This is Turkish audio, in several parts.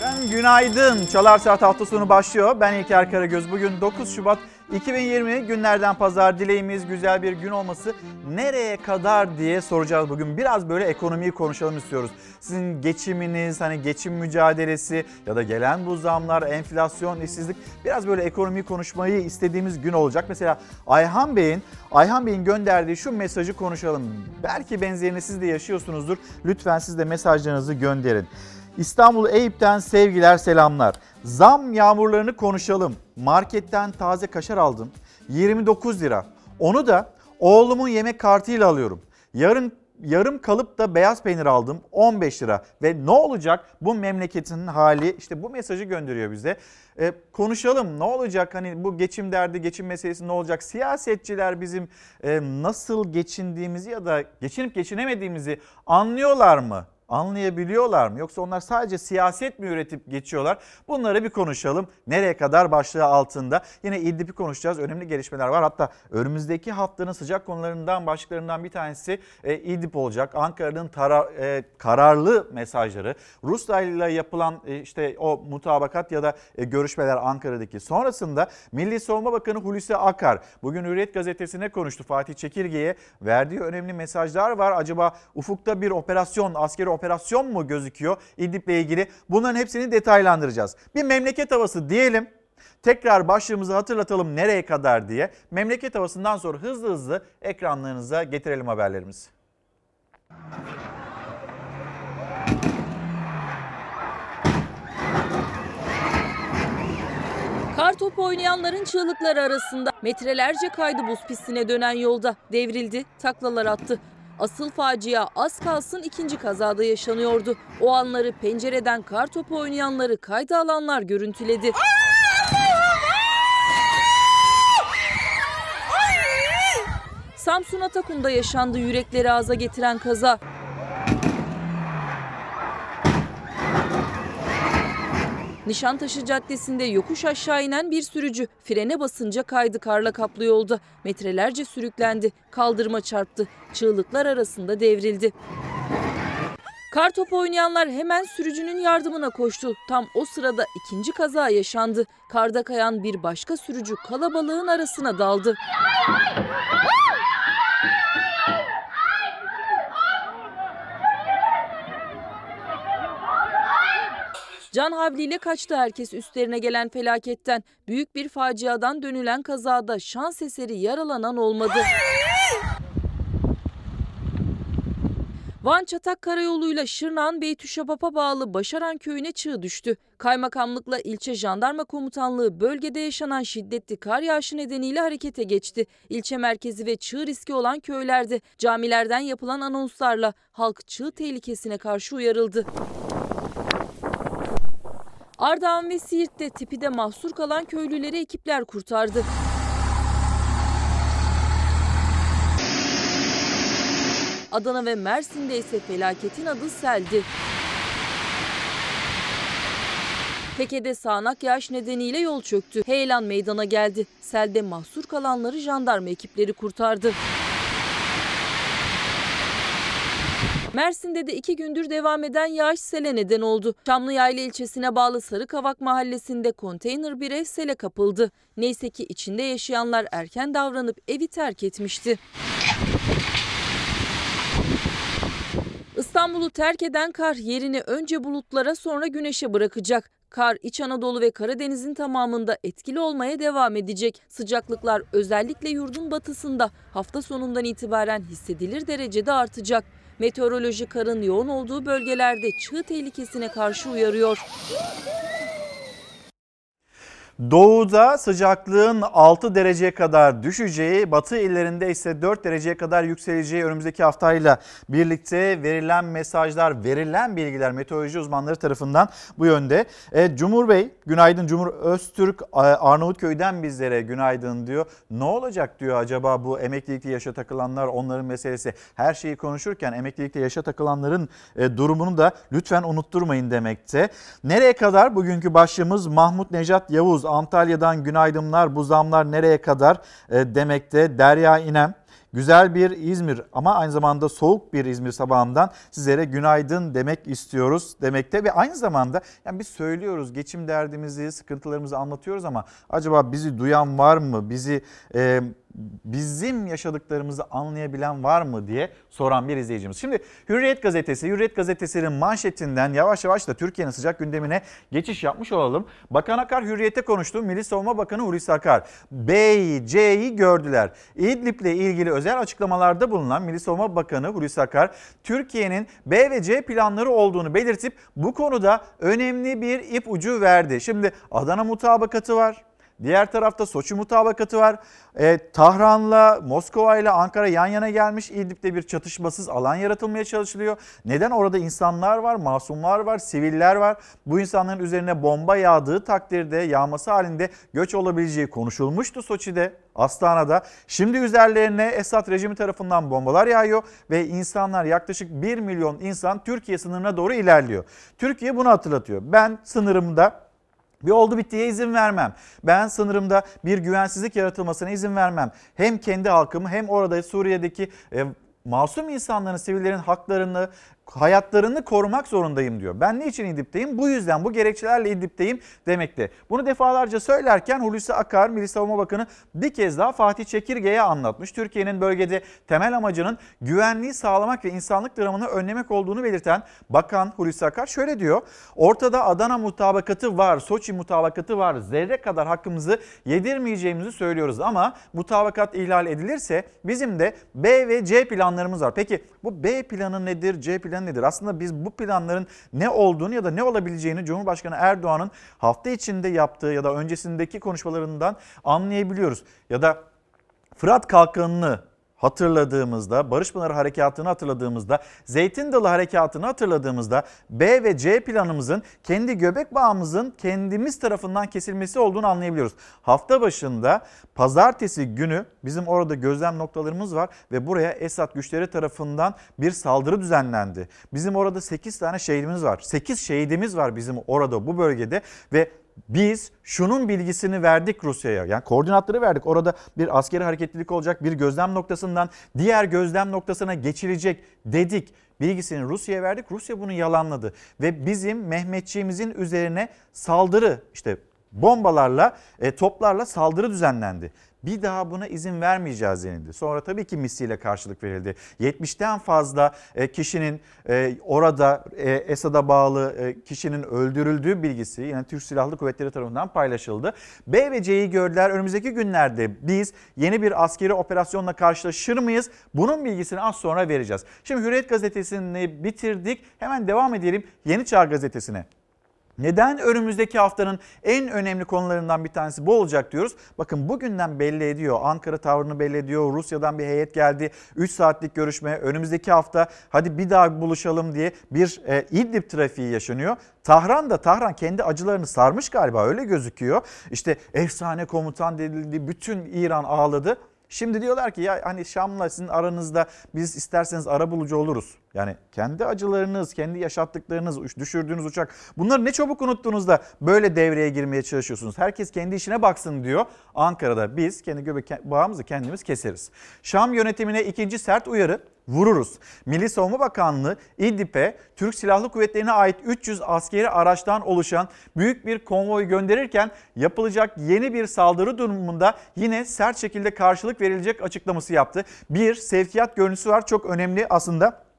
Efendim günaydın. Çalar Saat hafta sonu başlıyor. Ben İlker Karagöz. Bugün 9 Şubat 2020 günlerden pazar dileğimiz güzel bir gün olması nereye kadar diye soracağız bugün. Biraz böyle ekonomiyi konuşalım istiyoruz. Sizin geçiminiz, hani geçim mücadelesi ya da gelen bu zamlar, enflasyon, işsizlik biraz böyle ekonomiyi konuşmayı istediğimiz gün olacak. Mesela Ayhan Bey'in Ayhan Bey'in gönderdiği şu mesajı konuşalım. Belki benzerini siz de yaşıyorsunuzdur. Lütfen siz de mesajlarınızı gönderin. İstanbul Eyüp'ten sevgiler selamlar. Zam yağmurlarını konuşalım. Marketten taze kaşar aldım. 29 lira. Onu da oğlumun yemek kartıyla alıyorum. Yarın yarım kalıp da beyaz peynir aldım 15 lira ve ne olacak bu memleketin hali işte bu mesajı gönderiyor bize. Ee, konuşalım ne olacak hani bu geçim derdi geçim meselesi ne olacak siyasetçiler bizim e, nasıl geçindiğimizi ya da geçinip geçinemediğimizi anlıyorlar mı? Anlayabiliyorlar mı? Yoksa onlar sadece siyaset mi üretip geçiyorlar? Bunları bir konuşalım. Nereye kadar başlığı altında. Yine İdlib'i konuşacağız. Önemli gelişmeler var. Hatta önümüzdeki haftanın sıcak konularından başlıklarından bir tanesi e, İdlib olacak. Ankara'nın tara, e, kararlı mesajları. Rusya ile yapılan e, işte o mutabakat ya da e, görüşmeler Ankara'daki. Sonrasında Milli Savunma Bakanı Hulusi Akar bugün Hürriyet gazetesine konuştu. Fatih Çekirge'ye verdiği önemli mesajlar var. Acaba ufukta bir operasyon, askeri operasyon operasyon mu gözüküyor İdlib'le ilgili? Bunların hepsini detaylandıracağız. Bir memleket havası diyelim. Tekrar başlığımızı hatırlatalım nereye kadar diye. Memleket havasından sonra hızlı hızlı ekranlarınıza getirelim haberlerimizi. Kar topu oynayanların çığlıkları arasında metrelerce kaydı buz pistine dönen yolda. Devrildi, taklalar attı. Asıl facia az kalsın ikinci kazada yaşanıyordu. O anları pencereden kar topu oynayanları kayda alanlar görüntüledi. Samsun Atakum'da yaşandı yürekleri ağza getiren kaza. Nişantaşı Caddesi'nde yokuş aşağı inen bir sürücü frene basınca kaydı karla kaplı yolda. Metrelerce sürüklendi, kaldırıma çarptı, çığlıklar arasında devrildi. Kar topu oynayanlar hemen sürücünün yardımına koştu. Tam o sırada ikinci kaza yaşandı. Karda kayan bir başka sürücü kalabalığın arasına daldı. Can havliyle kaçtı herkes üstlerine gelen felaketten. Büyük bir faciadan dönülen kazada şans eseri yaralanan olmadı. Van Çatak Karayolu'yla Şırnak'ın Beytüşşebap'a bağlı Başaran köyüne çığ düştü. Kaymakamlıkla ilçe jandarma komutanlığı bölgede yaşanan şiddetli kar yağışı nedeniyle harekete geçti. İlçe merkezi ve çığ riski olan köylerde camilerden yapılan anonslarla halk çığ tehlikesine karşı uyarıldı. Ardahan ve Siirt'te tipide mahsur kalan köylüleri ekipler kurtardı. Adana ve Mersin'de ise felaketin adı seldi. Teke'de sağanak yağış nedeniyle yol çöktü. Heyelan meydana geldi. Selde mahsur kalanları jandarma ekipleri kurtardı. Mersin'de de iki gündür devam eden yağış sele neden oldu. Çamlıyayla ilçesine bağlı Sarıkavak mahallesinde konteyner bir ev sele kapıldı. Neyse ki içinde yaşayanlar erken davranıp evi terk etmişti. İstanbul'u terk eden kar yerini önce bulutlara sonra güneşe bırakacak. Kar İç Anadolu ve Karadeniz'in tamamında etkili olmaya devam edecek. Sıcaklıklar özellikle yurdun batısında hafta sonundan itibaren hissedilir derecede artacak. Meteoroloji karın yoğun olduğu bölgelerde çığ tehlikesine karşı uyarıyor. Doğuda sıcaklığın 6 dereceye kadar düşeceği, batı illerinde ise 4 dereceye kadar yükseleceği önümüzdeki haftayla birlikte verilen mesajlar, verilen bilgiler meteoroloji uzmanları tarafından bu yönde. E, Cumhur Bey, günaydın Cumhur Öztürk Arnavutköy'den bizlere günaydın diyor. Ne olacak diyor acaba bu emeklilikte yaşa takılanlar onların meselesi. Her şeyi konuşurken emeklilikte yaşa takılanların e, durumunu da lütfen unutturmayın demekte. Nereye kadar bugünkü başlığımız Mahmut Necat Yavuz Antalya'dan günaydınlar bu zamlar nereye kadar e, demekte. Derya İnem güzel bir İzmir ama aynı zamanda soğuk bir İzmir sabahından sizlere günaydın demek istiyoruz demekte ve aynı zamanda yani biz söylüyoruz geçim derdimizi, sıkıntılarımızı anlatıyoruz ama acaba bizi duyan var mı? Bizi e, bizim yaşadıklarımızı anlayabilen var mı diye soran bir izleyicimiz. Şimdi Hürriyet Gazetesi, Hürriyet Gazetesi'nin manşetinden yavaş yavaş da Türkiye'nin sıcak gündemine geçiş yapmış olalım. Bakan Akar Hürriyet'te konuştu. Milli Savunma Bakanı Hulusi Akar B'yi, C'yi gördüler. İdlib'le ilgili özel açıklamalarda bulunan Milli Savunma Bakanı Hulusi Akar Türkiye'nin B ve C planları olduğunu belirtip bu konuda önemli bir ipucu verdi. Şimdi Adana mutabakatı var. Diğer tarafta Soçi mutabakatı var. E, Tahran'la Moskova ile Ankara yan yana gelmiş. İdlib'de bir çatışmasız alan yaratılmaya çalışılıyor. Neden? Orada insanlar var, masumlar var, siviller var. Bu insanların üzerine bomba yağdığı takdirde yağması halinde göç olabileceği konuşulmuştu Soçi'de. Astana'da. Şimdi üzerlerine Esad rejimi tarafından bombalar yağıyor ve insanlar yaklaşık 1 milyon insan Türkiye sınırına doğru ilerliyor. Türkiye bunu hatırlatıyor. Ben sınırımda bir oldu bittiye izin vermem. Ben sınırımda bir güvensizlik yaratılmasına izin vermem. Hem kendi halkımı hem orada Suriye'deki e, masum insanların, sivillerin haklarını, hayatlarını korumak zorundayım diyor. Ben niçin İdlib'teyim? Bu yüzden bu gerekçelerle İdlib'teyim demekte. Bunu defalarca söylerken Hulusi Akar, Milli Savunma Bakanı bir kez daha Fatih Çekirge'ye anlatmış. Türkiye'nin bölgede temel amacının güvenliği sağlamak ve insanlık dramını önlemek olduğunu belirten Bakan Hulusi Akar şöyle diyor. Ortada Adana mutabakatı var, Soçi mutabakatı var. Zerre kadar hakkımızı yedirmeyeceğimizi söylüyoruz ama mutabakat ihlal edilirse bizim de B ve C planlarımız var. Peki bu B planı nedir, C planı nedir? Aslında biz bu planların ne olduğunu ya da ne olabileceğini Cumhurbaşkanı Erdoğan'ın hafta içinde yaptığı ya da öncesindeki konuşmalarından anlayabiliyoruz. Ya da Fırat Kalkanı'nı hatırladığımızda, Barış Pınarı Harekatı'nı hatırladığımızda, Zeytin Dalı Harekatı'nı hatırladığımızda B ve C planımızın kendi göbek bağımızın kendimiz tarafından kesilmesi olduğunu anlayabiliyoruz. Hafta başında pazartesi günü bizim orada gözlem noktalarımız var ve buraya Esad güçleri tarafından bir saldırı düzenlendi. Bizim orada 8 tane şehidimiz var. 8 şehidimiz var bizim orada bu bölgede ve biz şunun bilgisini verdik Rusya'ya. Yani koordinatları verdik. Orada bir askeri hareketlilik olacak. Bir gözlem noktasından diğer gözlem noktasına geçilecek dedik. Bilgisini Rusya'ya verdik. Rusya bunu yalanladı ve bizim Mehmetçiğimizin üzerine saldırı işte bombalarla, e, toplarla saldırı düzenlendi. Bir daha buna izin vermeyeceğiz denildi. Sonra tabii ki misiyle karşılık verildi. 70'ten fazla e, kişinin e, orada e, Esad'a bağlı kişinin öldürüldüğü bilgisi yine Türk Silahlı Kuvvetleri tarafından paylaşıldı. B ve C'yi gördüler. Önümüzdeki günlerde biz yeni bir askeri operasyonla karşılaşır mıyız? Bunun bilgisini az sonra vereceğiz. Şimdi Hürriyet gazetesini bitirdik. Hemen devam edelim Yeni Çağ gazetesine. Neden önümüzdeki haftanın en önemli konularından bir tanesi bu olacak diyoruz. Bakın bugünden belli ediyor. Ankara tavrını belli ediyor. Rusya'dan bir heyet geldi. 3 saatlik görüşme. Önümüzdeki hafta hadi bir daha buluşalım diye bir e, İdlib trafiği yaşanıyor. Tahran da Tahran kendi acılarını sarmış galiba öyle gözüküyor. İşte efsane komutan denildi. Bütün İran ağladı. Şimdi diyorlar ki ya hani Şam'la sizin aranızda biz isterseniz ara bulucu oluruz. Yani kendi acılarınız, kendi yaşattıklarınız, düşürdüğünüz uçak bunları ne çabuk unuttuğunuzda böyle devreye girmeye çalışıyorsunuz. Herkes kendi işine baksın diyor. Ankara'da biz kendi göbek bağımızı kendimiz keseriz. Şam yönetimine ikinci sert uyarı vururuz. Milli Savunma Bakanlığı İdlib'e Türk Silahlı Kuvvetleri'ne ait 300 askeri araçtan oluşan büyük bir konvoy gönderirken yapılacak yeni bir saldırı durumunda yine sert şekilde karşılık verilecek açıklaması yaptı. Bir sevkiyat görüntüsü var çok önemli aslında.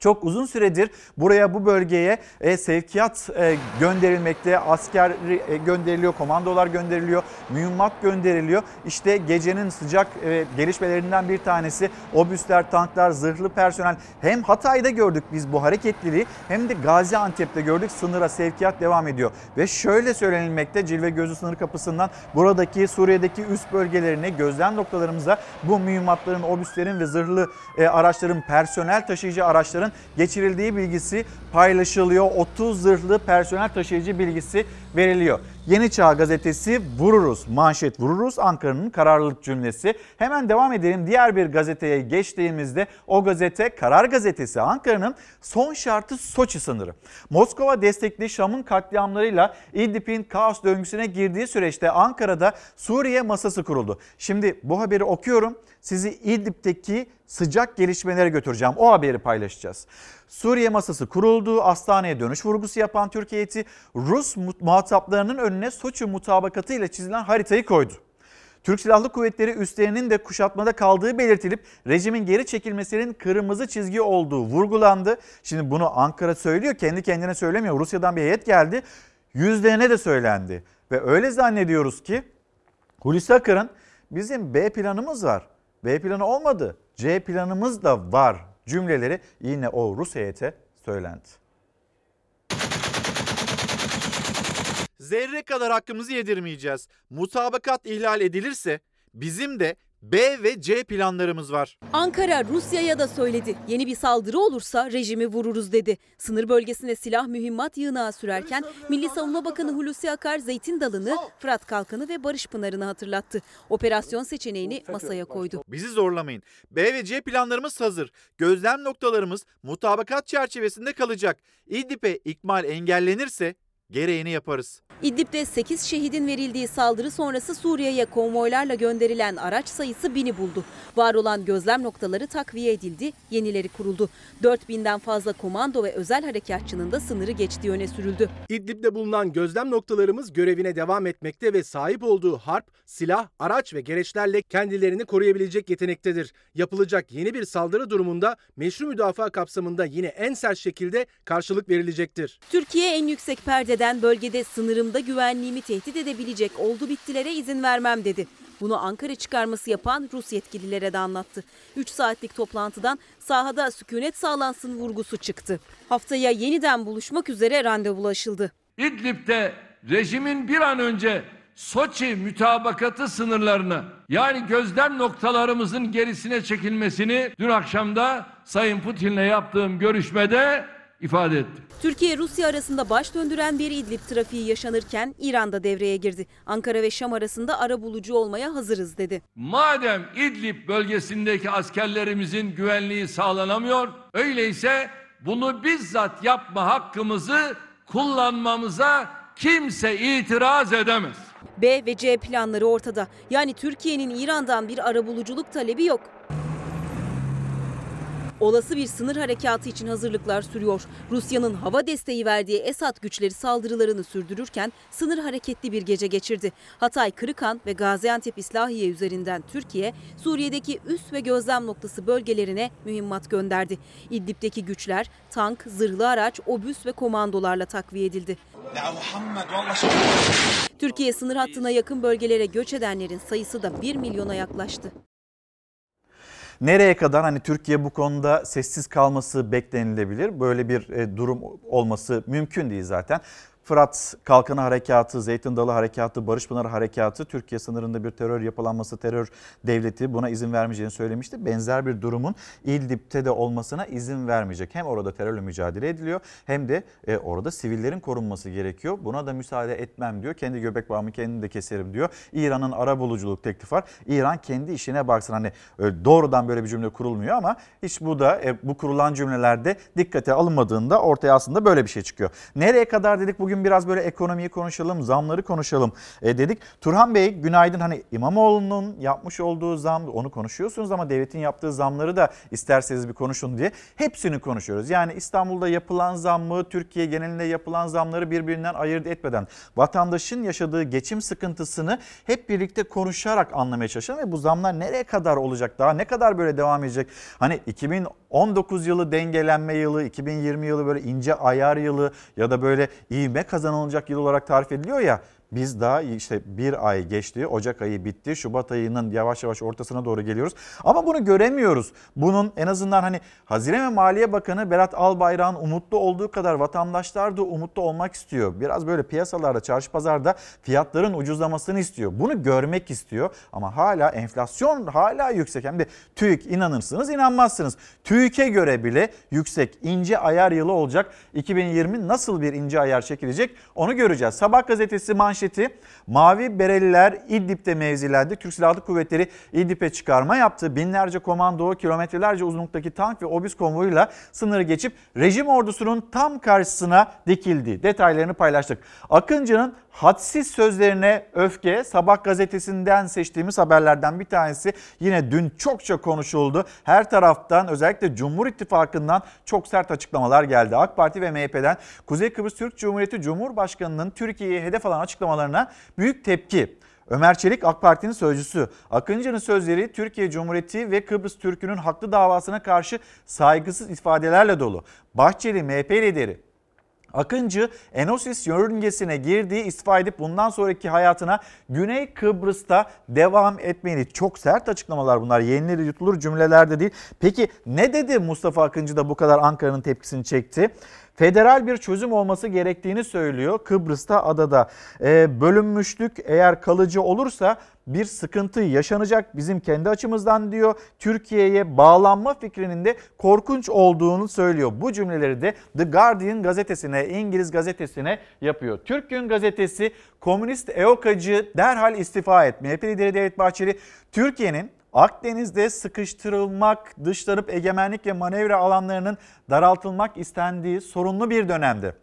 Çok uzun süredir buraya bu bölgeye e, sevkiyat e, gönderilmekte, asker e, gönderiliyor, komandolar gönderiliyor, mühimmat gönderiliyor. İşte gecenin sıcak e, gelişmelerinden bir tanesi obüsler, tanklar, zırhlı personel. Hem Hatay'da gördük biz bu hareketliliği hem de Gaziantep'te gördük sınıra sevkiyat devam ediyor. Ve şöyle söylenilmekte Cilve Gözü sınır kapısından buradaki Suriye'deki üst bölgelerine gözlem noktalarımıza bu mühimmatların, obüslerin ve zırhlı e, araçların, personel taşıyıcı araçların uçakların geçirildiği bilgisi paylaşılıyor. 30 zırhlı personel taşıyıcı bilgisi veriliyor. Yeni Çağ gazetesi vururuz, manşet vururuz Ankara'nın kararlılık cümlesi. Hemen devam edelim diğer bir gazeteye geçtiğimizde o gazete Karar Gazetesi Ankara'nın son şartı Soçi sınırı. Moskova destekli Şam'ın katliamlarıyla İdlib'in kaos döngüsüne girdiği süreçte Ankara'da Suriye masası kuruldu. Şimdi bu haberi okuyorum sizi İdlib'deki sıcak gelişmelere götüreceğim. O haberi paylaşacağız. Suriye masası kuruldu. Hastaneye dönüş vurgusu yapan Türkiye Rus muhataplarının önüne Soçi mutabakatı ile çizilen haritayı koydu. Türk Silahlı Kuvvetleri üslerinin de kuşatmada kaldığı belirtilip rejimin geri çekilmesinin kırmızı çizgi olduğu vurgulandı. Şimdi bunu Ankara söylüyor kendi kendine söylemiyor. Rusya'dan bir heyet geldi yüzlerine de söylendi. Ve öyle zannediyoruz ki Hulusi Akar'ın bizim B planımız var. B planı olmadı. C planımız da var cümleleri yine o Rus heyete söylendi. Zerre kadar hakkımızı yedirmeyeceğiz. Mutabakat ihlal edilirse bizim de B ve C planlarımız var. Ankara Rusya'ya da söyledi. Yeni bir saldırı olursa rejimi vururuz dedi. Sınır bölgesine silah mühimmat yığınağı sürerken Milli Savunma Bakanı Hulusi Akar Zeytin Dalı'nı, Fırat Kalkanı ve Barış Pınarı'nı hatırlattı. Operasyon seçeneğini masaya koydu. Bizi zorlamayın. B ve C planlarımız hazır. Gözlem noktalarımız mutabakat çerçevesinde kalacak. İdlib'e ikmal engellenirse gereğini yaparız. İdlib'de 8 şehidin verildiği saldırı sonrası Suriye'ye konvoylarla gönderilen araç sayısı bini buldu. Var olan gözlem noktaları takviye edildi, yenileri kuruldu. 4000'den fazla komando ve özel harekatçının da sınırı geçtiği öne sürüldü. İdlib'de bulunan gözlem noktalarımız görevine devam etmekte ve sahip olduğu harp, silah, araç ve gereçlerle kendilerini koruyabilecek yetenektedir. Yapılacak yeni bir saldırı durumunda meşru müdafaa kapsamında yine en sert şekilde karşılık verilecektir. Türkiye en yüksek perdeden bölgede sınırımda güvenliğimi tehdit edebilecek oldu bittilere izin vermem dedi. Bunu Ankara çıkarması yapan Rus yetkililere de anlattı. 3 saatlik toplantıdan sahada sükunet sağlansın vurgusu çıktı. Haftaya yeniden buluşmak üzere randevulaşıldı. İdlib'de rejimin bir an önce Soçi mütabakatı sınırlarını yani gözlem noktalarımızın gerisine çekilmesini dün akşamda Sayın Putin'le yaptığım görüşmede ifade ettim. Türkiye-Rusya arasında baş döndüren bir İdlib trafiği yaşanırken İran da devreye girdi. Ankara ve Şam arasında ara bulucu olmaya hazırız dedi. Madem İdlib bölgesindeki askerlerimizin güvenliği sağlanamıyor, öyleyse bunu bizzat yapma hakkımızı kullanmamıza kimse itiraz edemez. B ve C planları ortada. Yani Türkiye'nin İran'dan bir arabuluculuk talebi yok. Olası bir sınır harekatı için hazırlıklar sürüyor. Rusya'nın hava desteği verdiği Esad güçleri saldırılarını sürdürürken sınır hareketli bir gece geçirdi. Hatay, Kırıkan ve Gaziantep İslahiye üzerinden Türkiye, Suriye'deki üs ve gözlem noktası bölgelerine mühimmat gönderdi. İdlib'deki güçler tank, zırhlı araç, obüs ve komandolarla takviye edildi. Türkiye sınır hattına yakın bölgelere göç edenlerin sayısı da 1 milyona yaklaştı. Nereye kadar hani Türkiye bu konuda sessiz kalması beklenilebilir? Böyle bir e, durum olması mümkün değil zaten. Fırat Kalkanı Harekatı, Zeytin Dalı Harekatı, Barış Pınarı Harekatı Türkiye sınırında bir terör yapılanması, terör devleti buna izin vermeyeceğini söylemişti. Benzer bir durumun İdlib'te de olmasına izin vermeyecek. Hem orada terörle mücadele ediliyor hem de e, orada sivillerin korunması gerekiyor. Buna da müsaade etmem diyor. Kendi göbek bağımı kendim de keserim diyor. İran'ın ara buluculuk teklifi var. İran kendi işine baksın. Hani e, doğrudan böyle bir cümle kurulmuyor ama hiç bu da e, bu kurulan cümlelerde dikkate alınmadığında ortaya aslında böyle bir şey çıkıyor. Nereye kadar dedik bugün biraz böyle ekonomiyi konuşalım, zamları konuşalım e, dedik. Turhan Bey günaydın hani İmamoğlu'nun yapmış olduğu zam onu konuşuyorsunuz ama devletin yaptığı zamları da isterseniz bir konuşun diye hepsini konuşuyoruz. Yani İstanbul'da yapılan zammı, Türkiye genelinde yapılan zamları birbirinden ayırt etmeden vatandaşın yaşadığı geçim sıkıntısını hep birlikte konuşarak anlamaya çalışalım ve bu zamlar nereye kadar olacak daha ne kadar böyle devam edecek? Hani 2019 yılı dengelenme yılı, 2020 yılı böyle ince ayar yılı ya da böyle ivme kazanılacak yıl olarak tarif ediliyor ya Biz daha işte bir ay geçti, Ocak ayı bitti, Şubat ayının yavaş yavaş ortasına doğru geliyoruz. Ama bunu göremiyoruz. Bunun en azından hani Hazine ve Maliye Bakanı Berat Albayrak'ın umutlu olduğu kadar vatandaşlar da umutlu olmak istiyor. Biraz böyle piyasalarda, çarşı pazarda fiyatların ucuzlamasını istiyor. Bunu görmek istiyor ama hala enflasyon hala yüksek. Hem de TÜİK inanırsınız inanmazsınız. TÜİK'e göre bile yüksek ince ayar yılı olacak. 2020 nasıl bir ince ayar çekilecek onu göreceğiz. Sabah gazetesi manşeti Mavi Bereliler İdlib'de mevzilendi. Türk Silahlı Kuvvetleri İdlib'e çıkarma yaptı. Binlerce komando kilometrelerce uzunluktaki tank ve obüs konvoyuyla sınırı geçip rejim ordusunun tam karşısına dikildi. Detaylarını paylaştık. Akıncı'nın hadsiz sözlerine öfke Sabah gazetesinden seçtiğimiz haberlerden bir tanesi yine dün çokça konuşuldu. Her taraftan özellikle Cumhur İttifakı'ndan çok sert açıklamalar geldi. AK Parti ve MHP'den Kuzey Kıbrıs Türk Cumhuriyeti Cumhurbaşkanı'nın Türkiye'ye hedef alan açıklamalarına büyük tepki. Ömer Çelik AK Parti'nin sözcüsü. Akıncı'nın sözleri Türkiye Cumhuriyeti ve Kıbrıs Türk'ünün haklı davasına karşı saygısız ifadelerle dolu. Bahçeli MHP lideri Akıncı Enosis yörüngesine girdiği istifa edip bundan sonraki hayatına Güney Kıbrıs'ta devam etmeli. Çok sert açıklamalar bunlar. Yenileri yutulur cümleler de değil. Peki ne dedi Mustafa Akıncı da bu kadar Ankara'nın tepkisini çekti? Federal bir çözüm olması gerektiğini söylüyor Kıbrıs'ta adada. Ee, bölünmüşlük eğer kalıcı olursa bir sıkıntı yaşanacak bizim kendi açımızdan diyor. Türkiye'ye bağlanma fikrinin de korkunç olduğunu söylüyor. Bu cümleleri de The Guardian gazetesine, İngiliz gazetesine yapıyor. Türk Gün gazetesi komünist EOKA'cı derhal istifa et. MHP lideri Devlet Bahçeli Türkiye'nin Akdeniz'de sıkıştırılmak, dışlanıp egemenlik ve manevra alanlarının daraltılmak istendiği sorunlu bir dönemdi.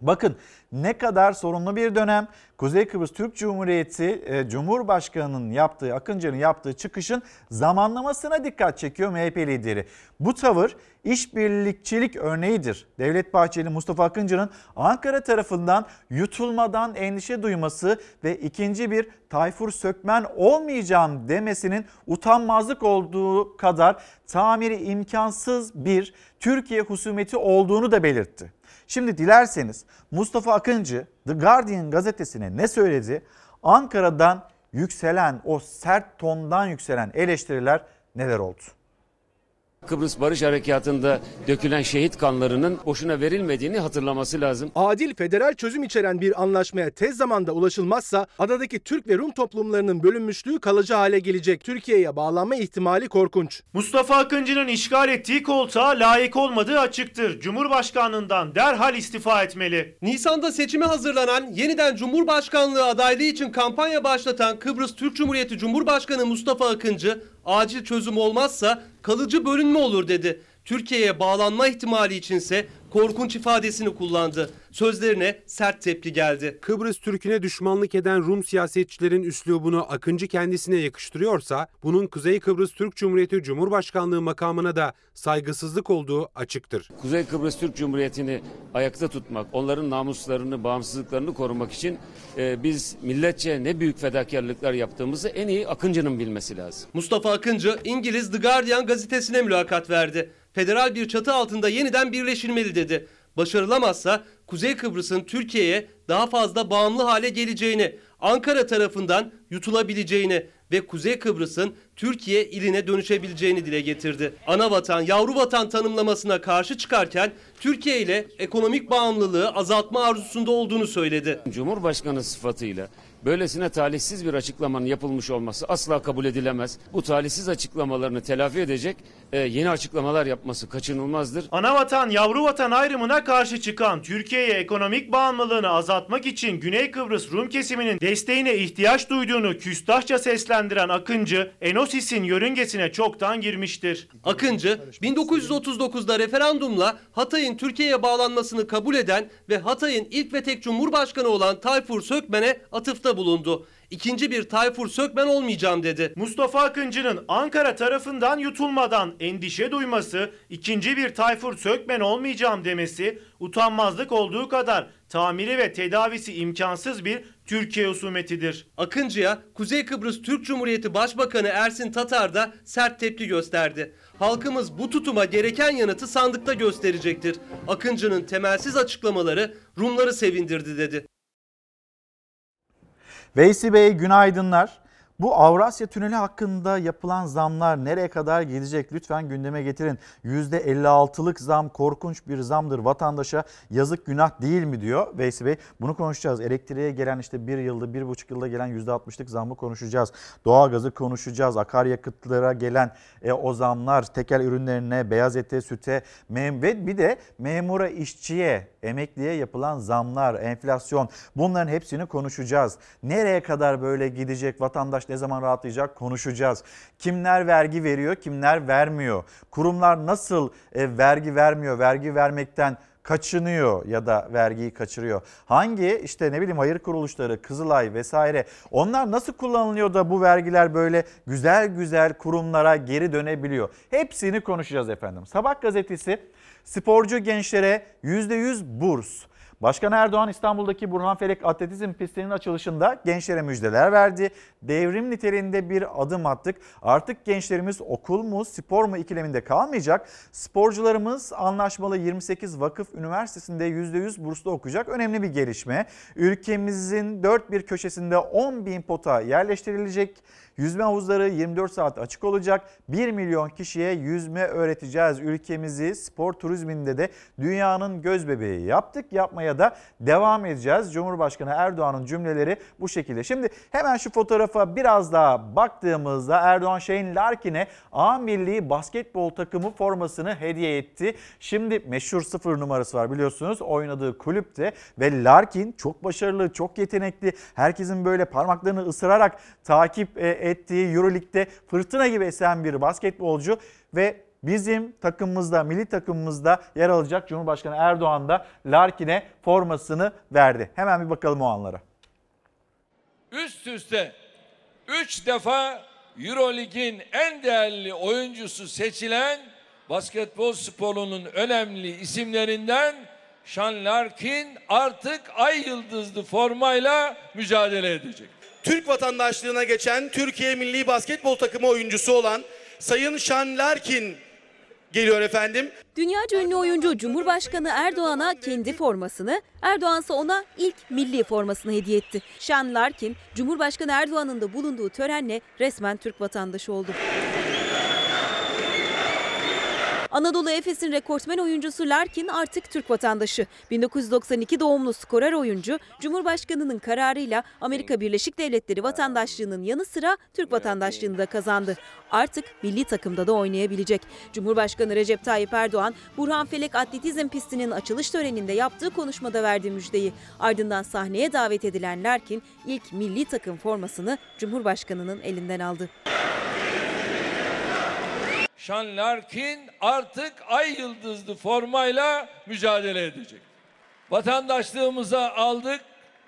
Bakın ne kadar sorunlu bir dönem. Kuzey Kıbrıs Türk Cumhuriyeti e, Cumhurbaşkanı'nın yaptığı, Akıncı'nın yaptığı çıkışın zamanlamasına dikkat çekiyor MHP lideri. Bu tavır işbirlikçilik örneğidir. Devlet Bahçeli Mustafa Akıncı'nın Ankara tarafından yutulmadan endişe duyması ve ikinci bir Tayfur Sökmen olmayacağım demesinin utanmazlık olduğu kadar tamiri imkansız bir Türkiye husumeti olduğunu da belirtti. Şimdi dilerseniz Mustafa Akıncı The Guardian gazetesine ne söyledi? Ankara'dan yükselen o sert tondan yükselen eleştiriler neler oldu? Kıbrıs Barış Harekatı'nda dökülen şehit kanlarının boşuna verilmediğini hatırlaması lazım. Adil federal çözüm içeren bir anlaşmaya tez zamanda ulaşılmazsa adadaki Türk ve Rum toplumlarının bölünmüşlüğü kalıcı hale gelecek. Türkiye'ye bağlanma ihtimali korkunç. Mustafa Akıncı'nın işgal ettiği koltuğa layık olmadığı açıktır. Cumhurbaşkanlığından derhal istifa etmeli. Nisan'da seçime hazırlanan, yeniden Cumhurbaşkanlığı adaylığı için kampanya başlatan Kıbrıs Türk Cumhuriyeti Cumhurbaşkanı Mustafa Akıncı, acil çözüm olmazsa kalıcı bölünme olur dedi. Türkiye'ye bağlanma ihtimali içinse korkunç ifadesini kullandı. Sözlerine sert tepki geldi. Kıbrıs Türk'üne düşmanlık eden Rum siyasetçilerin üslubunu Akıncı kendisine yakıştırıyorsa bunun Kuzey Kıbrıs Türk Cumhuriyeti Cumhurbaşkanlığı makamına da saygısızlık olduğu açıktır. Kuzey Kıbrıs Türk Cumhuriyeti'ni ayakta tutmak, onların namuslarını, bağımsızlıklarını korumak için e, biz milletçe ne büyük fedakarlıklar yaptığımızı en iyi Akıncı'nın bilmesi lazım. Mustafa Akıncı İngiliz The Guardian gazetesine mülakat verdi. Federal bir çatı altında yeniden birleşilmeli dedi. Başarılamazsa Kuzey Kıbrıs'ın Türkiye'ye daha fazla bağımlı hale geleceğini, Ankara tarafından yutulabileceğini ve Kuzey Kıbrıs'ın Türkiye iline dönüşebileceğini dile getirdi. Ana vatan, yavru vatan tanımlamasına karşı çıkarken Türkiye ile ekonomik bağımlılığı azaltma arzusunda olduğunu söyledi. Cumhurbaşkanı sıfatıyla böylesine talihsiz bir açıklamanın yapılmış olması asla kabul edilemez. Bu talihsiz açıklamalarını telafi edecek e, yeni açıklamalar yapması kaçınılmazdır. Anavatan yavru vatan ayrımına karşı çıkan Türkiye'ye ekonomik bağımlılığını azaltmak için Güney Kıbrıs Rum kesiminin desteğine ihtiyaç duyduğunu küstahça seslendiren Akıncı, Enosis'in yörüngesine çoktan girmiştir. Akıncı 1939'da referandumla Hatay'ın Türkiye'ye bağlanmasını kabul eden ve Hatay'ın ilk ve tek cumhurbaşkanı olan Tayfur Sökmen'e atıfta bulundu. İkinci bir Tayfur Sökmen olmayacağım dedi. Mustafa Akıncı'nın Ankara tarafından yutulmadan endişe duyması, ikinci bir Tayfur Sökmen olmayacağım demesi, utanmazlık olduğu kadar tamiri ve tedavisi imkansız bir Türkiye husumetidir. Akıncı'ya Kuzey Kıbrıs Türk Cumhuriyeti Başbakanı Ersin Tatar da sert tepki gösterdi. Halkımız bu tutuma gereken yanıtı sandıkta gösterecektir. Akıncı'nın temelsiz açıklamaları Rumları sevindirdi dedi. Veysi Bey günaydınlar. Bu Avrasya Tüneli hakkında yapılan zamlar nereye kadar gidecek? Lütfen gündeme getirin. %56'lık zam korkunç bir zamdır. Vatandaşa yazık günah değil mi diyor Veysi Bey. Bunu konuşacağız. Elektriğe gelen işte bir yılda, bir buçuk yılda gelen %60'lık zammı konuşacağız. Doğalgazı konuşacağız. Akaryakıtlara gelen e, o zamlar, tekel ürünlerine, beyaz ete, süte mem ve bir de memura, işçiye, emekliye yapılan zamlar, enflasyon bunların hepsini konuşacağız. Nereye kadar böyle gidecek vatandaş ne zaman rahatlayacak konuşacağız. Kimler vergi veriyor, kimler vermiyor? Kurumlar nasıl e, vergi vermiyor, vergi vermekten kaçınıyor ya da vergiyi kaçırıyor. Hangi işte ne bileyim hayır kuruluşları, Kızılay vesaire onlar nasıl kullanılıyor da bu vergiler böyle güzel güzel kurumlara geri dönebiliyor? Hepsini konuşacağız efendim. Sabah gazetesi sporcu gençlere %100 burs. Başkan Erdoğan İstanbul'daki Burhanfelek Atletizm pistinin açılışında gençlere müjdeler verdi. Devrim niteliğinde bir adım attık. Artık gençlerimiz okul mu spor mu ikileminde kalmayacak. Sporcularımız anlaşmalı 28 vakıf üniversitesinde %100 burslu okuyacak. Önemli bir gelişme. Ülkemizin dört bir köşesinde 10 bin pota yerleştirilecek. Yüzme havuzları 24 saat açık olacak. 1 milyon kişiye yüzme öğreteceğiz. Ülkemizi spor turizminde de dünyanın göz bebeği yaptık. Yapmaya da devam edeceğiz. Cumhurbaşkanı Erdoğan'ın cümleleri bu şekilde. Şimdi hemen şu fotoğrafa biraz daha baktığımızda Erdoğan Şahin Larkin'e A milli basketbol takımı formasını hediye etti. Şimdi meşhur sıfır numarası var biliyorsunuz oynadığı kulüpte ve Larkin çok başarılı, çok yetenekli. Herkesin böyle parmaklarını ısırarak takip e, ettiği Euroleague'de fırtına gibi esen bir basketbolcu ve bizim takımımızda, milli takımımızda yer alacak Cumhurbaşkanı Erdoğan da Larkin'e formasını verdi. Hemen bir bakalım o anlara. Üst üste 3 defa Eurolig'in en değerli oyuncusu seçilen basketbol sporunun önemli isimlerinden Sean Larkin artık ay yıldızlı formayla mücadele edecek. Türk vatandaşlığına geçen Türkiye Milli Basketbol Takımı oyuncusu olan Sayın Şan Larkin geliyor efendim. Dünyaca ünlü oyuncu Cumhurbaşkanı Erdoğan'a kendi formasını, Erdoğan ise ona ilk milli formasını hediye etti. Sean Larkin, Cumhurbaşkanı Erdoğan'ın da bulunduğu törenle resmen Türk vatandaşı oldu. Anadolu Efes'in rekortmen oyuncusu Larkin artık Türk vatandaşı. 1992 doğumlu skorer oyuncu, Cumhurbaşkanı'nın kararıyla Amerika Birleşik Devletleri vatandaşlığının yanı sıra Türk vatandaşlığını da kazandı. Artık milli takımda da oynayabilecek. Cumhurbaşkanı Recep Tayyip Erdoğan, Burhanfelek Atletizm pistinin açılış töreninde yaptığı konuşmada verdi müjdeyi. Ardından sahneye davet edilen Larkin ilk milli takım formasını Cumhurbaşkanı'nın elinden aldı. Sean Larkin artık ay yıldızlı formayla mücadele edecek. Vatandaşlığımıza aldık,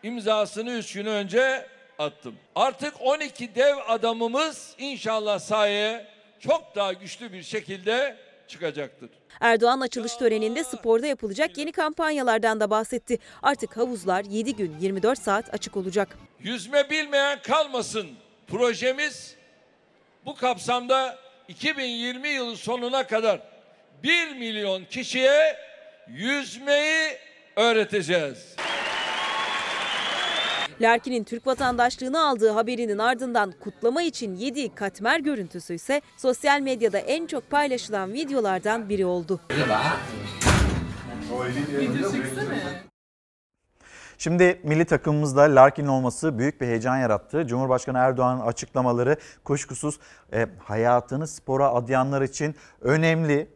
imzasını 3 gün önce attım. Artık 12 dev adamımız inşallah sahaya çok daha güçlü bir şekilde çıkacaktır. Erdoğan açılış töreninde sporda yapılacak yeni kampanyalardan da bahsetti. Artık havuzlar 7 gün 24 saat açık olacak. Yüzme bilmeyen kalmasın projemiz bu kapsamda 2020 yılı sonuna kadar 1 milyon kişiye yüzmeyi öğreteceğiz. Larkin'in Türk vatandaşlığını aldığı haberinin ardından kutlama için yediği katmer görüntüsü ise sosyal medyada en çok paylaşılan videolardan biri oldu. Şimdi milli takımımızda Larkin olması büyük bir heyecan yarattı. Cumhurbaşkanı Erdoğan'ın açıklamaları kuşkusuz e, hayatını spora adayanlar için önemli.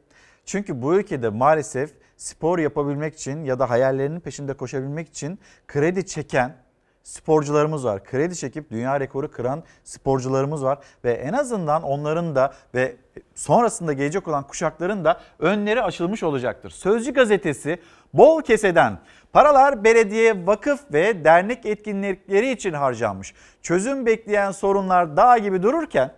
Çünkü bu ülkede maalesef spor yapabilmek için ya da hayallerinin peşinde koşabilmek için kredi çeken sporcularımız var. Kredi çekip dünya rekoru kıran sporcularımız var ve en azından onların da ve sonrasında gelecek olan kuşakların da önleri açılmış olacaktır. Sözcü gazetesi bol keseden paralar belediye, vakıf ve dernek etkinlikleri için harcanmış. Çözüm bekleyen sorunlar dağ gibi dururken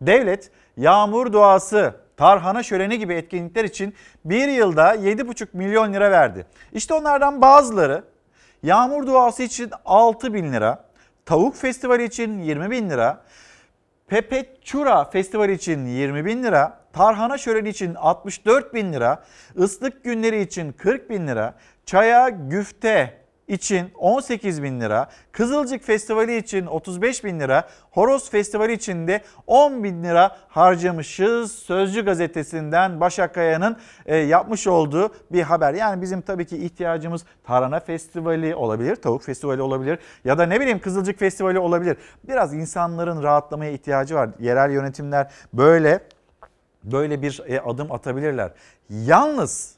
devlet yağmur duası, tarhana şöleni gibi etkinlikler için bir yılda 7,5 milyon lira verdi. İşte onlardan bazıları Yağmur duası için 6 bin lira, Tavuk Festivali için 20 bin lira, Pepe Çura Festivali için 20 bin lira, Tarhana Şöleni için 64 bin lira, Islık Günleri için 40 bin lira, Çaya Güfte için 18 bin lira, Kızılcık Festivali için 35 bin lira, Horoz Festivali için de 10 bin lira harcamışız. Sözcü gazetesinden Başak Kaya'nın e, yapmış olduğu bir haber. Yani bizim tabii ki ihtiyacımız Tarhana Festivali olabilir, Tavuk Festivali olabilir ya da ne bileyim Kızılcık Festivali olabilir. Biraz insanların rahatlamaya ihtiyacı var. Yerel yönetimler böyle böyle bir e, adım atabilirler. Yalnız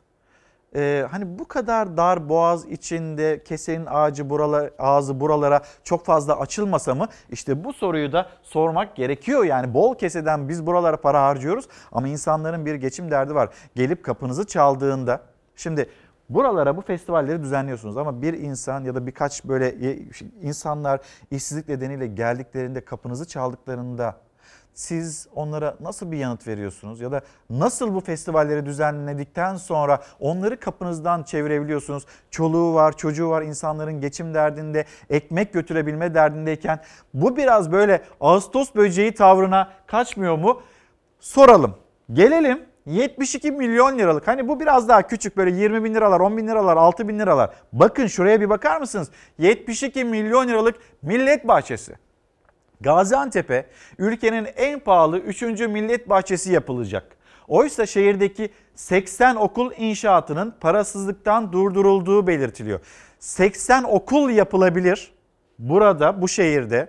e, hani bu kadar dar boğaz içinde kesenin ağacı buralar, ağzı buralara çok fazla açılmasa mı? İşte bu soruyu da sormak gerekiyor. Yani bol keseden biz buralara para harcıyoruz ama insanların bir geçim derdi var. Gelip kapınızı çaldığında şimdi buralara bu festivalleri düzenliyorsunuz ama bir insan ya da birkaç böyle insanlar işsizlik nedeniyle geldiklerinde kapınızı çaldıklarında siz onlara nasıl bir yanıt veriyorsunuz ya da nasıl bu festivalleri düzenledikten sonra onları kapınızdan çevirebiliyorsunuz? Çoluğu var, çocuğu var, insanların geçim derdinde, ekmek götürebilme derdindeyken bu biraz böyle Ağustos böceği tavrına kaçmıyor mu? Soralım. Gelelim 72 milyon liralık hani bu biraz daha küçük böyle 20 bin liralar 10 bin liralar 6 bin liralar. Bakın şuraya bir bakar mısınız? 72 milyon liralık millet bahçesi. Gaziantep'e ülkenin en pahalı 3. millet bahçesi yapılacak. Oysa şehirdeki 80 okul inşaatının parasızlıktan durdurulduğu belirtiliyor. 80 okul yapılabilir burada bu şehirde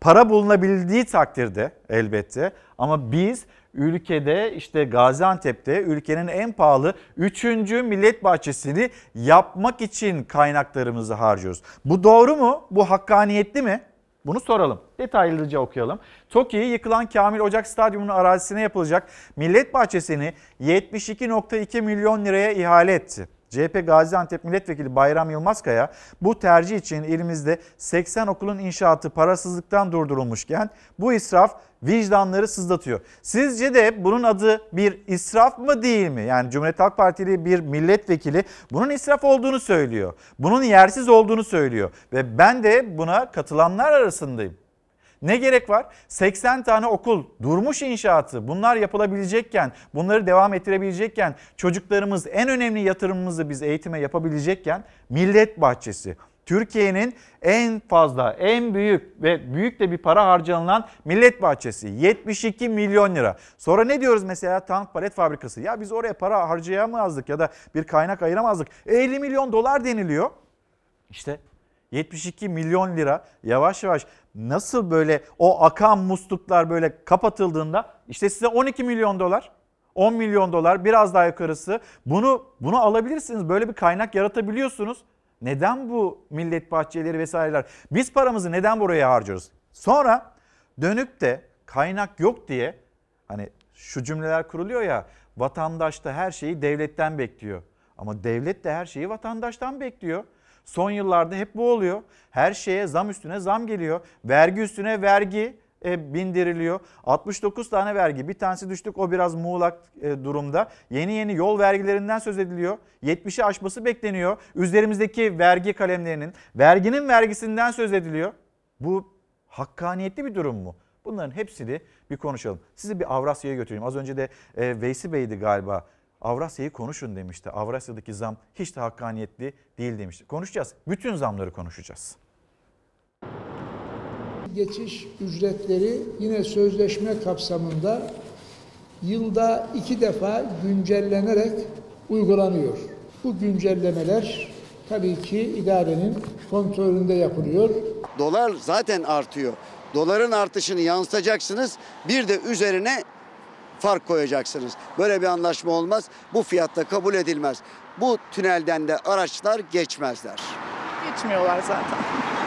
para bulunabildiği takdirde elbette ama biz ülkede işte Gaziantep'te ülkenin en pahalı 3. millet bahçesini yapmak için kaynaklarımızı harcıyoruz. Bu doğru mu? Bu hakkaniyetli mi? Bunu soralım. Detaylıca okuyalım. TOKİ'yi yıkılan Kamil Ocak Stadyumu'nun arazisine yapılacak Millet Bahçesi'ni 72.2 milyon liraya ihale etti. CHP Gaziantep Milletvekili Bayram Yılmazkaya bu tercih için elimizde 80 okulun inşaatı parasızlıktan durdurulmuşken bu israf vicdanları sızlatıyor. Sizce de bunun adı bir israf mı değil mi? Yani Cumhuriyet Halk Partili bir milletvekili bunun israf olduğunu söylüyor. Bunun yersiz olduğunu söylüyor ve ben de buna katılanlar arasındayım. Ne gerek var? 80 tane okul, durmuş inşaatı bunlar yapılabilecekken, bunları devam ettirebilecekken, çocuklarımız en önemli yatırımımızı biz eğitime yapabilecekken millet bahçesi. Türkiye'nin en fazla, en büyük ve büyük de bir para harcanılan millet bahçesi 72 milyon lira. Sonra ne diyoruz mesela tank palet fabrikası? Ya biz oraya para harcayamazdık ya da bir kaynak ayıramazdık. 50 milyon dolar deniliyor. İşte 72 milyon lira yavaş yavaş nasıl böyle o akan musluklar böyle kapatıldığında işte size 12 milyon dolar 10 milyon dolar biraz daha yukarısı bunu bunu alabilirsiniz. Böyle bir kaynak yaratabiliyorsunuz. Neden bu millet bahçeleri vesaireler? Biz paramızı neden buraya harcıyoruz? Sonra dönüp de kaynak yok diye hani şu cümleler kuruluyor ya vatandaş da her şeyi devletten bekliyor. Ama devlet de her şeyi vatandaştan bekliyor. Son yıllarda hep bu oluyor. Her şeye zam üstüne zam geliyor. Vergi üstüne vergi e, bindiriliyor. 69 tane vergi bir tanesi düştük o biraz muğlak e, durumda. Yeni yeni yol vergilerinden söz ediliyor. 70'i aşması bekleniyor. Üzerimizdeki vergi kalemlerinin verginin vergisinden söz ediliyor. Bu hakkaniyetli bir durum mu? Bunların hepsini bir konuşalım. Sizi bir Avrasya'ya götüreyim. Az önce de e, Veysi Bey'di galiba. Avrasya'yı konuşun demişti. Avrasya'daki zam hiç de hakkaniyetli değil demişti. Konuşacağız. Bütün zamları konuşacağız. Geçiş ücretleri yine sözleşme kapsamında yılda iki defa güncellenerek uygulanıyor. Bu güncellemeler tabii ki idarenin kontrolünde yapılıyor. Dolar zaten artıyor. Doların artışını yansıtacaksınız. Bir de üzerine fark koyacaksınız. Böyle bir anlaşma olmaz. Bu fiyatta kabul edilmez. Bu tünelden de araçlar geçmezler. Geçmiyorlar zaten.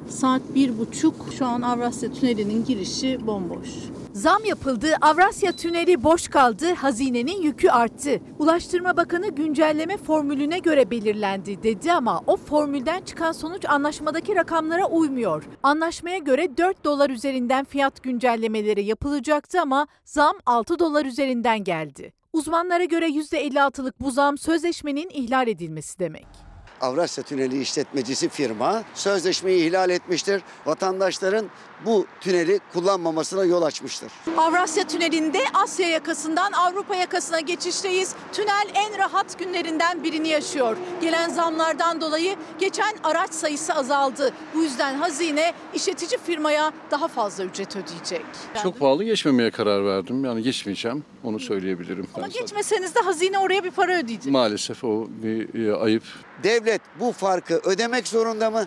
Saat bir buçuk şu an Avrasya Tüneli'nin girişi bomboş. Zam yapıldı, Avrasya Tüneli boş kaldı, hazinenin yükü arttı. Ulaştırma Bakanı güncelleme formülüne göre belirlendi dedi ama o formülden çıkan sonuç anlaşmadaki rakamlara uymuyor. Anlaşmaya göre 4 dolar üzerinden fiyat güncellemeleri yapılacaktı ama zam 6 dolar üzerinden geldi. Uzmanlara göre %56'lık bu zam sözleşmenin ihlal edilmesi demek. Avrasya Tüneli işletmecisi firma sözleşmeyi ihlal etmiştir. Vatandaşların bu tüneli kullanmamasına yol açmıştır. Avrasya Tüneli'nde Asya yakasından Avrupa yakasına geçişteyiz. Tünel en rahat günlerinden birini yaşıyor. Gelen zamlardan dolayı geçen araç sayısı azaldı. Bu yüzden hazine işletici firmaya daha fazla ücret ödeyecek. Çok pahalı geçmemeye karar verdim. Yani geçmeyeceğim. Onu söyleyebilirim. Ama geçmeseniz de hazine oraya bir para ödeyecek. Maalesef o bir e, ayıp. Devlet bu farkı ödemek zorunda mı?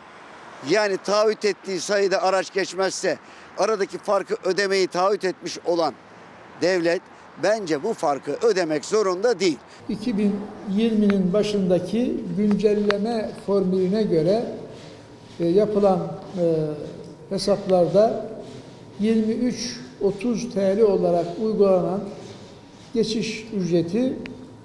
Yani taahhüt ettiği sayıda araç geçmezse aradaki farkı ödemeyi taahhüt etmiş olan devlet bence bu farkı ödemek zorunda değil. 2020'nin başındaki güncelleme formülüne göre e, yapılan e, hesaplarda 23-30 TL olarak uygulanan geçiş ücreti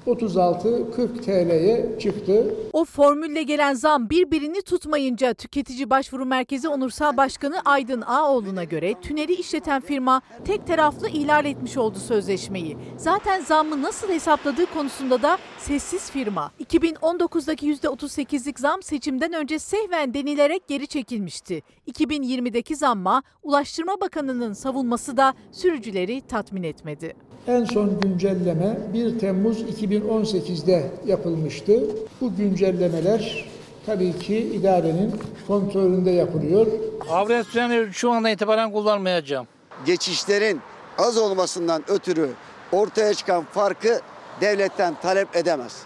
36-40 TL'ye çıktı. O formülle gelen zam birbirini tutmayınca Tüketici Başvuru Merkezi Onursal Başkanı Aydın Ağoğlu'na göre tüneli işleten firma tek taraflı ihlal etmiş oldu sözleşmeyi. Zaten zammı nasıl hesapladığı konusunda da sessiz firma. 2019'daki %38'lik zam seçimden önce sehven denilerek geri çekilmişti. 2020'deki zamma Ulaştırma Bakanı'nın savunması da sürücüleri tatmin etmedi. En son güncelleme 1 Temmuz 2018'de yapılmıştı. Bu güncellemeler tabii ki idarenin kontrolünde yapılıyor. Avrasya Tüneli şu andan itibaren kullanmayacağım. Geçişlerin az olmasından ötürü ortaya çıkan farkı devletten talep edemez.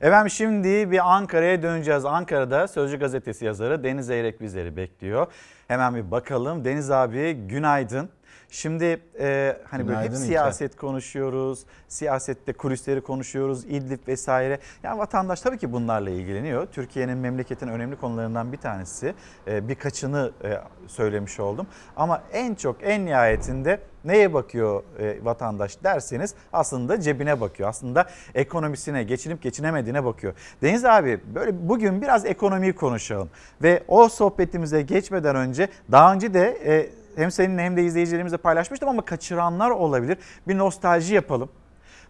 Efendim şimdi bir Ankara'ya döneceğiz. Ankara'da Sözcü Gazetesi yazarı Deniz Zeyrek bizleri bekliyor. Hemen bir bakalım. Deniz abi günaydın. Şimdi e, hani böyle hep Günaydın siyaset konuşuyoruz. Siyasette kulisleri konuşuyoruz. İdlib vesaire. Yani vatandaş tabii ki bunlarla ilgileniyor. Türkiye'nin memleketin önemli konularından bir tanesi. E, birkaçını e, söylemiş oldum. Ama en çok en nihayetinde neye bakıyor e, vatandaş derseniz aslında cebine bakıyor. Aslında ekonomisine, geçinip geçinemediğine bakıyor. Deniz abi böyle bugün biraz ekonomiyi konuşalım. Ve o sohbetimize geçmeden önce daha önce de e, hem seninle hem de izleyicilerimizle paylaşmıştım ama kaçıranlar olabilir. Bir nostalji yapalım.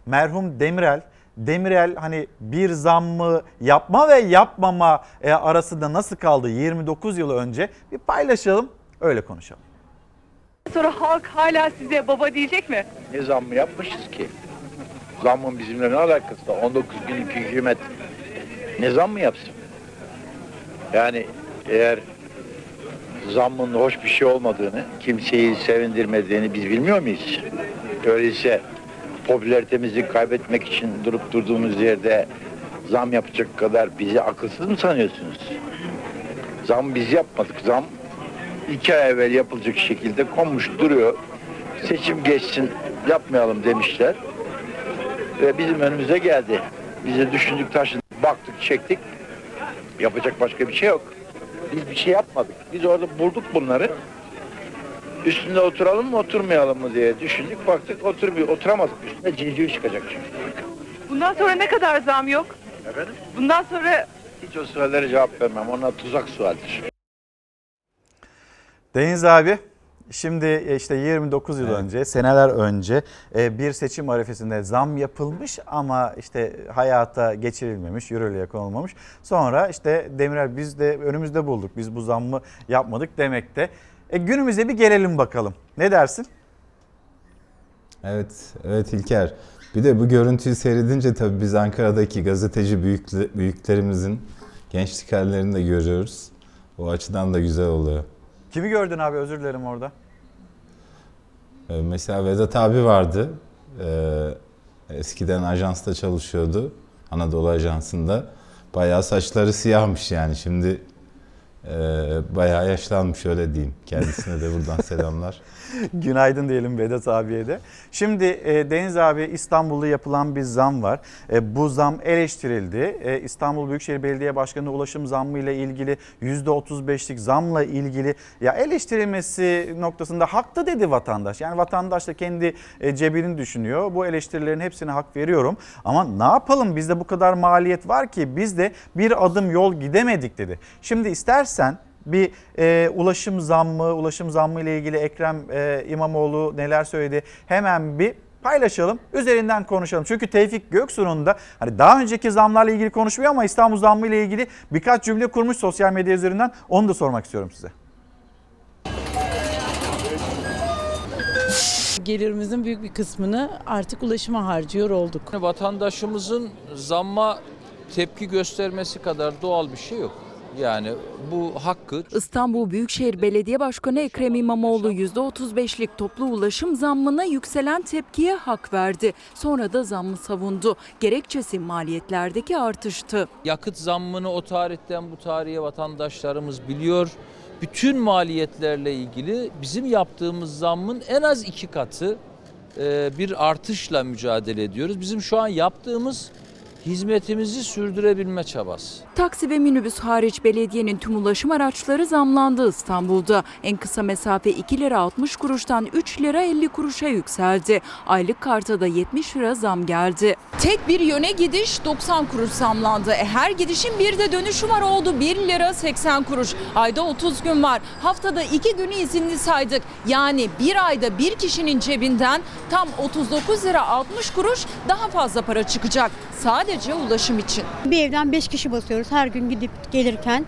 Merhum Demirel Demirel hani bir zammı yapma ve yapmama e, arasında nasıl kaldı 29 yıl önce bir paylaşalım öyle konuşalım. Sonra halk hala size baba diyecek mi? Ne zammı yapmışız ki? Zammın bizimle ne alakası var? 19 günlük hükümet ne zam mı yapsın? Yani eğer zammın hoş bir şey olmadığını, kimseyi sevindirmediğini biz bilmiyor muyuz? Öyleyse popülaritemizi kaybetmek için durup durduğumuz yerde zam yapacak kadar bizi akılsız mı sanıyorsunuz? Zam biz yapmadık. Zam iki ay evvel yapılacak şekilde konmuş duruyor. Seçim geçsin yapmayalım demişler. Ve bizim önümüze geldi. Bize düşündük taşındık, baktık, çektik. Yapacak başka bir şey yok. Biz bir şey yapmadık. Biz orada bulduk bunları. Üstünde oturalım mı oturmayalım mı diye düşündük. Baktık otur bir oturamadık. Üstünde civciv çıkacak çünkü. Bundan sonra ne kadar zam yok? Efendim? Bundan sonra Hiç o suallere cevap vermem. Onlar tuzak sualdir. Deniz abi şimdi işte 29 yıl Evet. önce seneler önce e, bir seçim arifesinde zam yapılmış ama işte hayata geçirilmemiş, yürürlüğe konulmamış. Sonra işte Demirel biz de önümüzde bulduk biz bu zammı yapmadık demekte. E, günümüze bir gelelim bakalım ne dersin? Evet, evet İlker. Bir de bu görüntüyü seyredince tabii biz Ankara'daki gazeteci büyükle- büyüklerimizin gençlik hallerini de görüyoruz. O açıdan da güzel oluyor. Kimi gördün abi özür dilerim orada. Ee, Mesela Vedat abi vardı. Ee, Eskiden ajansta çalışıyordu. Anadolu Ajansı'nda. Bayağı saçları siyahmış yani. Şimdi e, bayağı yaşlanmış öyle diyeyim. Kendisine de buradan selamlar. Günaydın diyelim Vedat abiye de. Şimdi e, Deniz abi İstanbul'da yapılan bir zam var. E, bu zam eleştirildi. E, İstanbul Büyükşehir Belediye Başkanı ulaşım zammı ile ilgili %35'lik zamla ilgili ya eleştirilmesi noktasında haklı dedi vatandaş. Yani vatandaş da kendi e, cebini düşünüyor. Bu eleştirilerin hepsine hak veriyorum. Ama ne yapalım bizde bu kadar maliyet var ki biz de bir adım yol gidemedik dedi. Şimdi istersen bir e, ulaşım zammı, ulaşım zammı ile ilgili Ekrem e, İmamoğlu neler söyledi hemen bir paylaşalım. Üzerinden konuşalım. Çünkü Tevfik Göksu'nun da hani daha önceki zamlarla ilgili konuşmuyor ama İstanbul zammı ile ilgili birkaç cümle kurmuş sosyal medya üzerinden. Onu da sormak istiyorum size. Gelirimizin büyük bir kısmını artık ulaşıma harcıyor olduk. Vatandaşımızın zamma tepki göstermesi kadar doğal bir şey yok. Yani bu hakkı. İstanbul Büyükşehir Belediye Başkanı Ekrem İmamoğlu %35'lik toplu ulaşım zammına yükselen tepkiye hak verdi. Sonra da zammı savundu. Gerekçesi maliyetlerdeki artıştı. Yakıt zammını o tarihten bu tarihe vatandaşlarımız biliyor. Bütün maliyetlerle ilgili bizim yaptığımız zammın en az iki katı e, bir artışla mücadele ediyoruz. Bizim şu an yaptığımız hizmetimizi sürdürebilme çabası. Taksi ve minibüs hariç belediyenin tüm ulaşım araçları zamlandı İstanbul'da. En kısa mesafe 2 lira 60 kuruştan 3 lira 50 kuruşa yükseldi. Aylık karta da 70 lira zam geldi. Tek bir yöne gidiş 90 kuruş zamlandı. E, her gidişin bir de dönüşü var oldu 1 lira 80 kuruş. Ayda 30 gün var. Haftada 2 günü izinli saydık. Yani bir ayda bir kişinin cebinden tam 39 lira 60 kuruş daha fazla para çıkacak. Sadece ulaşım için. Bir evden 5 kişi basıyoruz her gün gidip gelirken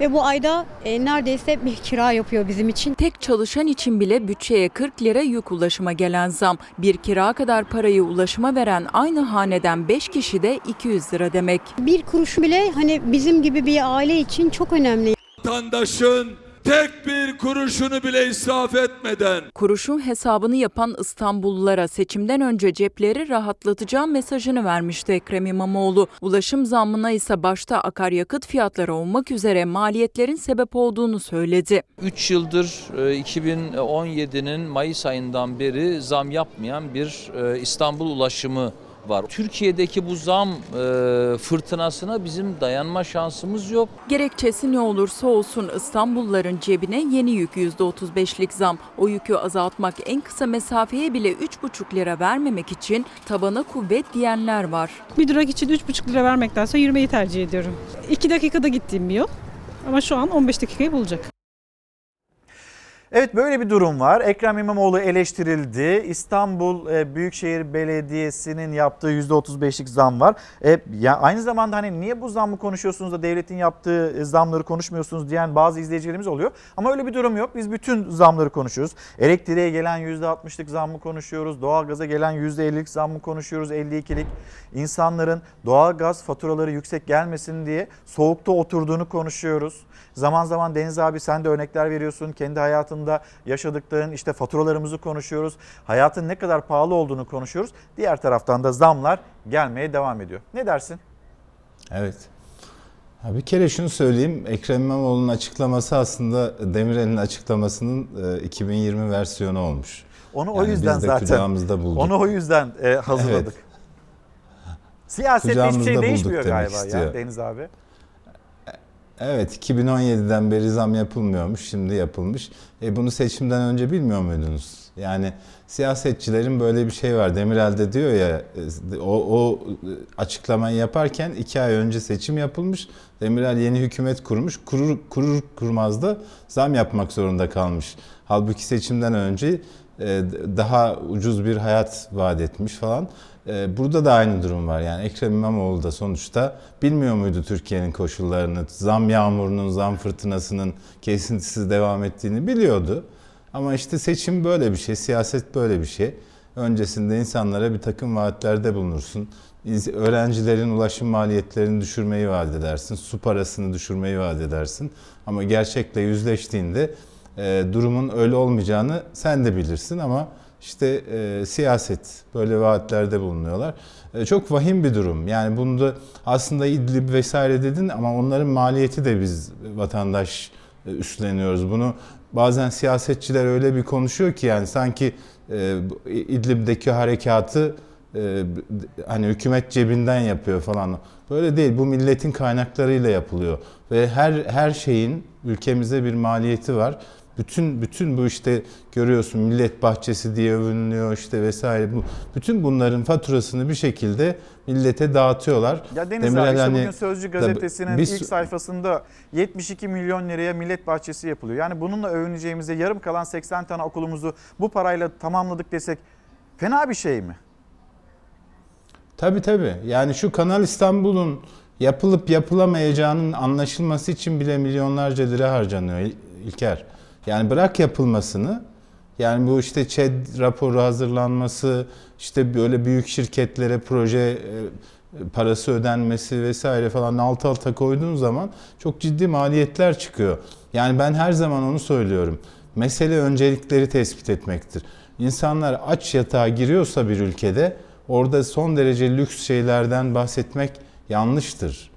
ve bu ayda e, neredeyse bir kira yapıyor bizim için. Tek çalışan için bile bütçeye 40 lira yük ulaşıma gelen zam. Bir kira kadar parayı ulaşıma veren aynı haneden 5 kişi de 200 lira demek. Bir kuruş bile hani bizim gibi bir aile için çok önemli. Vatandaşın tek bir kuruşunu bile israf etmeden Kuruşun hesabını yapan İstanbullulara seçimden önce cepleri rahatlatacağım mesajını vermişti Ekrem İmamoğlu. Ulaşım zammına ise başta akaryakıt fiyatları olmak üzere maliyetlerin sebep olduğunu söyledi. 3 yıldır e, 2017'nin Mayıs ayından beri zam yapmayan bir e, İstanbul ulaşımı var. Türkiye'deki bu zam e, fırtınasına bizim dayanma şansımız yok. Gerekçesi ne olursa olsun İstanbulluların cebine yeni yük %35'lik zam. O yükü azaltmak en kısa mesafeye bile 3,5 lira vermemek için tabana kuvvet diyenler var. Bir durak için 3,5 lira vermektense yürümeyi tercih ediyorum. 2 dakikada gittiğim bir yol ama şu an 15 dakikayı bulacak. Evet böyle bir durum var. Ekrem İmamoğlu eleştirildi. İstanbul e, Büyükşehir Belediyesi'nin yaptığı %35'lik zam var. E, ya aynı zamanda hani niye bu zammı konuşuyorsunuz da devletin yaptığı e, zamları konuşmuyorsunuz diyen bazı izleyicilerimiz oluyor. Ama öyle bir durum yok. Biz bütün zamları konuşuyoruz. Elektriğe gelen %60'lık zammı konuşuyoruz. Doğalgaza gelen %50'lik zammı konuşuyoruz. 52'lik. İnsanların doğalgaz faturaları yüksek gelmesin diye soğukta oturduğunu konuşuyoruz. Zaman zaman Deniz abi sen de örnekler veriyorsun. Kendi hayatında yaşadıkların işte faturalarımızı konuşuyoruz. Hayatın ne kadar pahalı olduğunu konuşuyoruz. Diğer taraftan da zamlar gelmeye devam ediyor. Ne dersin? Evet. Bir kere şunu söyleyeyim. Ekrem İmamoğlu'nun açıklaması aslında Demirel'in açıklamasının 2020 versiyonu olmuş. Onu o Yani yüzden biz de zaten bulduk. onu o yüzden e, hazırladık. Evet. Siyasette hiçbir şey değişmiyor galiba ya istiyor. Deniz abi. Evet 2017'den beri zam yapılmıyormuş şimdi yapılmış. E bunu seçimden önce bilmiyor muydunuz? Yani siyasetçilerin böyle bir şey var. Demirel de diyor ya e, o, o açıklamayı yaparken iki ay önce seçim yapılmış. Demirel yeni hükümet kurmuş. Kurur, kurur kurmaz da zam yapmak zorunda kalmış. Halbuki seçimden önce e, daha ucuz bir hayat vaat etmiş falan. E, Burada da aynı durum var. Yani Ekrem İmamoğlu da sonuçta bilmiyor muydu Türkiye'nin koşullarını, zam yağmurunun, zam fırtınasının kesintisiz devam ettiğini biliyordu. Ama işte seçim böyle bir şey, siyaset böyle bir şey. Öncesinde insanlara bir takım vaatlerde bulunursun. Öğrencilerin ulaşım maliyetlerini düşürmeyi vaat edersin, su parasını düşürmeyi vaat edersin. Ama gerçekle yüzleştiğinde e, durumun öyle olmayacağını sen de bilirsin ama işte e, siyaset böyle vaatlerde bulunuyorlar. E, çok vahim bir durum. Yani bunda aslında İdlib vesaire dedin ama onların maliyeti de biz vatandaş e, üstleniyoruz. Bunu bazen siyasetçiler öyle bir konuşuyor ki yani sanki e, İdlib'deki harekatı e, hani hükümet cebinden yapıyor falan. Böyle değil. Bu milletin kaynaklarıyla yapılıyor ve her her şeyin ülkemize bir maliyeti var. Bütün bütün bu işte görüyorsun millet bahçesi diye övünüyor işte vesaire bu bütün bunların faturasını bir şekilde millete dağıtıyorlar. Ya Deniz Demirel abi işte hani- bugün Sözcü gazetesinin biz- ilk sayfasında 72 milyon liraya millet bahçesi yapılıyor. Yani bununla övüneceğimize yarım kalan 80 tane okulumuzu bu parayla tamamladık desek Fena bir şey mi? Tabii tabii. Yani şu Kanal İstanbul'un yapılıp yapılamayacağının anlaşılması için bile milyonlarca lira harcanıyor İl- İlker. Yani bırak yapılmasını yani bu işte ÇED raporu hazırlanması, işte böyle büyük şirketlere proje e, parası ödenmesi vesaire falan alt alta koyduğun zaman çok ciddi maliyetler çıkıyor. Yani ben her zaman onu söylüyorum. Mesele öncelikleri tespit etmektir. İnsanlar aç yatağa giriyorsa bir ülkede orada son derece lüks şeylerden bahsetmek yanlıştır.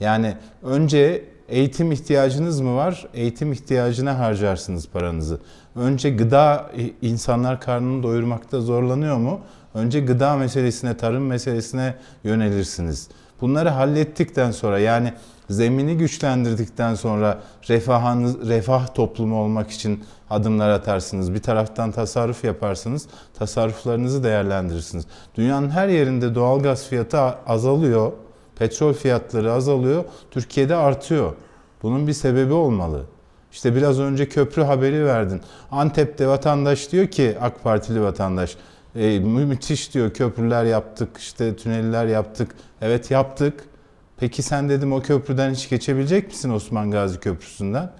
Yani önce eğitim ihtiyacınız mı var? Eğitim ihtiyacına harcarsınız paranızı. Önce gıda insanlar karnını doyurmakta zorlanıyor mu? Önce gıda meselesine, tarım meselesine yönelirsiniz. Bunları hallettikten sonra yani zemini güçlendirdikten sonra refahınız, refah toplumu olmak için adımlar atarsınız. Bir taraftan tasarruf yaparsınız, tasarruflarınızı değerlendirirsiniz. Dünyanın her yerinde doğalgaz fiyatı azalıyor, petrol fiyatları azalıyor, Türkiye'de artıyor. Bunun bir sebebi olmalı. İşte biraz önce köprü haberi verdin. Antep'te vatandaş diyor ki AK Partili vatandaş e, müthiş diyor köprüler yaptık işte tüneller yaptık. Evet yaptık. Peki sen dedim o köprüden hiç geçebilecek misin Osman Gazi Köprüsü'nden?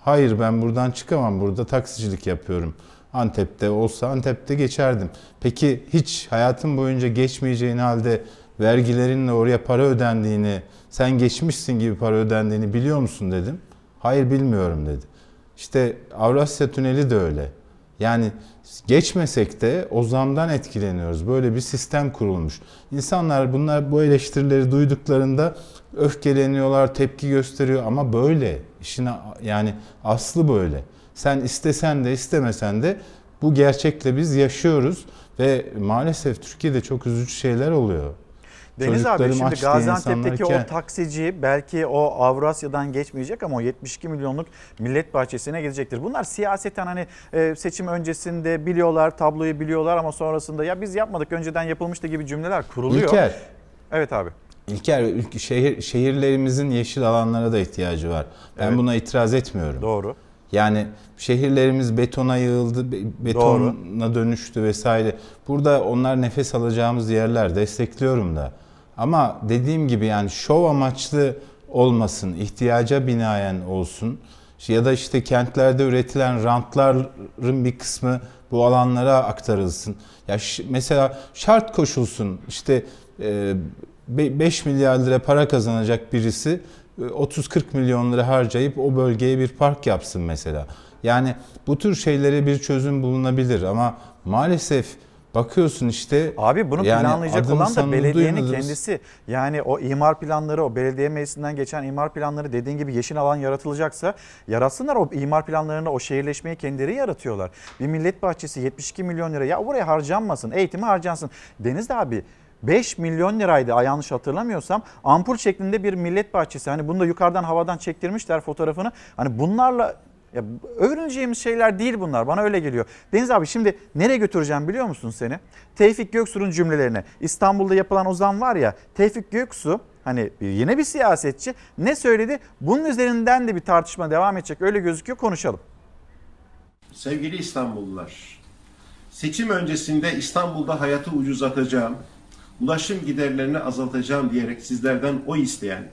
Hayır ben buradan çıkamam burada taksicilik yapıyorum. Antep'te olsa Antep'te geçerdim. Peki hiç hayatın boyunca geçmeyeceğin halde vergilerinle oraya para ödendiğini, sen geçmişsin gibi para ödendiğini biliyor musun dedim. Hayır bilmiyorum dedi. İşte Avrasya Tüneli de öyle. Yani geçmesek de o zamdan etkileniyoruz. Böyle bir sistem kurulmuş. İnsanlar bunlar bu eleştirileri duyduklarında öfkeleniyorlar, tepki gösteriyor ama böyle. İşin yani aslı böyle. Sen istesen de istemesen de bu gerçekle biz yaşıyoruz ve maalesef Türkiye'de çok üzücü şeyler oluyor. Deniz abi şimdi Gaziantep'teki insanlar o taksici belki o Avrasya'dan geçmeyecek ama o 72 milyonluk millet bahçesine gidecektir. Bunlar siyaseten hani e, seçim öncesinde biliyorlar, tabloyu biliyorlar ama sonrasında ya biz yapmadık önceden yapılmıştı gibi cümleler kuruluyor. İlker. Evet abi. İlker şehir şehirlerimizin yeşil alanlara da ihtiyacı var. Ben Evet. buna itiraz etmiyorum. Doğru. Yani şehirlerimiz betona yığıldı, be- betona dönüştü vesaire. Burada onlar nefes alacağımız yerler destekliyorum da. Ama dediğim gibi yani şov amaçlı olmasın, ihtiyaca binaen olsun. Ya da işte kentlerde üretilen rantların bir kısmı bu alanlara aktarılsın. Ya mesela şart koşulsun işte e, be- 5 milyar lira para kazanacak birisi e, 30-40 milyon lira harcayıp o bölgeye bir park yapsın mesela. Yani bu tür şeylere bir çözüm bulunabilir ama maalesef bakıyorsun işte Abi bunu yani planlayacak olan da belediyenin duymadığımız- kendisi. Yani o imar planları, o belediye meclisinden geçen imar planları dediğin gibi yeşil alan yaratılacaksa yaratsınlar o imar planlarını, o şehirleşmeyi kendileri yaratıyorlar. Bir millet bahçesi 72 milyon lira ya buraya harcanmasın, eğitime harcansın. Deniz de abi 5 milyon liraydı ay yanlış hatırlamıyorsam ampul şeklinde bir millet bahçesi. Hani bunu da yukarıdan havadan çektirmişler fotoğrafını. Hani bunlarla ya övüneceğimiz şeyler değil bunlar. Bana öyle geliyor. Deniz abi şimdi nereye götüreceğim biliyor musun seni? Tevfik Göksu'nun cümlelerine. İstanbul'da yapılan o zam var ya. Tevfik Göksu hani yine bir siyasetçi ne söyledi? Bunun üzerinden de bir tartışma devam edecek. Öyle gözüküyor. Konuşalım. Sevgili İstanbullular, seçim öncesinde İstanbul'da hayatı ucuzlatacağım, ulaşım giderlerini azaltacağım diyerek sizlerden oy isteyen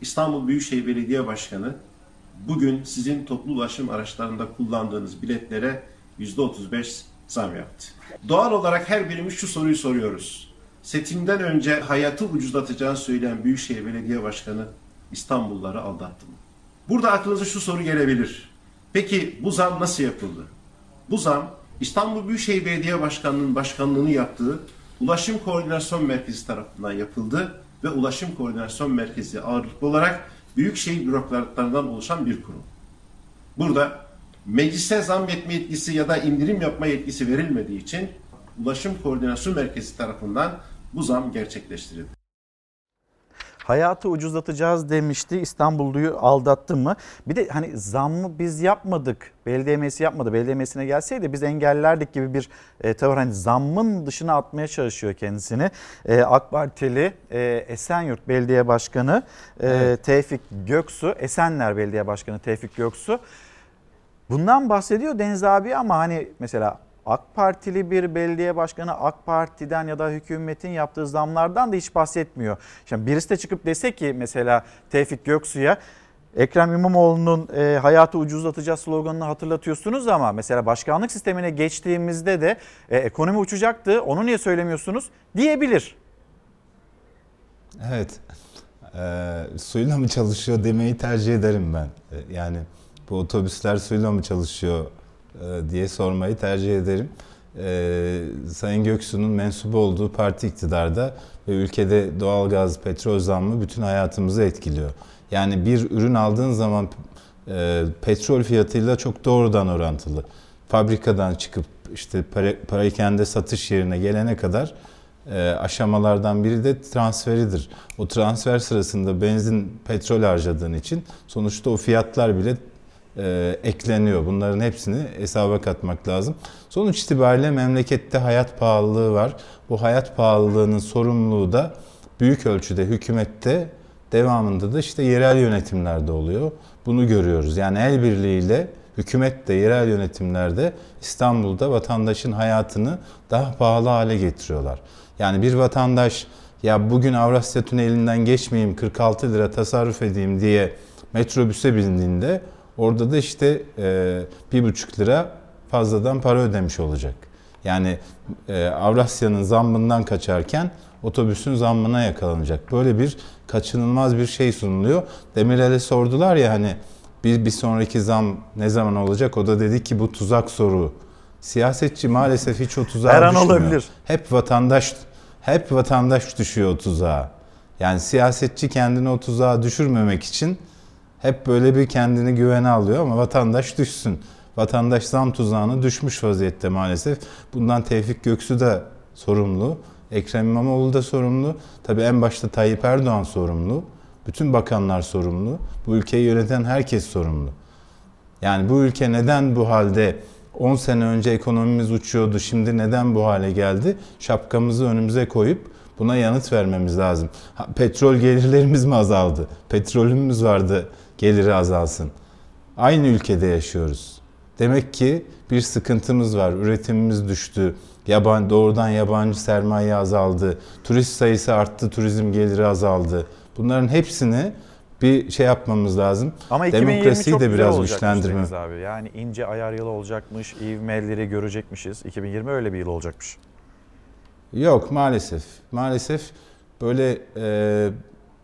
İstanbul Büyükşehir Belediye Başkanı bugün sizin toplu ulaşım araçlarında kullandığınız biletlere %35 zam yaptı. Doğal olarak her birimiz şu soruyu soruyoruz. Seçimden önce hayatı ucuzlatacağını söyleyen Büyükşehir Belediye Başkanı İstanbulluları aldattı mı? Burada aklınıza şu soru gelebilir. Peki bu zam nasıl yapıldı? Bu zam İstanbul Büyükşehir Belediye Başkanlığı'nın başkanlığını yaptığı Ulaşım Koordinasyon Merkezi tarafından yapıldı ve Ulaşım Koordinasyon Merkezi ağırlıklı olarak büyükşehir bürokratlarından oluşan bir kurum. Burada meclise zam etme yetkisi ya da indirim yapma yetkisi verilmediği için Ulaşım Koordinasyon Merkezi tarafından bu zam gerçekleştirildi. Hayatı ucuzlatacağız demişti. İstanbulluyu aldattı mı? Bir de hani zammı biz yapmadık. Belediye meclisi yapmadı. Belediye meclisine gelseydi biz engellerdik gibi bir e, tavır. Hani zammın dışına atmaya çalışıyor kendisini. E, AK Partili e, Esenyurt Belediye Başkanı e, Tevfik Göksu, Esenler Belediye Başkanı Tevfik Göksu. Bundan bahsediyor Deniz abi ama hani mesela AK Partili bir belediye başkanı AK Parti'den ya da hükümetin yaptığı zamlardan da hiç bahsetmiyor. Şimdi birisi de çıkıp dese ki mesela Tevfik Göksu'ya Ekrem İmamoğlu'nun e, hayatı ucuzlatacağız sloganını hatırlatıyorsunuz ama mesela başkanlık sistemine geçtiğimizde de e, ekonomi uçacaktı onu niye söylemiyorsunuz diyebilir. Evet. Ee, suyla mı çalışıyor demeyi tercih ederim ben. Ee, Yani bu otobüsler suyla mı çalışıyor e, diye sormayı tercih ederim. Ee, Sayın Göksu'nun mensubu olduğu parti iktidarda ve ülkede doğalgaz, petrol zammı bütün hayatımızı etkiliyor. Yani bir ürün aldığın zaman e, petrol fiyatıyla çok doğrudan orantılı. Fabrikadan çıkıp işte para, parakende satış yerine gelene kadar e, aşamalardan biri de transferidir. O transfer sırasında benzin, petrol harcadığın için sonuçta o fiyatlar bile e, ekleniyor. Bunların hepsini hesaba katmak lazım. Sonuç itibariyle memlekette hayat pahalılığı var. Bu hayat pahalılığının sorumluluğu da büyük ölçüde hükümette devamında da işte yerel yönetimlerde oluyor. Bunu görüyoruz. Yani el birliğiyle hükümet de yerel yönetimlerde İstanbul'da vatandaşın hayatını daha pahalı hale getiriyorlar. Yani bir vatandaş ya bugün Avrasya Tüneli'nden geçmeyeyim 46 lira tasarruf edeyim diye metrobüse bindiğinde orada da işte e, bir buçuk lira fazladan para ödemiş olacak. Yani e, Avrasya'nın zammından kaçarken otobüsün zammına yakalanacak. Böyle bir kaçınılmaz bir şey sunuluyor. Demirel'e sordular ya hani bir, bir sonraki zam ne zaman olacak? O da dedi ki bu tuzak soru. Siyasetçi maalesef hiç o tuzağa Her an düşmüyor. olabilir. Hep vatandaş hep vatandaş düşüyor o tuzağa. Yani siyasetçi kendini o tuzağa düşürmemek için hep böyle bir kendini güvene alıyor ama vatandaş düşsün. Vatandaş zam tuzağına düşmüş vaziyette maalesef. Bundan Tevfik Göksu da sorumlu. Ekrem İmamoğlu da sorumlu. Tabii en başta Tayyip Erdoğan sorumlu. Bütün bakanlar sorumlu. Bu ülkeyi yöneten herkes sorumlu. Yani bu ülke neden bu halde 10 sene önce ekonomimiz uçuyordu şimdi neden bu hale geldi? Şapkamızı önümüze koyup buna yanıt vermemiz lazım. Ha, petrol gelirlerimiz mi azaldı? Petrolümüz vardı geliri azalsın. Aynı ülkede yaşıyoruz. Demek ki bir sıkıntımız var. Üretimimiz düştü. Yaban, doğrudan yabancı sermaye azaldı. Turist sayısı arttı, turizm geliri azaldı. Bunların hepsini bir şey yapmamız lazım. Ama 2020 Demokrasiyi de biraz güçlendirme. Abi. Yani ince ayar yılı olacakmış, ivmeleri görecekmişiz. 2020 öyle bir yıl olacakmış. Yok maalesef. Maalesef böyle e,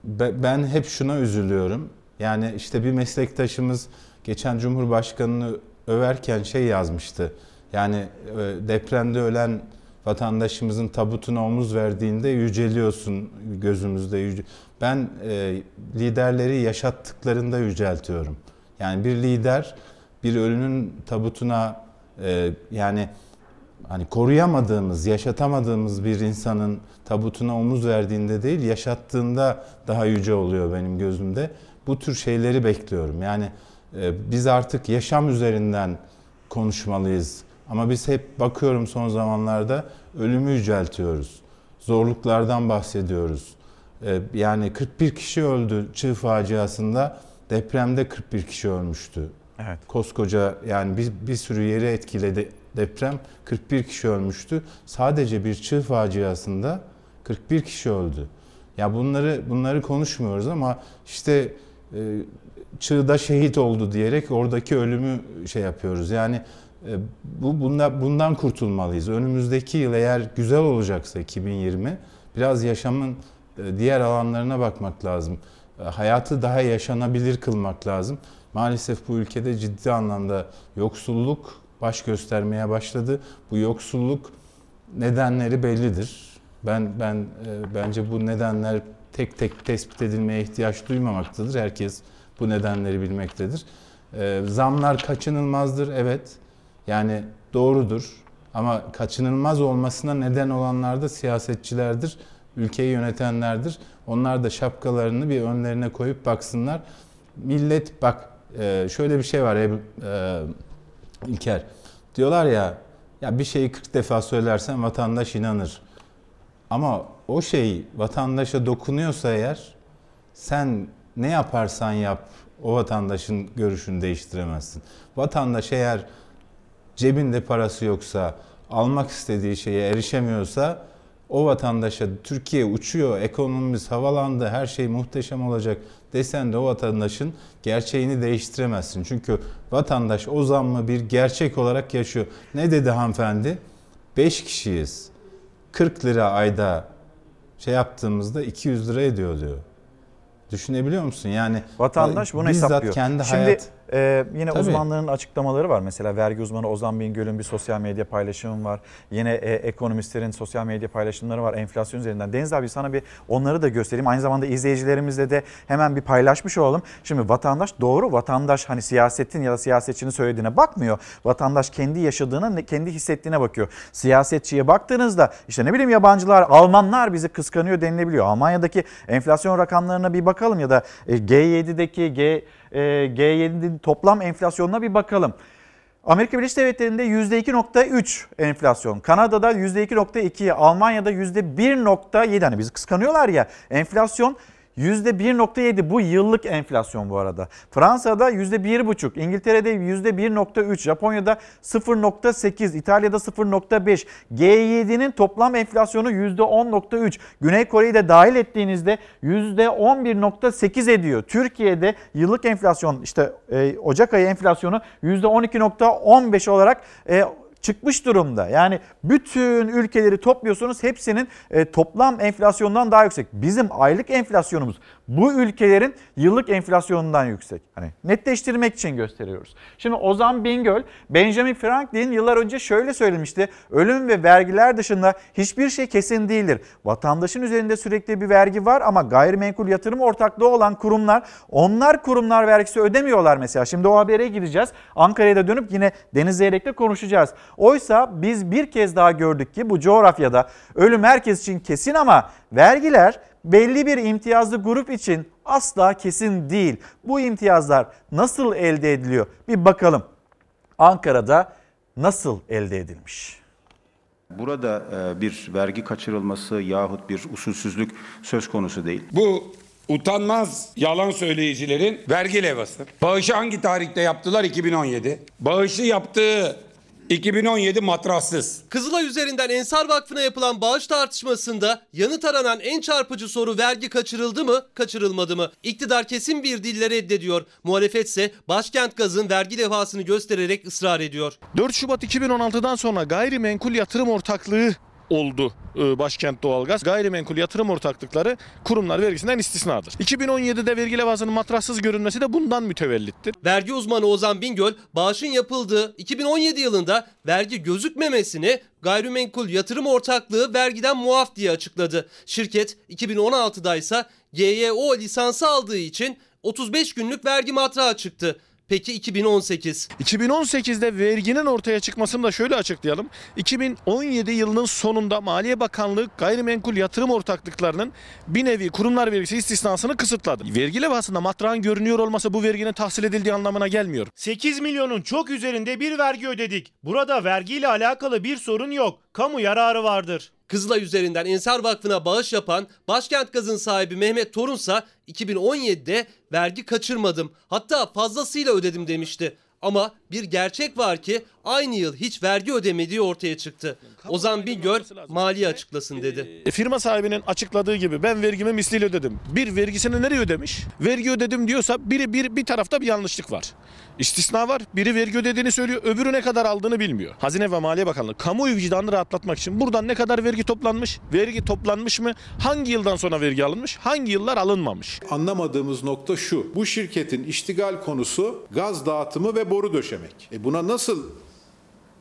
be- ben hep şuna üzülüyorum. Yani işte bir meslektaşımız geçen Cumhurbaşkanı'nı överken şey yazmıştı. Yani e, depremde ölen vatandaşımızın tabutuna omuz verdiğinde yüceliyorsun gözümüzde. yüce- Ben e, liderleri yaşattıklarında yüceltiyorum. Yani bir lider bir ölünün tabutuna e, yani hani koruyamadığımız, yaşatamadığımız bir insanın tabutuna omuz verdiğinde değil, yaşattığında daha yüce oluyor benim gözümde. Bu tür şeyleri bekliyorum. Yani e, biz artık yaşam üzerinden konuşmalıyız. Ama biz hep bakıyorum son zamanlarda ölümü yüceltiyoruz. Zorluklardan bahsediyoruz. E, yani 41 kişi öldü çığ faciasında. Depremde 41 kişi ölmüştü. Evet. Koskoca yani bir, bir sürü yeri etkiledi deprem. 41 kişi ölmüştü. Sadece bir çığ faciasında 41 kişi öldü. Ya bunları bunları konuşmuyoruz ama işte çığda şehit oldu diyerek oradaki ölümü şey yapıyoruz. Yani e, bu bundan, bundan kurtulmalıyız. Önümüzdeki yıl eğer güzel olacaksa 2020 biraz yaşamın e, diğer alanlarına bakmak lazım. E, Hayatı daha yaşanabilir kılmak lazım. Maalesef bu ülkede ciddi anlamda yoksulluk baş göstermeye başladı. Bu yoksulluk nedenleri bellidir. Ben ben e, bence bu nedenler tek tek tespit edilmeye ihtiyaç duymamaktadır. Herkes bu nedenleri bilmektedir. E, zamlar kaçınılmazdır evet. Yani doğrudur. Ama kaçınılmaz olmasına neden olanlar da siyasetçilerdir, ülkeyi yönetenlerdir. Onlar da şapkalarını bir önlerine koyup baksınlar. Millet bak e, şöyle bir şey var e, İlker. Diyorlar ya ya bir şeyi 40 defa söylersen vatandaş inanır. Ama o şey vatandaşa dokunuyorsa eğer sen ne yaparsan yap o vatandaşın görüşünü değiştiremezsin. Vatandaş eğer cebinde parası yoksa, almak istediği şeye erişemiyorsa o vatandaşa Türkiye uçuyor, ekonomimiz havalandı, her şey muhteşem olacak desen de o vatandaşın gerçeğini değiştiremezsin. Çünkü vatandaş o zammı bir gerçek olarak yaşıyor. Ne dedi hanımefendi? 5 kişiyiz. 40 lira ayda şey yaptığımızda 200 lira ediyor diyor. Düşünebiliyor musun? Yani Vatandaş bunu hesaplıyor. kendi Şimdi hayat e, yine Tabii. uzmanların açıklamaları var. Mesela vergi uzmanı Ozan Bingöl'ün bir sosyal medya paylaşımı var. Yine e, ekonomistlerin sosyal medya paylaşımları var enflasyon üzerinden. Deniz abi sana bir onları da göstereyim. Aynı zamanda izleyicilerimizle de hemen bir paylaşmış olalım. Şimdi vatandaş doğru vatandaş hani siyasetin ya da siyasetçinin söylediğine bakmıyor. Vatandaş kendi yaşadığına, kendi hissettiğine bakıyor. Siyasetçiye baktığınızda işte ne bileyim yabancılar, Almanlar bizi kıskanıyor denilebiliyor. Almanya'daki enflasyon rakamlarına bir bakalım ya da e, G7'deki G G7'nin toplam enflasyonuna bir bakalım. Amerika Birleşik Devletleri'nde %2.3 enflasyon, Kanada'da %2.2, Almanya'da %1.7 hani bizi kıskanıyorlar ya enflasyon %1.7 bu yıllık enflasyon bu arada. Fransa'da %1.5, İngiltere'de %1.3, Japonya'da 0.8, İtalya'da 0.5. G7'nin toplam enflasyonu %10.3. Güney Kore'yi de dahil ettiğinizde %11.8 ediyor. Türkiye'de yıllık enflasyon işte e, Ocak ayı enflasyonu %12.15 olarak e, çıkmış durumda. Yani bütün ülkeleri topluyorsunuz hepsinin e, toplam enflasyondan daha yüksek. Bizim aylık enflasyonumuz bu ülkelerin yıllık enflasyonundan yüksek. Hani netleştirmek için gösteriyoruz. Şimdi Ozan Bingöl, Benjamin Franklin yıllar önce şöyle söylemişti. Ölüm ve vergiler dışında hiçbir şey kesin değildir. Vatandaşın üzerinde sürekli bir vergi var ama gayrimenkul yatırım ortaklığı olan kurumlar onlar kurumlar vergisi ödemiyorlar mesela. Şimdi o habere gideceğiz. Ankara'ya da dönüp yine Deniz Zeyrek'le konuşacağız. Oysa biz bir kez daha gördük ki bu coğrafyada ölüm herkes için kesin ama vergiler belli bir imtiyazlı grup için asla kesin değil. Bu imtiyazlar nasıl elde ediliyor? Bir bakalım. Ankara'da nasıl elde edilmiş? Burada e, bir vergi kaçırılması yahut bir usulsüzlük söz konusu değil. Bu utanmaz yalan söyleyicilerin vergi levhası. Bağışı hangi tarihte yaptılar? 2017. Bağışı yaptığı 2017 matrassız. Kızılay üzerinden Ensar Vakfı'na yapılan bağış tartışmasında yanıt aranan en çarpıcı soru vergi kaçırıldı mı, kaçırılmadı mı? İktidar kesin bir dille reddediyor. Muhalefet ise başkent gazın vergi levhasını göstererek ısrar ediyor. 4 Şubat 2016'dan sonra gayrimenkul yatırım ortaklığı oldu e, Başkent Doğalgaz. Gayrimenkul yatırım ortaklıkları kurumlar vergisinden istisnadır. 2017'de vergi levhasının matrassız görünmesi de bundan mütevellittir. Vergi uzmanı Ozan Bingöl, bağışın yapıldığı 2017 yılında vergi gözükmemesini gayrimenkul yatırım ortaklığı vergiden muaf diye açıkladı. Şirket 2016'da ise GYO lisansı aldığı için 35 günlük vergi matrağı çıktı. Peki 2018? 2018'de verginin ortaya çıkmasını da şöyle açıklayalım. 2017 yılının sonunda Maliye Bakanlığı gayrimenkul yatırım ortaklıklarının bir nevi kurumlar vergisi istisnasını kısıtladı. Vergi levhasında matrağın görünüyor olması bu verginin tahsil edildiği anlamına gelmiyor. 8 milyonun çok üzerinde bir vergi ödedik. Burada vergiyle alakalı bir sorun yok. Kamu yararı vardır. Kızılay üzerinden Ensar Vakfı'na bağış yapan Başkent Gaz'ın sahibi Mehmet Torunsa 2017'de vergi kaçırmadım hatta fazlasıyla ödedim demişti. Ama bir gerçek var ki aynı yıl hiç vergi ödemediği ortaya çıktı. Ozan Bingöl maliye açıklasın dedi. E, firma sahibinin açıkladığı gibi ben vergimi misliyle ödedim. Bir vergisini nereye ödemiş? Vergi ödedim diyorsa biri bir bir tarafta bir yanlışlık var. İstisna var. Biri vergi ödediğini söylüyor. Öbürü ne kadar aldığını bilmiyor. Hazine ve Maliye Bakanlığı kamuoyu vicdanını rahatlatmak için buradan ne kadar vergi toplanmış? Vergi toplanmış mı? Hangi yıldan sonra vergi alınmış? Hangi yıllar alınmamış? Anlamadığımız nokta şu. Bu şirketin iştigal konusu gaz dağıtımı ve boru döşemek. E buna nasıl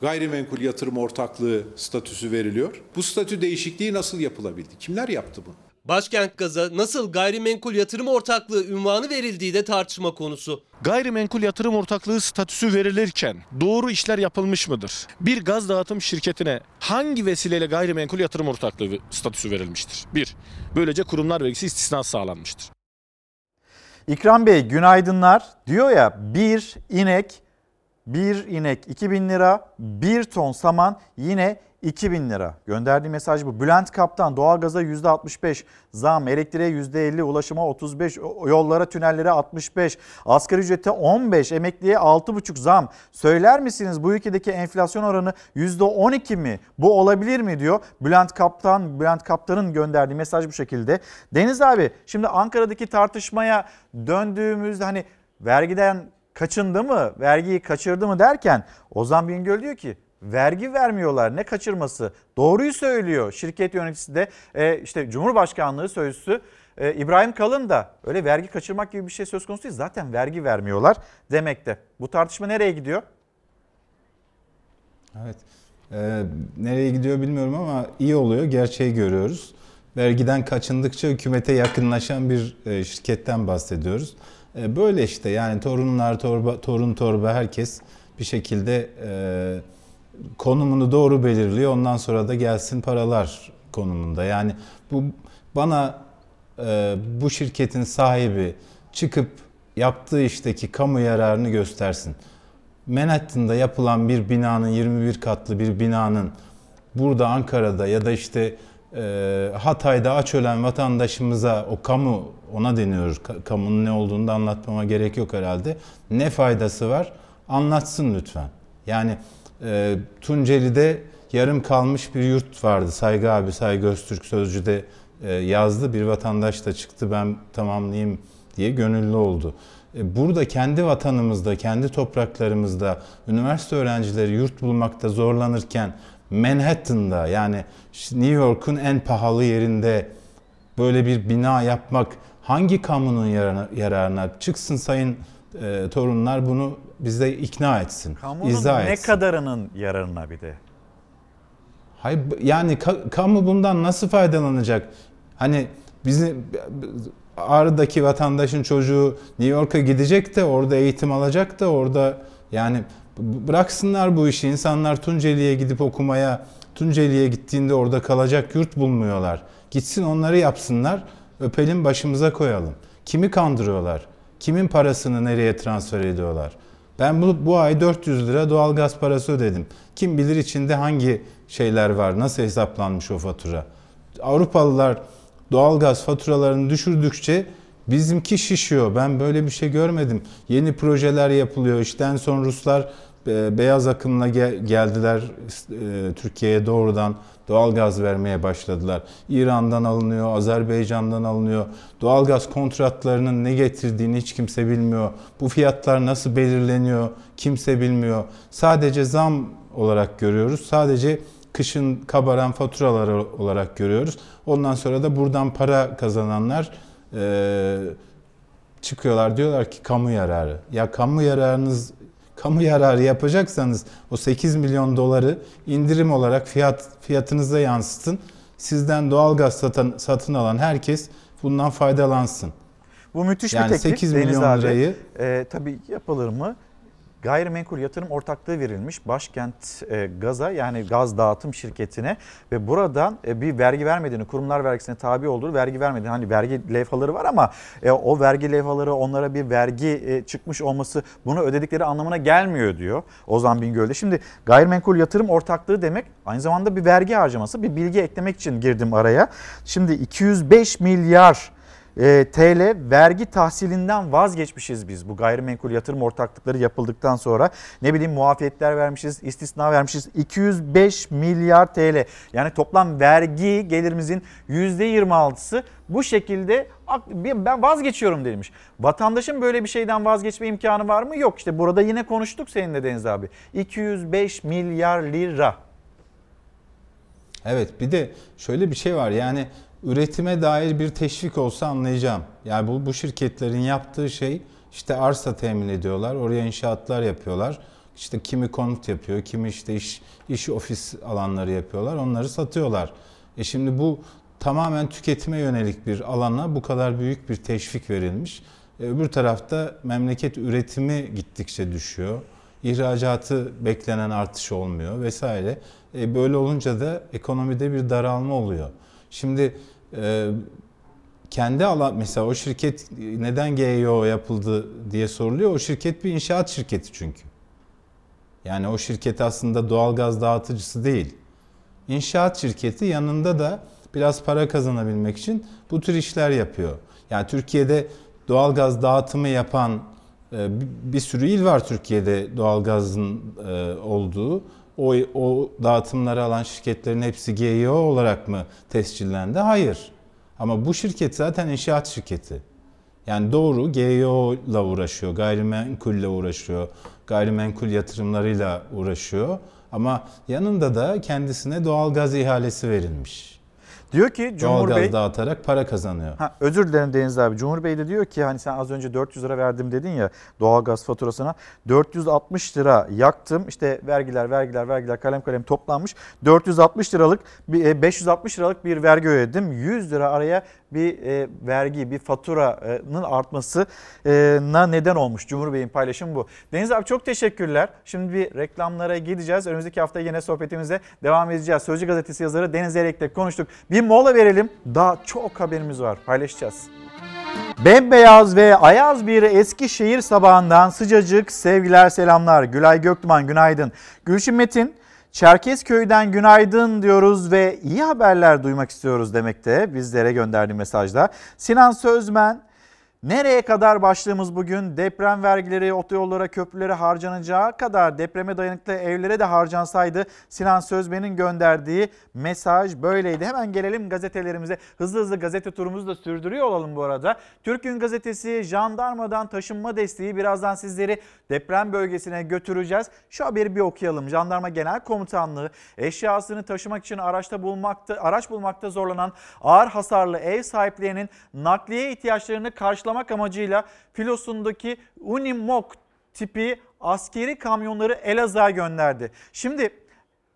gayrimenkul yatırım ortaklığı statüsü veriliyor? Bu statü değişikliği nasıl yapılabildi? Kimler yaptı bunu? Başkent Gaz'a nasıl gayrimenkul yatırım ortaklığı ünvanı verildiği de tartışma konusu. Gayrimenkul yatırım ortaklığı statüsü verilirken doğru işler yapılmış mıdır? Bir gaz dağıtım şirketine hangi vesileyle gayrimenkul yatırım ortaklığı statüsü verilmiştir? Bir, böylece kurumlar vergisi istisnası sağlanmıştır. İkram Bey günaydınlar. Diyor ya bir inek, bir inek 2000 lira, bir ton saman yine 2000 lira. Gönderdiği mesaj bu. Bülent Kaptan doğalgaza %65 zam, elektriğe %50, ulaşıma 35, yollara, tünellere 65, asgari ücrete 15, emekliye 6,5 zam. Söyler misiniz bu ülkedeki enflasyon oranı %12 mi? Bu olabilir mi diyor. Bülent Kaptan, Bülent Kaptan'ın gönderdiği mesaj bu şekilde. Deniz abi şimdi Ankara'daki tartışmaya döndüğümüzde hani vergiden kaçındı mı, vergiyi kaçırdı mı derken Ozan Bingöl diyor ki vergi vermiyorlar ne kaçırması doğruyu söylüyor şirket yöneticisi de e, işte Cumhurbaşkanlığı sözcüsü e, İbrahim Kalın da öyle vergi kaçırmak gibi bir şey söz konusu değil zaten vergi vermiyorlar demekte. Bu tartışma nereye gidiyor? Evet. Ee, nereye gidiyor bilmiyorum ama iyi oluyor. Gerçeği görüyoruz. Vergiden kaçındıkça hükümete yakınlaşan bir e, şirketten bahsediyoruz. E, böyle işte yani torunlar, torba, torun torba herkes bir şekilde e, konumunu doğru belirliyor. Ondan sonra da gelsin paralar konumunda. Yani bu bana e, bu şirketin sahibi çıkıp yaptığı işteki kamu yararını göstersin. Manhattan'da yapılan bir binanın 21 katlı bir binanın burada Ankara'da ya da işte e, Hatay'da aç ölen vatandaşımıza o kamu ona deniyor. Kamunun ne olduğunu da anlatmama gerek yok herhalde. Ne faydası var? Anlatsın lütfen. Yani e, Tunceli'de yarım kalmış bir yurt vardı. Saygı abi, Saygı Öztürk Sözcü'de e, yazdı. Bir vatandaş da çıktı ben tamamlayayım diye gönüllü oldu. E, burada kendi vatanımızda, kendi topraklarımızda üniversite öğrencileri yurt bulmakta zorlanırken Manhattan'da yani New York'un en pahalı yerinde böyle bir bina yapmak hangi kamunun yararına, yararına? çıksın sayın e, torunlar bunu bize ikna etsin, Kamunun izah ne etsin. kadarının yararına bir de? Hayır yani ka- kamu bundan nasıl faydalanacak? Hani bizim Ağrı'daki vatandaşın çocuğu New York'a gidecek de orada eğitim alacak da orada yani bıraksınlar bu işi. İnsanlar Tunceli'ye gidip okumaya, Tunceli'ye gittiğinde orada kalacak yurt bulmuyorlar. Gitsin onları yapsınlar, öpelim başımıza koyalım. Kimi kandırıyorlar? Kimin parasını nereye transfer ediyorlar? Ben bu, bu ay 400 lira doğalgaz parası ödedim. Kim bilir içinde hangi şeyler var, nasıl hesaplanmış o fatura. Avrupalılar doğalgaz faturalarını düşürdükçe bizimki şişiyor. Ben böyle bir şey görmedim. Yeni projeler yapılıyor. İşte en son Ruslar beyaz akımla geldiler e, Türkiye'ye doğrudan doğalgaz vermeye başladılar. İran'dan alınıyor, Azerbaycan'dan alınıyor. Doğalgaz kontratlarının ne getirdiğini hiç kimse bilmiyor. Bu fiyatlar nasıl belirleniyor kimse bilmiyor. Sadece zam olarak görüyoruz. Sadece kışın kabaran faturalar olarak görüyoruz. Ondan sonra da buradan para kazananlar e, çıkıyorlar diyorlar ki kamu yararı. Ya kamu yararınız kamu yararı yapacaksanız o 8 milyon doları indirim olarak fiyat fiyatınıza yansıtın. Sizden doğalgaz satın, satın alan herkes bundan faydalansın. Bu müthiş yani bir teklif 8 Deniz milyon abi. lirayı E, tabii yapılır mı? Gayrimenkul yatırım ortaklığı verilmiş başkent e, gaza yani gaz dağıtım şirketine ve buradan e, bir vergi vermediğini kurumlar vergisine tabi olduğu vergi vermediğini hani vergi levhaları var ama e, o vergi levhaları onlara bir vergi e, çıkmış olması bunu ödedikleri anlamına gelmiyor diyor Ozan Bingöl'de. Şimdi gayrimenkul yatırım ortaklığı demek aynı zamanda bir vergi harcaması bir bilgi eklemek için girdim araya. Şimdi 205 milyar e, TL vergi tahsilinden vazgeçmişiz biz bu gayrimenkul yatırım ortaklıkları yapıldıktan sonra. Ne bileyim muafiyetler vermişiz, istisna vermişiz. 205 milyar TL yani toplam vergi gelirimizin %26'sı bu şekilde ben vazgeçiyorum denilmiş. Vatandaşın böyle bir şeyden vazgeçme imkanı var mı? Yok işte burada yine konuştuk seninle Deniz abi. 205 milyar lira. Evet bir de şöyle bir şey var yani üretime dair bir teşvik olsa anlayacağım. Yani bu, bu şirketlerin yaptığı şey işte arsa temin ediyorlar, oraya inşaatlar yapıyorlar. İşte kimi konut yapıyor, kimi işte iş, iş ofis alanları yapıyorlar, onları satıyorlar. E şimdi bu tamamen tüketime yönelik bir alana bu kadar büyük bir teşvik verilmiş. E öbür tarafta memleket üretimi gittikçe düşüyor. İhracatı beklenen artış olmuyor vesaire. E böyle olunca da ekonomide bir daralma oluyor. Şimdi e, kendi alan mesela o şirket neden GEO yapıldı diye soruluyor. O şirket bir inşaat şirketi çünkü. Yani o şirket aslında doğalgaz dağıtıcısı değil. İnşaat şirketi yanında da biraz para kazanabilmek için bu tür işler yapıyor. Yani Türkiye'de doğalgaz dağıtımı yapan e, bir sürü il var Türkiye'de doğalgazın e, olduğu. O, o dağıtımları alan şirketlerin hepsi GEO olarak mı tescillendi? Hayır. Ama bu şirket zaten inşaat şirketi. Yani doğru GEO ile uğraşıyor, gayrimenkulle uğraşıyor, gayrimenkul yatırımlarıyla uğraşıyor. Ama yanında da kendisine doğalgaz ihalesi verilmiş. Diyor ki Cumhur Doğalgaz Bey dağıtarak para kazanıyor. Ha, özür dilerim Deniz abi. Cumhur Bey de diyor ki hani sen az önce 400 lira verdim dedin ya doğalgaz faturasına. 460 lira yaktım. İşte vergiler, vergiler, vergiler kalem kalem toplanmış. 460 liralık bir e, 560 liralık bir vergi ödedim. 100 lira araya bir e, vergi, bir faturanın artmasına neden olmuş. Cumhur Bey'in paylaşımı bu. Deniz abi çok teşekkürler. Şimdi bir reklamlara gideceğiz. Önümüzdeki hafta yine sohbetimize devam edeceğiz. Sözcü gazetesi yazarı Deniz Erek'le konuştuk. Bir mola verelim. Daha çok haberimiz var. Paylaşacağız. Bembeyaz ve ayaz bir Eskişehir sabahından sıcacık sevgiler selamlar. Gülay Göktuman günaydın. Gülşin Metin Çerkezköy'den günaydın diyoruz ve iyi haberler duymak istiyoruz demekte bizlere gönderdiği mesajda. Sinan Sözmen Nereye kadar başlığımız bugün deprem vergileri otoyollara köprülere harcanacağı kadar depreme dayanıklı evlere de harcansaydı Sinan Sözmen'in gönderdiği mesaj böyleydi. Hemen gelelim gazetelerimize hızlı hızlı gazete turumuzu da sürdürüyor olalım bu arada. Türk'ün gazetesi jandarmadan taşınma desteği birazdan sizleri deprem bölgesine götüreceğiz. Şu haberi bir okuyalım. Jandarma Genel Komutanlığı eşyasını taşımak için araçta bulmakta, araç bulmakta zorlanan ağır hasarlı ev sahiplerinin nakliye ihtiyaçlarını karşılamak karşılamak amacıyla filosundaki Unimog tipi askeri kamyonları Elazığ'a gönderdi. Şimdi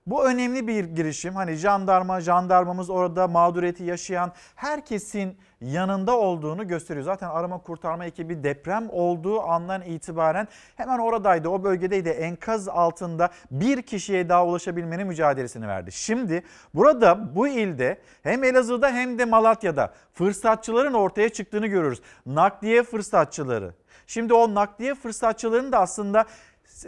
bu önemli bir girişim. Hani jandarma, jandarmamız orada mağduriyeti yaşayan herkesin yanında olduğunu gösteriyor. Zaten arama kurtarma ekibi deprem olduğu andan itibaren hemen oradaydı. O bölgedeydi. Enkaz altında bir kişiye daha ulaşabilmenin mücadelesini verdi. Şimdi burada bu ilde hem Elazığ'da hem de Malatya'da fırsatçıların ortaya çıktığını görüyoruz. Nakliye fırsatçıları. Şimdi o nakliye fırsatçılarını da aslında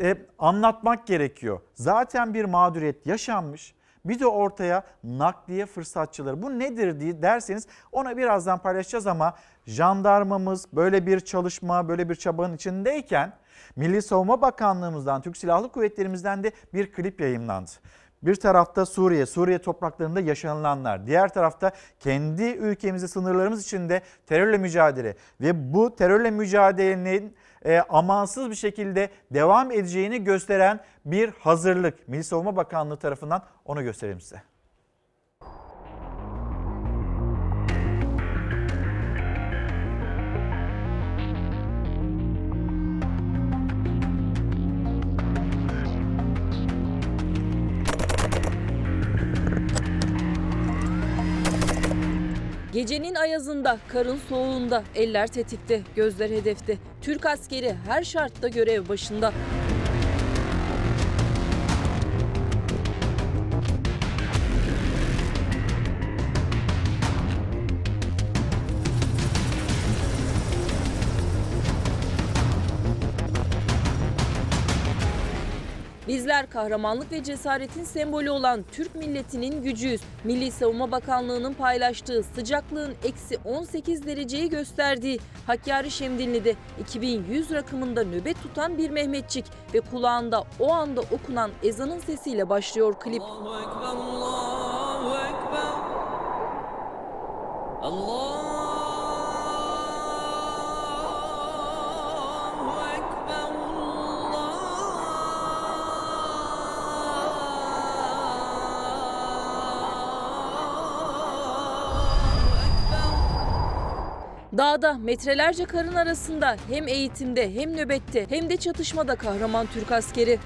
e, anlatmak gerekiyor. Zaten bir mağduriyet yaşanmış. Bir de ortaya nakliye fırsatçıları. Bu nedir diye derseniz ona birazdan paylaşacağız ama jandarmamız böyle bir çalışma, böyle bir çabanın içindeyken Milli Savunma Bakanlığımızdan, Türk Silahlı Kuvvetlerimizden de bir klip yayınlandı. Bir tarafta Suriye, Suriye topraklarında yaşanılanlar. Diğer tarafta kendi ülkemizi sınırlarımız içinde terörle mücadele ve bu terörle mücadelenin e, amansız bir şekilde devam edeceğini gösteren bir hazırlık. Milli Savunma Bakanlığı tarafından onu gösterelim size. Gecenin ayazında, karın soğuğunda, eller tetikte, gözler hedefte. Türk askeri her şartta görev başında. Bizler kahramanlık ve cesaretin sembolü olan Türk milletinin gücüyüz. Milli Savunma Bakanlığı'nın paylaştığı sıcaklığın eksi 18 dereceyi gösterdiği Hakkari Şemdinli'de 2100 rakımında nöbet tutan bir Mehmetçik ve kulağında o anda okunan ezanın sesiyle başlıyor klip. Allahu Ekber, Allahu Ekber. Allah Dağda metrelerce karın arasında hem eğitimde hem nöbette hem de çatışmada kahraman Türk askeri.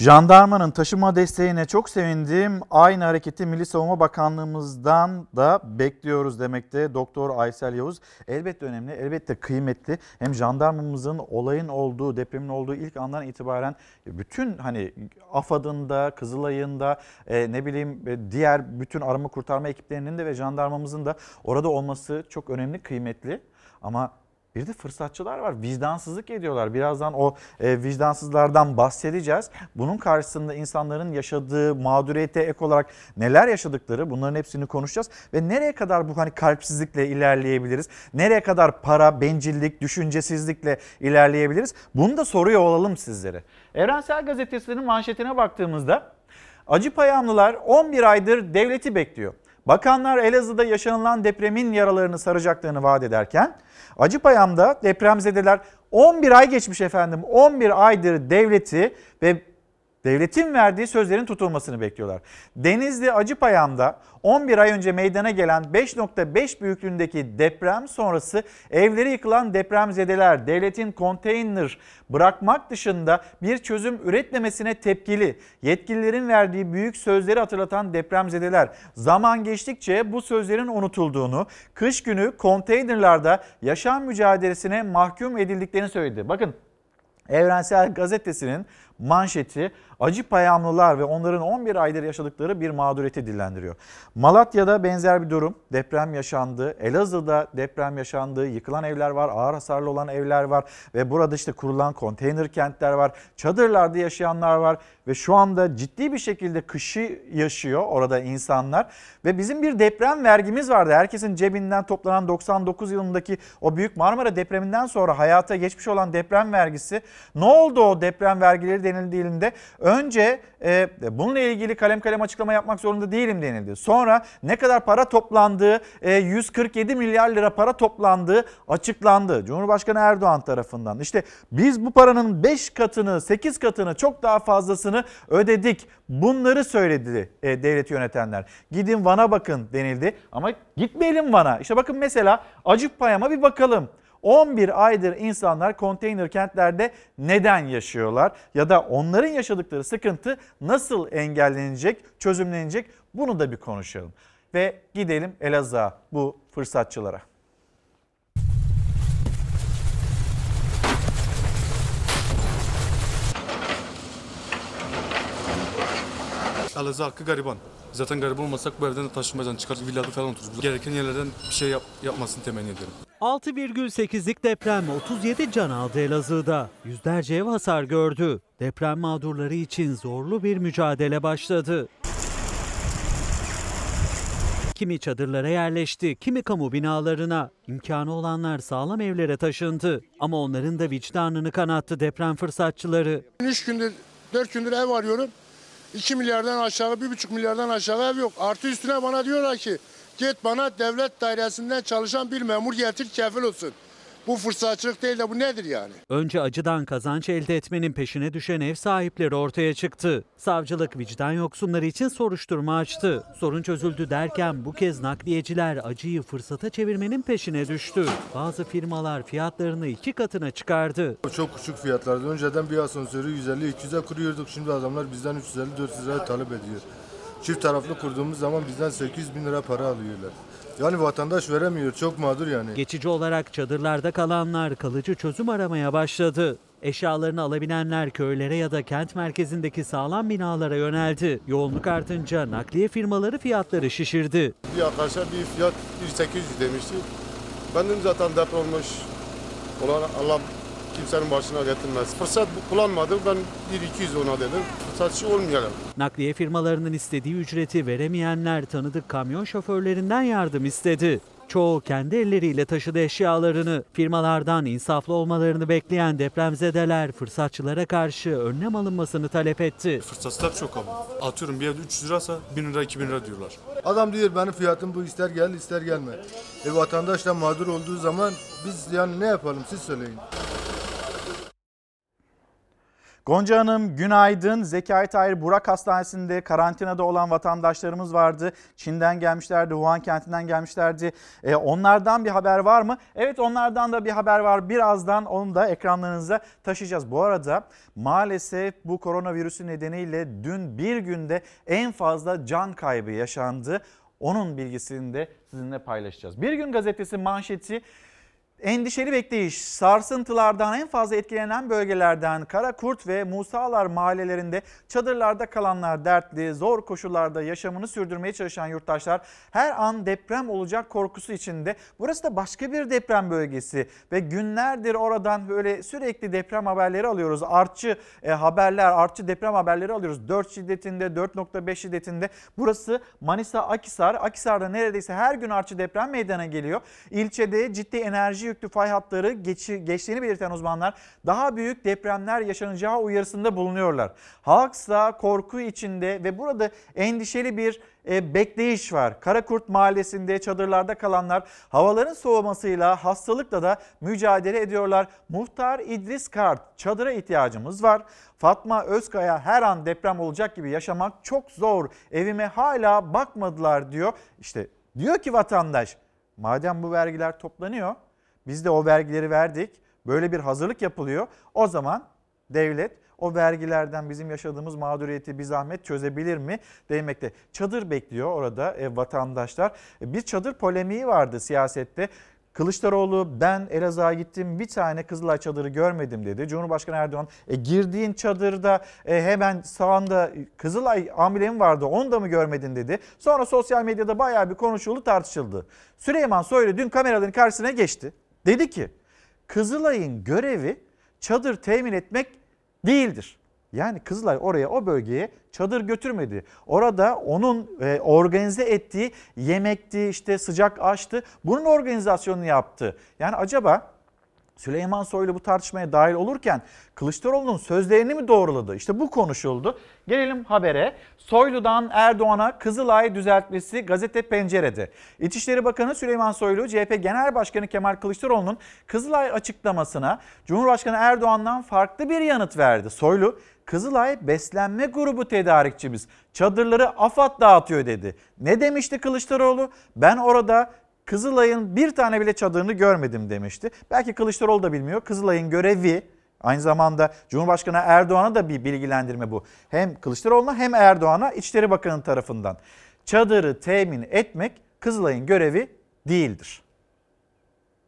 Jandarmanın taşıma desteğine çok sevindim. Aynı hareketi Milli Savunma Bakanlığımızdan da bekliyoruz demekte Doktor Aysel Yavuz. Elbette önemli, elbette kıymetli. Hem jandarmamızın olayın olduğu, depremin olduğu ilk andan itibaren bütün hani AFAD'ın Kızılay'ın da e, ne bileyim e, diğer bütün arama kurtarma ekiplerinin de ve jandarmamızın da orada olması çok önemli, kıymetli. Ama bir de fırsatçılar var. Vicdansızlık ediyorlar. Birazdan o e, vicdansızlardan bahsedeceğiz. Bunun karşısında insanların yaşadığı mağduriyete ek olarak neler yaşadıkları bunların hepsini konuşacağız. Ve nereye kadar bu hani kalpsizlikle ilerleyebiliriz? Nereye kadar para, bencillik, düşüncesizlikle ilerleyebiliriz? Bunu da soruyor olalım sizlere. Evrensel Gazetesi'nin manşetine baktığımızda Acı payamlılar 11 aydır devleti bekliyor. Bakanlar Elazığ'da yaşanılan depremin yaralarını saracaklarını vaat ederken Acıpayam'da depremzedeler 11 ay geçmiş efendim. 11 aydır devleti ve devletin verdiği sözlerin tutulmasını bekliyorlar. Denizli Acıpayam'da 11 ay önce meydana gelen 5.5 büyüklüğündeki deprem sonrası evleri yıkılan depremzedeler devletin konteyner bırakmak dışında bir çözüm üretmemesine tepkili. Yetkililerin verdiği büyük sözleri hatırlatan depremzedeler zaman geçtikçe bu sözlerin unutulduğunu, kış günü konteynerlarda yaşam mücadelesine mahkum edildiklerini söyledi. Bakın Evrensel Gazetesi'nin manşeti acı payamlılar ve onların 11 aydır yaşadıkları bir mağduriyeti dillendiriyor. Malatya'da benzer bir durum. Deprem yaşandı. Elazığ'da deprem yaşandı. Yıkılan evler var, ağır hasarlı olan evler var ve burada işte kurulan konteyner kentler var. Çadırlarda yaşayanlar var ve şu anda ciddi bir şekilde kışı yaşıyor orada insanlar. Ve bizim bir deprem vergimiz vardı. Herkesin cebinden toplanan 99 yılındaki o büyük Marmara depreminden sonra hayata geçmiş olan deprem vergisi. Ne oldu o deprem vergileri denildiğinde? Önce e, bununla ilgili kalem kalem açıklama yapmak zorunda değilim denildi. Sonra ne kadar para toplandığı, e, 147 milyar lira para toplandığı açıklandı. Cumhurbaşkanı Erdoğan tarafından. İşte biz bu paranın 5 katını, 8 katını çok daha fazlasını ödedik. Bunları söyledi e, devlet yönetenler. Gidin Van'a bakın denildi ama gitmeyelim Van'a. İşte bakın mesela Acıpayam'a bir bakalım. 11 aydır insanlar konteyner kentlerde neden yaşıyorlar ya da onların yaşadıkları sıkıntı nasıl engellenecek, çözümlenecek bunu da bir konuşalım. Ve gidelim Elazığ'a bu fırsatçılara. Elazığ hakkı gariban. Zaten gariban olmasak bu evden de taşınmayacağız. Çıkar villada falan otururuz. Gereken yerlerden bir şey yap, yapmasını temenni ediyorum. 6,8'lik deprem 37 can aldı Elazığ'da. Yüzlerce ev hasar gördü. Deprem mağdurları için zorlu bir mücadele başladı. Kimi çadırlara yerleşti, kimi kamu binalarına. İmkanı olanlar sağlam evlere taşındı. Ama onların da vicdanını kanattı deprem fırsatçıları. 3 gündür, 4 gündür ev arıyorum. 2 milyardan aşağı, 1,5 milyardan aşağı ev yok. Artı üstüne bana diyorlar ki git bana devlet dairesinden çalışan bir memur getir kefil olsun. Bu fırsatçılık değil de bu nedir yani? Önce acıdan kazanç elde etmenin peşine düşen ev sahipleri ortaya çıktı. Savcılık vicdan yoksunları için soruşturma açtı. Sorun çözüldü derken bu kez nakliyeciler acıyı fırsata çevirmenin peşine düştü. Bazı firmalar fiyatlarını iki katına çıkardı. Çok küçük fiyatlardı. Önceden bir asansörü 150-200'e kuruyorduk. Şimdi adamlar bizden 350-400 liraya talep ediyor. Çift taraflı kurduğumuz zaman bizden 800 bin lira para alıyorlar. Yani vatandaş veremiyor. Çok mağdur yani. Geçici olarak çadırlarda kalanlar kalıcı çözüm aramaya başladı. Eşyalarını alabilenler köylere ya da kent merkezindeki sağlam binalara yöneldi. Yoğunluk artınca nakliye firmaları fiyatları şişirdi. Bir arkadaşa bir fiyat 1800 demişti. Ben dedim zaten deprem olmuş. Olan Allah kimsenin başına getirmez. Fırsat bu kullanmadım. Ben 1-200 ona dedim. Fırsatçı olmayalım. Nakliye firmalarının istediği ücreti veremeyenler tanıdık kamyon şoförlerinden yardım istedi. Çoğu kendi elleriyle taşıdı eşyalarını. Firmalardan insaflı olmalarını bekleyen depremzedeler fırsatçılara karşı önlem alınmasını talep etti. Fırsatçılar çok ama. Atıyorum bir evde 300 liraysa 1000 lira 2000 lira diyorlar. Adam diyor benim fiyatım bu ister gel ister gelme. E vatandaş da mağdur olduğu zaman biz yani ne yapalım siz söyleyin. Gonca Hanım günaydın. Zekai Tahir Burak Hastanesi'nde karantinada olan vatandaşlarımız vardı. Çin'den gelmişlerdi, Wuhan kentinden gelmişlerdi. E, onlardan bir haber var mı? Evet onlardan da bir haber var. Birazdan onu da ekranlarınıza taşıyacağız. Bu arada maalesef bu koronavirüsü nedeniyle dün bir günde en fazla can kaybı yaşandı. Onun bilgisini de sizinle paylaşacağız. Bir gün gazetesi manşeti Endişeli bekleyiş, sarsıntılardan en fazla etkilenen bölgelerden Karakurt ve Musalar mahallelerinde çadırlarda kalanlar dertli, zor koşullarda yaşamını sürdürmeye çalışan yurttaşlar her an deprem olacak korkusu içinde. Burası da başka bir deprem bölgesi ve günlerdir oradan böyle sürekli deprem haberleri alıyoruz. Artçı e, haberler, artçı deprem haberleri alıyoruz. 4 şiddetinde, 4.5 şiddetinde. Burası Manisa Akisar. Akisar'da neredeyse her gün artçı deprem meydana geliyor. İlçede ciddi enerji yüklü fay hatları geçi, geçtiğini belirten uzmanlar daha büyük depremler yaşanacağı uyarısında bulunuyorlar. Halksa korku içinde ve burada endişeli bir e, bekleyiş var. Karakurt Mahallesi'nde çadırlarda kalanlar havaların soğumasıyla hastalıkla da mücadele ediyorlar. Muhtar İdris Kart çadıra ihtiyacımız var. Fatma Özkaya her an deprem olacak gibi yaşamak çok zor. Evime hala bakmadılar diyor. İşte diyor ki vatandaş madem bu vergiler toplanıyor biz de o vergileri verdik. Böyle bir hazırlık yapılıyor. O zaman devlet o vergilerden bizim yaşadığımız mağduriyeti bir zahmet çözebilir mi demekte. Çadır bekliyor orada e, vatandaşlar. E, bir çadır polemiği vardı siyasette. Kılıçdaroğlu ben Elazığ'a gittim bir tane Kızılay çadırı görmedim dedi. Cumhurbaşkanı Erdoğan e, girdiğin çadırda e, hemen sağında Kızılay amblemi vardı onu da mı görmedin dedi. Sonra sosyal medyada bayağı bir konuşuldu tartışıldı. Süleyman Soylu dün kameraların karşısına geçti. Dedi ki Kızılay'ın görevi çadır temin etmek değildir. Yani Kızılay oraya o bölgeye çadır götürmedi. Orada onun e, organize ettiği yemekti işte sıcak açtı bunun organizasyonunu yaptı. Yani acaba Süleyman Soylu bu tartışmaya dahil olurken Kılıçdaroğlu'nun sözlerini mi doğruladı? İşte bu konuşuldu. Gelelim habere. Soylu'dan Erdoğan'a Kızılay düzeltmesi gazete pencerede. İçişleri Bakanı Süleyman Soylu, CHP Genel Başkanı Kemal Kılıçdaroğlu'nun Kızılay açıklamasına Cumhurbaşkanı Erdoğan'dan farklı bir yanıt verdi. Soylu, Kızılay beslenme grubu tedarikçimiz. Çadırları AFAD dağıtıyor dedi. Ne demişti Kılıçdaroğlu? Ben orada Kızılay'ın bir tane bile çadırını görmedim demişti. Belki Kılıçdaroğlu da bilmiyor. Kızılay'ın görevi aynı zamanda Cumhurbaşkanı Erdoğan'a da bir bilgilendirme bu. Hem Kılıçdaroğlu'na hem Erdoğan'a İçişleri Bakanı tarafından. Çadırı temin etmek Kızılay'ın görevi değildir.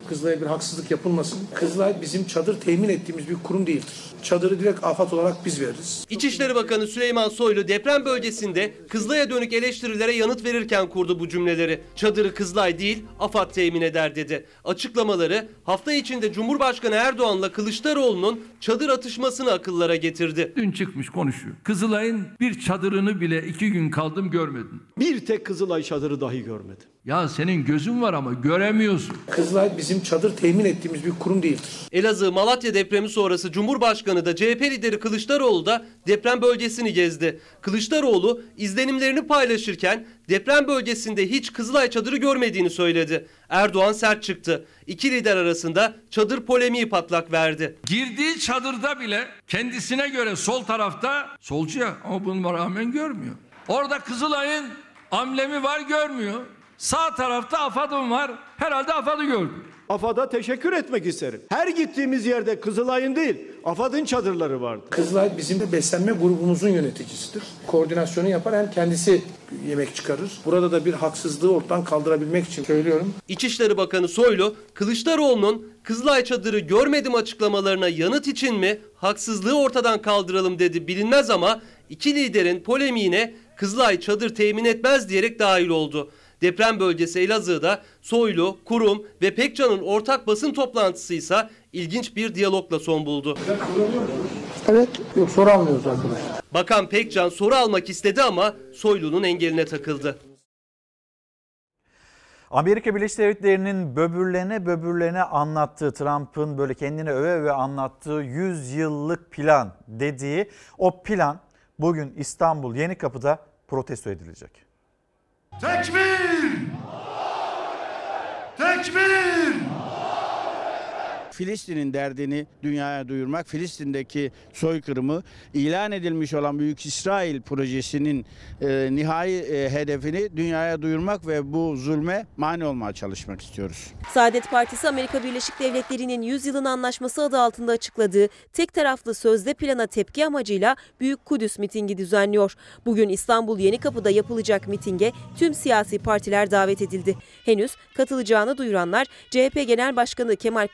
Kızılay'a bir haksızlık yapılmasın. Kızılay bizim çadır temin ettiğimiz bir kurum değildir. Çadırı direkt afat olarak biz veririz. İçişleri Bakanı Süleyman Soylu deprem bölgesinde Kızılay'a dönük eleştirilere yanıt verirken kurdu bu cümleleri. Çadırı Kızılay değil AFAD temin eder dedi. Açıklamaları hafta içinde Cumhurbaşkanı Erdoğan'la Kılıçdaroğlu'nun çadır atışmasını akıllara getirdi. Dün çıkmış konuşuyor. Kızılay'ın bir çadırını bile iki gün kaldım görmedim. Bir tek Kızılay çadırı dahi görmedim. Ya senin gözün var ama göremiyorsun. Kızılay bizim çadır temin ettiğimiz bir kurum değildir. Elazığ Malatya depremi sonrası Cumhurbaşkanı da CHP lideri Kılıçdaroğlu da deprem bölgesini gezdi. Kılıçdaroğlu izlenimlerini paylaşırken deprem bölgesinde hiç Kızılay çadırı görmediğini söyledi. Erdoğan sert çıktı. İki lider arasında çadır polemiği patlak verdi. Girdiği çadırda bile kendisine göre sol tarafta solcu ya ama buna rağmen görmüyor. Orada Kızılay'ın amblemi var görmüyor. Sağ tarafta AFAD'ım var. Herhalde AFAD'ı gördü. AFAD'a teşekkür etmek isterim. Her gittiğimiz yerde Kızılay'ın değil, AFAD'ın çadırları vardı. Kızılay bizim de beslenme grubumuzun yöneticisidir. Koordinasyonu yapar hem kendisi yemek çıkarır. Burada da bir haksızlığı ortadan kaldırabilmek için söylüyorum. İçişleri Bakanı Soylu, Kılıçdaroğlu'nun Kızılay çadırı görmedim açıklamalarına yanıt için mi haksızlığı ortadan kaldıralım dedi bilinmez ama iki liderin polemiğine Kızılay çadır temin etmez diyerek dahil oldu. Deprem bölgesi Elazığ'da Soylu, Kurum ve Pekcan'ın ortak basın toplantısı ise ilginç bir diyalogla son buldu. Evet. Yok soru almıyoruz arkadaşlar. Bakan Pekcan soru almak istedi ama Soylu'nun engeline takıldı. Amerika Birleşik Devletleri'nin böbürlene böbürlene anlattığı Trump'ın böyle kendini öve öve anlattığı 100 yıllık plan dediği o plan bugün İstanbul Yenikapı'da protesto edilecek. Tekbir! Tekbir! Filistin'in derdini dünyaya duyurmak, Filistin'deki soykırımı ilan edilmiş olan Büyük İsrail projesinin e, nihai e, hedefini dünyaya duyurmak ve bu zulme mani olmaya çalışmak istiyoruz. Saadet Partisi Amerika Birleşik Devletleri'nin 100 yılın anlaşması adı altında açıkladığı tek taraflı sözde plana tepki amacıyla Büyük Kudüs mitingi düzenliyor. Bugün İstanbul Yenikapı'da yapılacak mitinge tüm siyasi partiler davet edildi. Henüz katılacağını duyuranlar CHP Genel Başkanı Kemal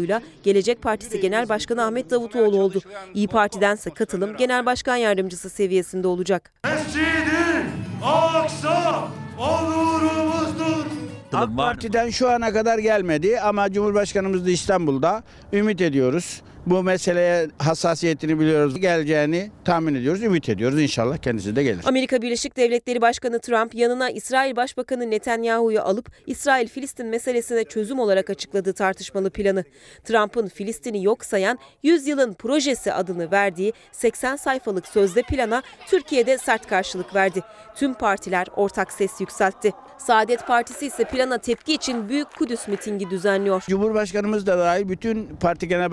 Kılıçdaroğlu'yla Gelecek Partisi Genel Başkanı Ahmet Davutoğlu oldu. İyi Parti'dense katılım Genel Başkan Yardımcısı seviyesinde olacak. Mescidi Aksa onurumuzdur. AK Parti'den şu ana kadar gelmedi ama Cumhurbaşkanımız da İstanbul'da ümit ediyoruz. Bu meseleye hassasiyetini biliyoruz. Geleceğini tahmin ediyoruz, ümit ediyoruz. İnşallah kendisi de gelir. Amerika Birleşik Devletleri Başkanı Trump yanına İsrail Başbakanı Netanyahu'yu alıp İsrail-Filistin meselesine çözüm olarak açıkladığı tartışmalı planı. Trump'ın Filistin'i yok sayan 100 yılın projesi adını verdiği 80 sayfalık sözde plana Türkiye'de sert karşılık verdi. Tüm partiler ortak ses yükseltti. Saadet Partisi ise plana tepki için Büyük Kudüs mitingi düzenliyor. Cumhurbaşkanımız da dahil bütün parti genel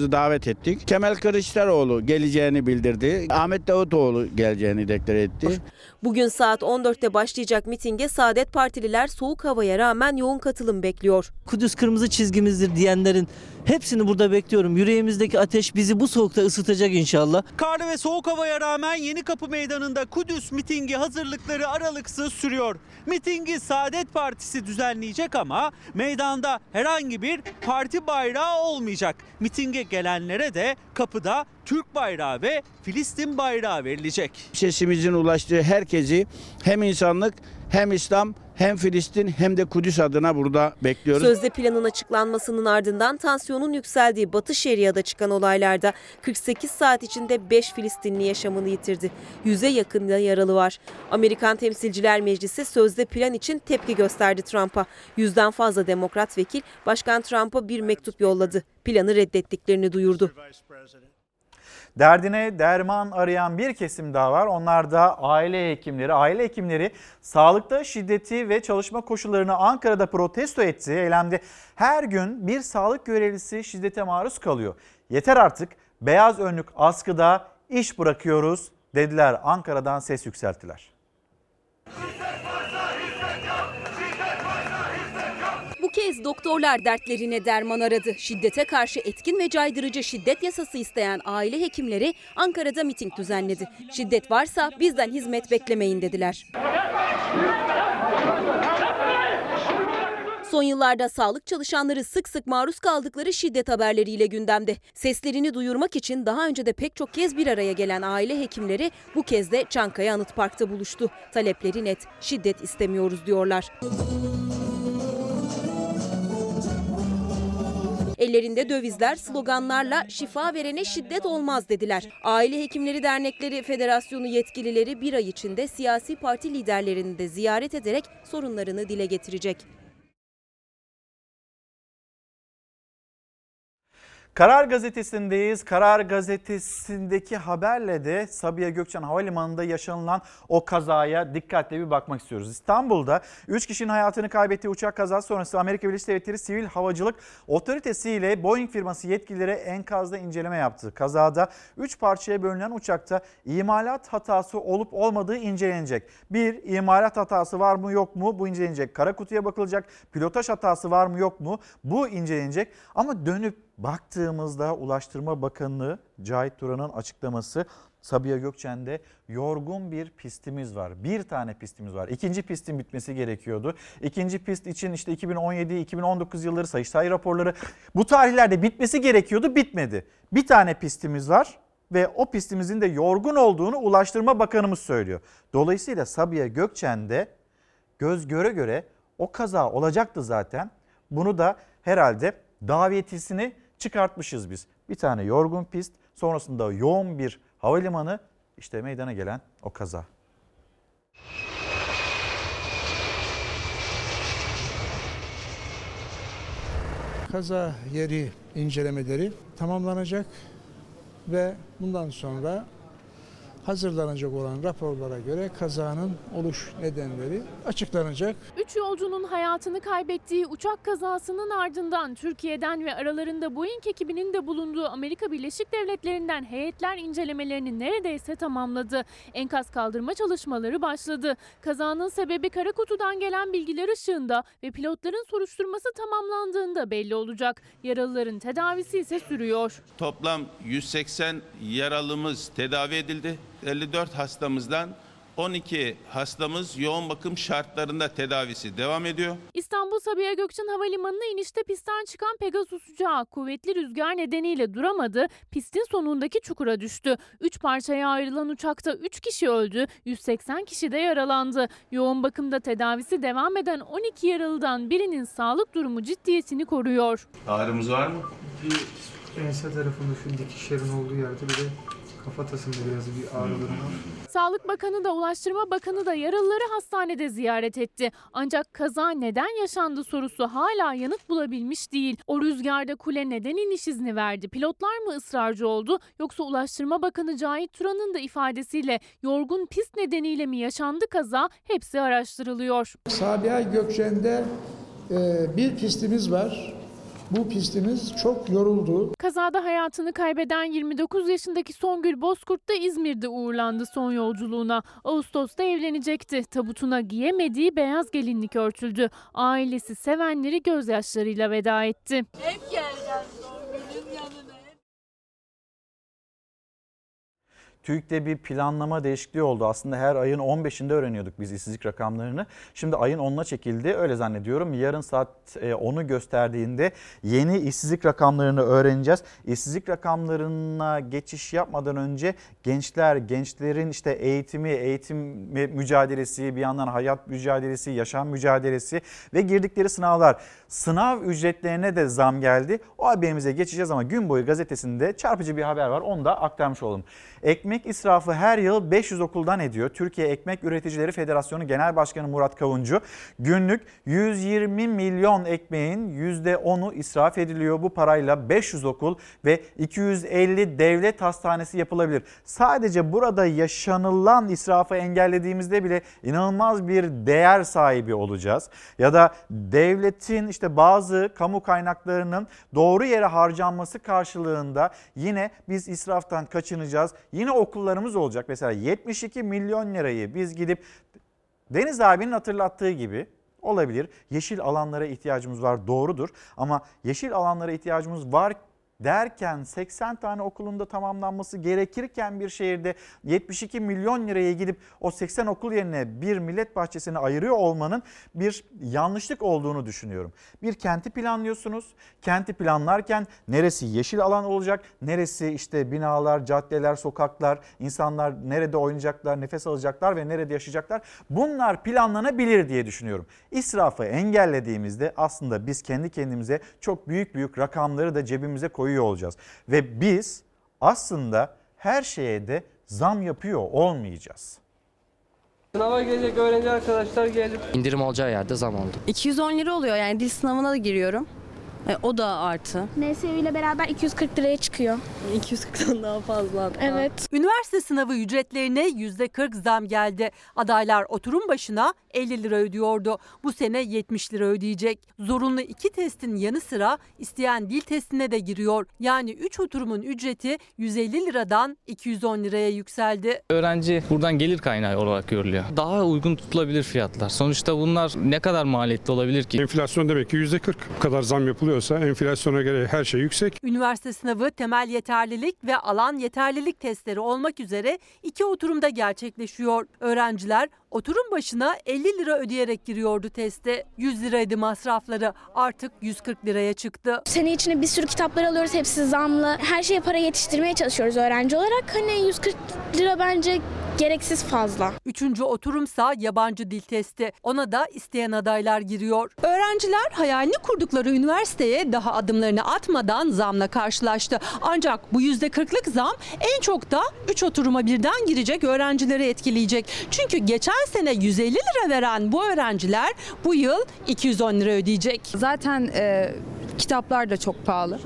başkanlarımızı davet ettik. Kemal Kılıçdaroğlu geleceğini bildirdi. Ahmet Davutoğlu geleceğini deklare etti. Bugün saat 14'te başlayacak mitinge Saadet Partililer soğuk havaya rağmen yoğun katılım bekliyor. Kudüs kırmızı çizgimizdir diyenlerin hepsini burada bekliyorum. Yüreğimizdeki ateş bizi bu soğukta ısıtacak inşallah. Karlı ve soğuk havaya rağmen Yeni Kapı Meydanı'nda Kudüs mitingi hazırlıkları aralıksız sürüyor. Mitingi Saadet Partisi düzenleyecek ama meydanda herhangi bir parti bayrağı olmayacak. Mitinge gelenlere de kapıda Türk bayrağı ve Filistin bayrağı verilecek. Sesimizin ulaştığı herkesi hem insanlık hem İslam hem Filistin hem de Kudüs adına burada bekliyoruz. Sözde planın açıklanmasının ardından tansiyonun yükseldiği Batı Şeria'da çıkan olaylarda 48 saat içinde 5 Filistinli yaşamını yitirdi. Yüze yakında yaralı var. Amerikan Temsilciler Meclisi sözde plan için tepki gösterdi Trump'a. Yüzden fazla demokrat vekil Başkan Trump'a bir mektup yolladı. Planı reddettiklerini duyurdu. Derdine derman arayan bir kesim daha var. Onlar da aile hekimleri. Aile hekimleri sağlıkta şiddeti ve çalışma koşullarını Ankara'da protesto etti. Eylemde her gün bir sağlık görevlisi şiddete maruz kalıyor. Yeter artık beyaz önlük askıda iş bırakıyoruz dediler. Ankara'dan ses yükselttiler. Kez doktorlar dertlerine derman aradı. Şiddete karşı etkin ve caydırıcı şiddet yasası isteyen aile hekimleri Ankara'da miting düzenledi. Şiddet varsa bizden hizmet beklemeyin dediler. Son yıllarda sağlık çalışanları sık sık maruz kaldıkları şiddet haberleriyle gündemde. Seslerini duyurmak için daha önce de pek çok kez bir araya gelen aile hekimleri bu kez de Çankaya Anıt Park'ta buluştu. Talepleri net, şiddet istemiyoruz diyorlar. Ellerinde dövizler, sloganlarla şifa verene şiddet olmaz dediler. Aile Hekimleri Dernekleri Federasyonu yetkilileri bir ay içinde siyasi parti liderlerini de ziyaret ederek sorunlarını dile getirecek. Karar Gazetesi'ndeyiz. Karar Gazetesi'ndeki haberle de Sabiha Gökçen Havalimanı'nda yaşanılan o kazaya dikkatle bir bakmak istiyoruz. İstanbul'da 3 kişinin hayatını kaybettiği uçak kazası sonrası Amerika Birleşik Devletleri Sivil Havacılık Otoritesi ile Boeing firması yetkilileri enkazda inceleme yaptı. Kazada 3 parçaya bölünen uçakta imalat hatası olup olmadığı incelenecek. Bir, imalat hatası var mı yok mu bu incelenecek. Kara kutuya bakılacak. Pilotaj hatası var mı yok mu bu incelenecek. Ama dönüp baktığımızda Ulaştırma Bakanlığı Cahit Turan'ın açıklaması Sabiha Gökçen'de yorgun bir pistimiz var. Bir tane pistimiz var. İkinci pistin bitmesi gerekiyordu. İkinci pist için işte 2017-2019 yılları Sayıştay raporları bu tarihlerde bitmesi gerekiyordu bitmedi. Bir tane pistimiz var ve o pistimizin de yorgun olduğunu Ulaştırma Bakanımız söylüyor. Dolayısıyla Sabiha Gökçen'de göz göre göre o kaza olacaktı zaten. Bunu da herhalde davetisini çıkartmışız biz. Bir tane yorgun pist, sonrasında yoğun bir havalimanı, işte meydana gelen o kaza. Kaza yeri incelemeleri tamamlanacak ve bundan sonra hazırlanacak olan raporlara göre kazanın oluş nedenleri açıklanacak. Üç yolcunun hayatını kaybettiği uçak kazasının ardından Türkiye'den ve aralarında Boeing ekibinin de bulunduğu Amerika Birleşik Devletleri'nden heyetler incelemelerini neredeyse tamamladı. Enkaz kaldırma çalışmaları başladı. Kazanın sebebi kara kutudan gelen bilgiler ışığında ve pilotların soruşturması tamamlandığında belli olacak. Yaralıların tedavisi ise sürüyor. Toplam 180 yaralımız tedavi edildi. 54 hastamızdan 12 hastamız yoğun bakım şartlarında tedavisi devam ediyor. İstanbul Sabiha Gökçen Havalimanı'na inişte pistten çıkan Pegasus uçağı kuvvetli rüzgar nedeniyle duramadı, pistin sonundaki çukura düştü. 3 parçaya ayrılan uçakta 3 kişi öldü, 180 kişi de yaralandı. Yoğun bakımda tedavisi devam eden 12 yaralıdan birinin sağlık durumu ciddiyetini koruyor. Ağrımız var mı? Bir ense tarafında şu dikişlerin olduğu yerde bir de kafatasında biraz bir ağrı durumu var. Sağlık Bakanı da Ulaştırma Bakanı da yaralıları hastanede ziyaret etti. Ancak kaza neden yaşandı sorusu hala yanıt bulabilmiş değil. O rüzgarda kule neden iniş izni verdi? Pilotlar mı ısrarcı oldu? Yoksa Ulaştırma Bakanı Cahit Turan'ın da ifadesiyle yorgun pist nedeniyle mi yaşandı kaza? Hepsi araştırılıyor. Sabiha Gökçen'de e, bir pistimiz var. Bu pistimiz çok yoruldu. Kazada hayatını kaybeden 29 yaşındaki Songül Bozkurt da İzmir'de uğurlandı son yolculuğuna. Ağustos'ta evlenecekti. Tabutuna giyemediği beyaz gelinlik örtüldü. Ailesi sevenleri gözyaşlarıyla veda etti. Hep geleceğim TÜİK'te bir planlama değişikliği oldu. Aslında her ayın 15'inde öğreniyorduk biz işsizlik rakamlarını. Şimdi ayın 10'una çekildi. Öyle zannediyorum. Yarın saat 10'u gösterdiğinde yeni işsizlik rakamlarını öğreneceğiz. İşsizlik rakamlarına geçiş yapmadan önce gençler, gençlerin işte eğitimi, eğitim mücadelesi, bir yandan hayat mücadelesi, yaşam mücadelesi ve girdikleri sınavlar. Sınav ücretlerine de zam geldi. O haberimize geçeceğiz ama gün boyu gazetesinde çarpıcı bir haber var. Onu da aktarmış olalım. Ekmek israfı her yıl 500 okuldan ediyor. Türkiye Ekmek Üreticileri Federasyonu Genel Başkanı Murat Kavuncu günlük 120 milyon ekmeğin %10'u israf ediliyor. Bu parayla 500 okul ve 250 devlet hastanesi yapılabilir. Sadece burada yaşanılan israfı engellediğimizde bile inanılmaz bir değer sahibi olacağız. Ya da devletin işte bazı kamu kaynaklarının doğru yere harcanması karşılığında yine biz israftan kaçınacağız. Yine okullarımız olacak. Mesela 72 milyon lirayı biz gidip Deniz abinin hatırlattığı gibi olabilir. Yeşil alanlara ihtiyacımız var doğrudur ama yeşil alanlara ihtiyacımız var derken 80 tane okulunda tamamlanması gerekirken bir şehirde 72 milyon liraya gidip o 80 okul yerine bir millet bahçesini ayırıyor olmanın bir yanlışlık olduğunu düşünüyorum. Bir kenti planlıyorsunuz. Kenti planlarken neresi yeşil alan olacak, neresi işte binalar, caddeler, sokaklar, insanlar nerede oynayacaklar, nefes alacaklar ve nerede yaşayacaklar. Bunlar planlanabilir diye düşünüyorum. İsrafı engellediğimizde aslında biz kendi kendimize çok büyük büyük rakamları da cebimize koyuyoruz koyuyor olacağız. Ve biz aslında her şeye de zam yapıyor olmayacağız. Sınava gelecek öğrenci arkadaşlar gelip İndirim olacağı yerde zam oldu. 210 lira oluyor yani dil sınavına da giriyorum. E, o da artı. NSV ile beraber 240 liraya çıkıyor. 240'dan daha fazla. Evet. Üniversite sınavı ücretlerine %40 zam geldi. Adaylar oturum başına 50 lira ödüyordu. Bu sene 70 lira ödeyecek. Zorunlu iki testin yanı sıra isteyen dil testine de giriyor. Yani 3 oturumun ücreti 150 liradan 210 liraya yükseldi. Öğrenci buradan gelir kaynağı olarak görülüyor. Daha uygun tutulabilir fiyatlar. Sonuçta bunlar ne kadar maliyetli olabilir ki? Enflasyon demek ki %40 bu kadar zam yapılıyorsa enflasyona göre her şey yüksek. Üniversite sınavı temel yeterlilik ve alan yeterlilik testleri olmak üzere iki oturumda gerçekleşiyor. Öğrenciler oturum başına 50 lira ödeyerek giriyordu teste. 100 liraydı masrafları artık 140 liraya çıktı. Sene içinde bir sürü kitaplar alıyoruz hepsi zamlı. Her şeye para yetiştirmeye çalışıyoruz öğrenci olarak. Hani 140 lira bence gereksiz fazla. Üçüncü oturumsa yabancı dil testi. Ona da isteyen adaylar giriyor. Öğrenciler hayalini kurdukları üniversiteye daha adımlarını atmadan zamla karşılaştı. Ancak bu %40'lık zam en çok da 3 oturuma birden girecek öğrencileri etkileyecek. Çünkü geçen sene 150 lira veren bu öğrenciler bu yıl 210 lira ödeyecek. Zaten e, Kitaplar da çok pahalı.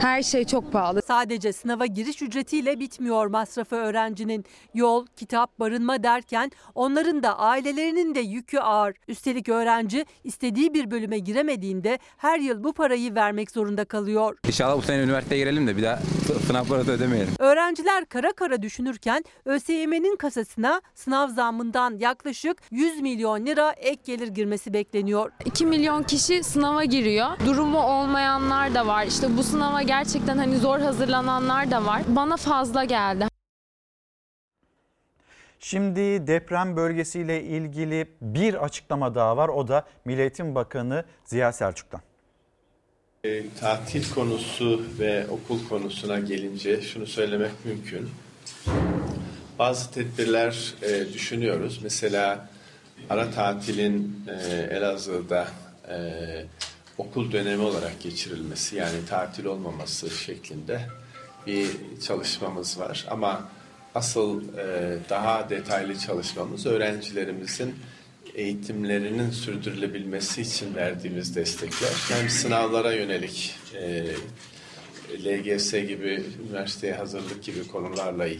Her şey çok pahalı. Sadece sınava giriş ücretiyle bitmiyor masrafı öğrencinin. Yol, kitap, barınma derken onların da ailelerinin de yükü ağır. Üstelik öğrenci istediği bir bölüme giremediğinde her yıl bu parayı vermek zorunda kalıyor. İnşallah bu sene üniversiteye girelim de bir daha sınav parası ödemeyelim. Öğrenciler kara kara düşünürken ÖSYM'nin kasasına sınav zammından yaklaşık 100 milyon lira ek gelir girmesi bekleniyor. 2 milyon kişi sınava giriyor. Durumu olmayanlar da var. İşte bu sınava gerçekten hani zor hazırlananlar da var. Bana fazla geldi. Şimdi deprem bölgesiyle ilgili bir açıklama daha var. O da Milli Eğitim Bakanı Ziya Selçuk'tan. E, tatil konusu ve okul konusuna gelince şunu söylemek mümkün. Bazı tedbirler e, düşünüyoruz. Mesela ara tatilin e, Elazığ'da e, okul dönemi olarak geçirilmesi yani tatil olmaması şeklinde bir çalışmamız var. Ama asıl e, daha detaylı çalışmamız öğrencilerimizin eğitimlerinin sürdürülebilmesi için verdiğimiz destekler. Hem sınavlara yönelik e, LGS gibi, üniversiteye hazırlık gibi konularla e,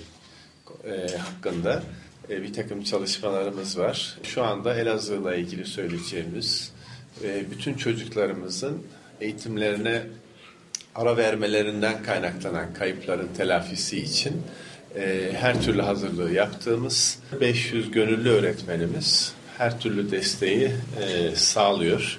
hakkında e, bir takım çalışmalarımız var. Şu anda Elazığ'la ilgili söyleyeceğimiz ve bütün çocuklarımızın eğitimlerine ara vermelerinden kaynaklanan kayıpların telafisi için e, her türlü hazırlığı yaptığımız 500 gönüllü öğretmenimiz her türlü desteği e, sağlıyor.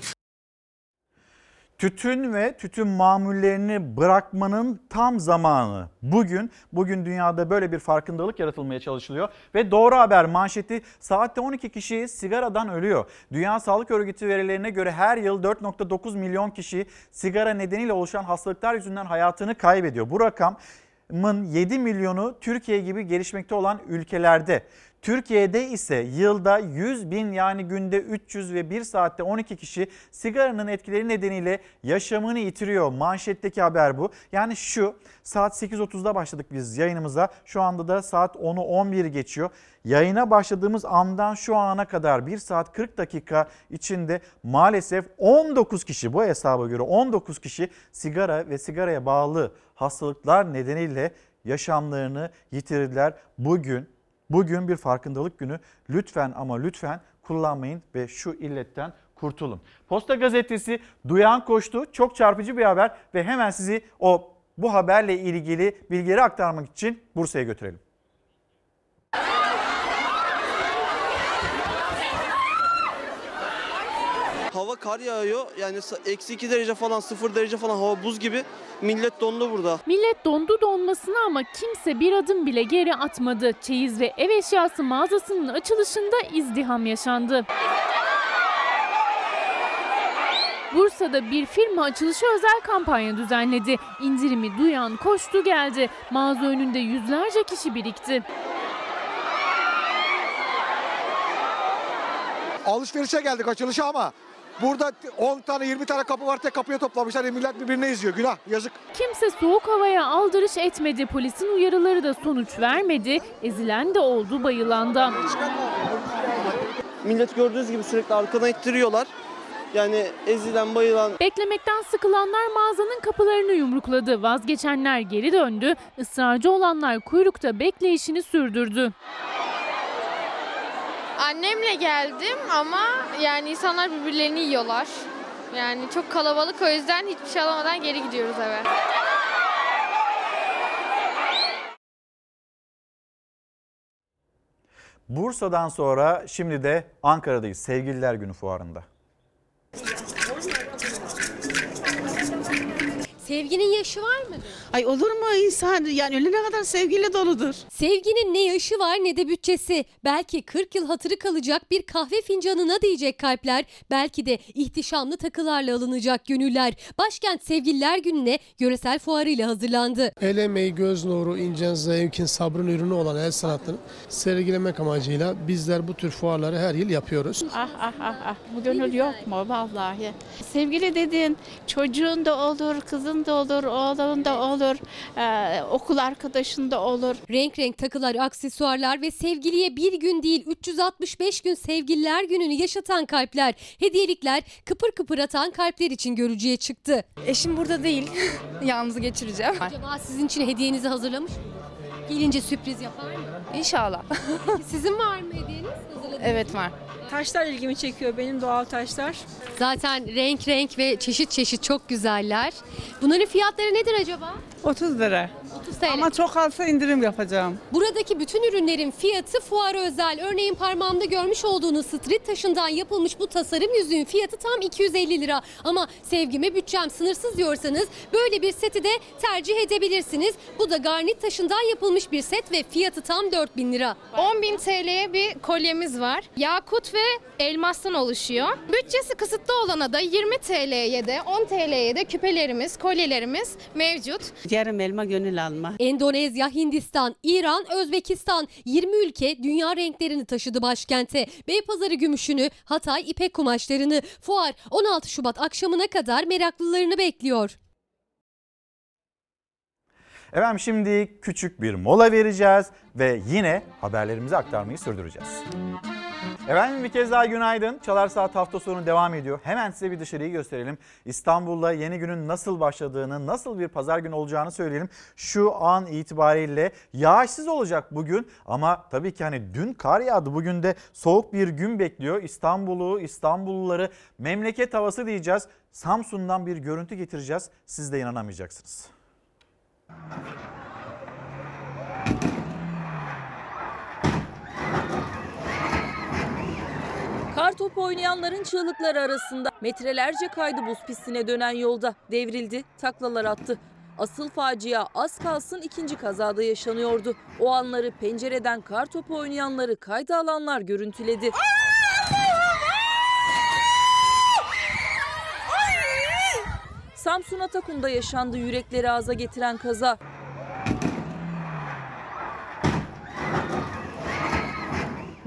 Tütün ve tütün mamullerini bırakmanın tam zamanı. Bugün, bugün dünyada böyle bir farkındalık yaratılmaya çalışılıyor. Ve doğru haber manşeti saatte 12 kişi sigaradan ölüyor. Dünya Sağlık Örgütü verilerine göre her yıl 4.9 milyon kişi sigara nedeniyle oluşan hastalıklar yüzünden hayatını kaybediyor. Bu rakamın 7 milyonu Türkiye gibi gelişmekte olan ülkelerde. Türkiye'de ise yılda 100 bin yani günde 300 ve 1 saatte 12 kişi sigaranın etkileri nedeniyle yaşamını yitiriyor. Manşetteki haber bu. Yani şu saat 8.30'da başladık biz yayınımıza. Şu anda da saat 10'u 11 geçiyor. Yayına başladığımız andan şu ana kadar 1 saat 40 dakika içinde maalesef 19 kişi bu hesaba göre 19 kişi sigara ve sigaraya bağlı hastalıklar nedeniyle yaşamlarını yitirdiler. Bugün Bugün bir farkındalık günü. Lütfen ama lütfen kullanmayın ve şu illetten kurtulun. Posta gazetesi duyan koştu. Çok çarpıcı bir haber ve hemen sizi o bu haberle ilgili bilgileri aktarmak için Bursa'ya götürelim. Hava kar yağıyor. Yani eksi 2 derece falan 0 derece falan hava buz gibi. Millet dondu burada. Millet dondu donmasına ama kimse bir adım bile geri atmadı. Çeyiz ve ev eşyası mağazasının açılışında izdiham yaşandı. Bursa'da bir firma açılışı özel kampanya düzenledi. İndirimi duyan koştu geldi. Mağaza önünde yüzlerce kişi birikti. Alışverişe geldik açılışa ama Burada 10 tane 20 tane kapı var tek kapıya toplamışlar. Millet birbirine izliyor. Günah yazık. Kimse soğuk havaya aldırış etmedi. Polisin uyarıları da sonuç vermedi. Ezilen de oldu bayılan da. Millet gördüğünüz gibi sürekli arkadan ittiriyorlar. Yani ezilen bayılan. Beklemekten sıkılanlar mağazanın kapılarını yumrukladı. Vazgeçenler geri döndü. Israrcı olanlar kuyrukta bekleyişini sürdürdü. Annemle geldim ama yani insanlar birbirlerini yiyorlar. Yani çok kalabalık o yüzden hiçbir şey alamadan geri gidiyoruz eve. Bursa'dan sonra şimdi de Ankara'dayız. Sevgililer Günü fuarında. Sevginin yaşı var mı? Ay olur mu insan yani ölene kadar sevgiyle doludur. Sevginin ne yaşı var ne de bütçesi. Belki 40 yıl hatırı kalacak bir kahve fincanına değecek kalpler. Belki de ihtişamlı takılarla alınacak gönüller. Başkent Sevgililer Günü'ne yöresel fuarıyla hazırlandı. El emeği, göz nuru, incen, zevkin, sabrın ürünü olan el sanatını sergilemek amacıyla bizler bu tür fuarları her yıl yapıyoruz. Ah ah ah ah bu gönül yok mu vallahi. Sevgili dediğin çocuğun da olur, kızın da olur, oğlum da olur, e, okul arkadaşın da olur. Renk renk takılar, aksesuarlar ve sevgiliye bir gün değil 365 gün sevgililer gününü yaşatan kalpler, hediyelikler kıpır kıpır atan kalpler için görücüye çıktı. Eşim burada değil. Yalnız geçireceğim. Acaba sizin için hediyenizi hazırlamış mı? Gelince sürpriz yapar mı? İnşallah. Sizin var mı hediyeniz? Hazırladınız Evet mı? var. Taşlar ilgimi çekiyor benim doğal taşlar. Zaten renk renk ve çeşit çeşit çok güzeller. Bunların fiyatları nedir acaba? 30 lira. 30 TL. Ama çok alsa indirim yapacağım. Buradaki bütün ürünlerin fiyatı fuara özel. Örneğin parmağımda görmüş olduğunuz street taşından yapılmış bu tasarım yüzüğün fiyatı tam 250 lira. Ama sevgime bütçem sınırsız diyorsanız böyle bir seti de tercih edebilirsiniz. Bu da garnit taşından yapılmış bir set ve fiyatı tam 4000 lira. 10.000 TL'ye bir kolyemiz var. Yakut ve elmastan oluşuyor. Bütçesi kısıtlı olana da 20 TL'ye de 10 TL'ye de küpelerimiz, kolyelerimiz mevcut. Yarım elma gönül alma. Endonezya, Hindistan, İran, Özbekistan 20 ülke dünya renklerini taşıdı başkente. Beypazarı gümüşünü, Hatay ipek kumaşlarını. Fuar 16 Şubat akşamına kadar meraklılarını bekliyor. Efendim şimdi küçük bir mola vereceğiz ve yine haberlerimizi aktarmayı sürdüreceğiz. Efendim bir kez daha günaydın. Çalar Saat hafta sonu devam ediyor. Hemen size bir dışarıyı gösterelim. İstanbul'da yeni günün nasıl başladığını, nasıl bir pazar günü olacağını söyleyelim. Şu an itibariyle yağışsız olacak bugün ama tabii ki hani dün kar yağdı. Bugün de soğuk bir gün bekliyor. İstanbul'u, İstanbulluları memleket havası diyeceğiz. Samsun'dan bir görüntü getireceğiz. Siz de inanamayacaksınız. Kar topu oynayanların çığlıkları arasında metrelerce kaydı buz pistine dönen yolda devrildi, taklalar attı. Asıl facia az kalsın ikinci kazada yaşanıyordu. O anları pencereden kar topu oynayanları kayda alanlar görüntüledi. Samsun Atakum'da yaşandı yürekleri ağza getiren kaza.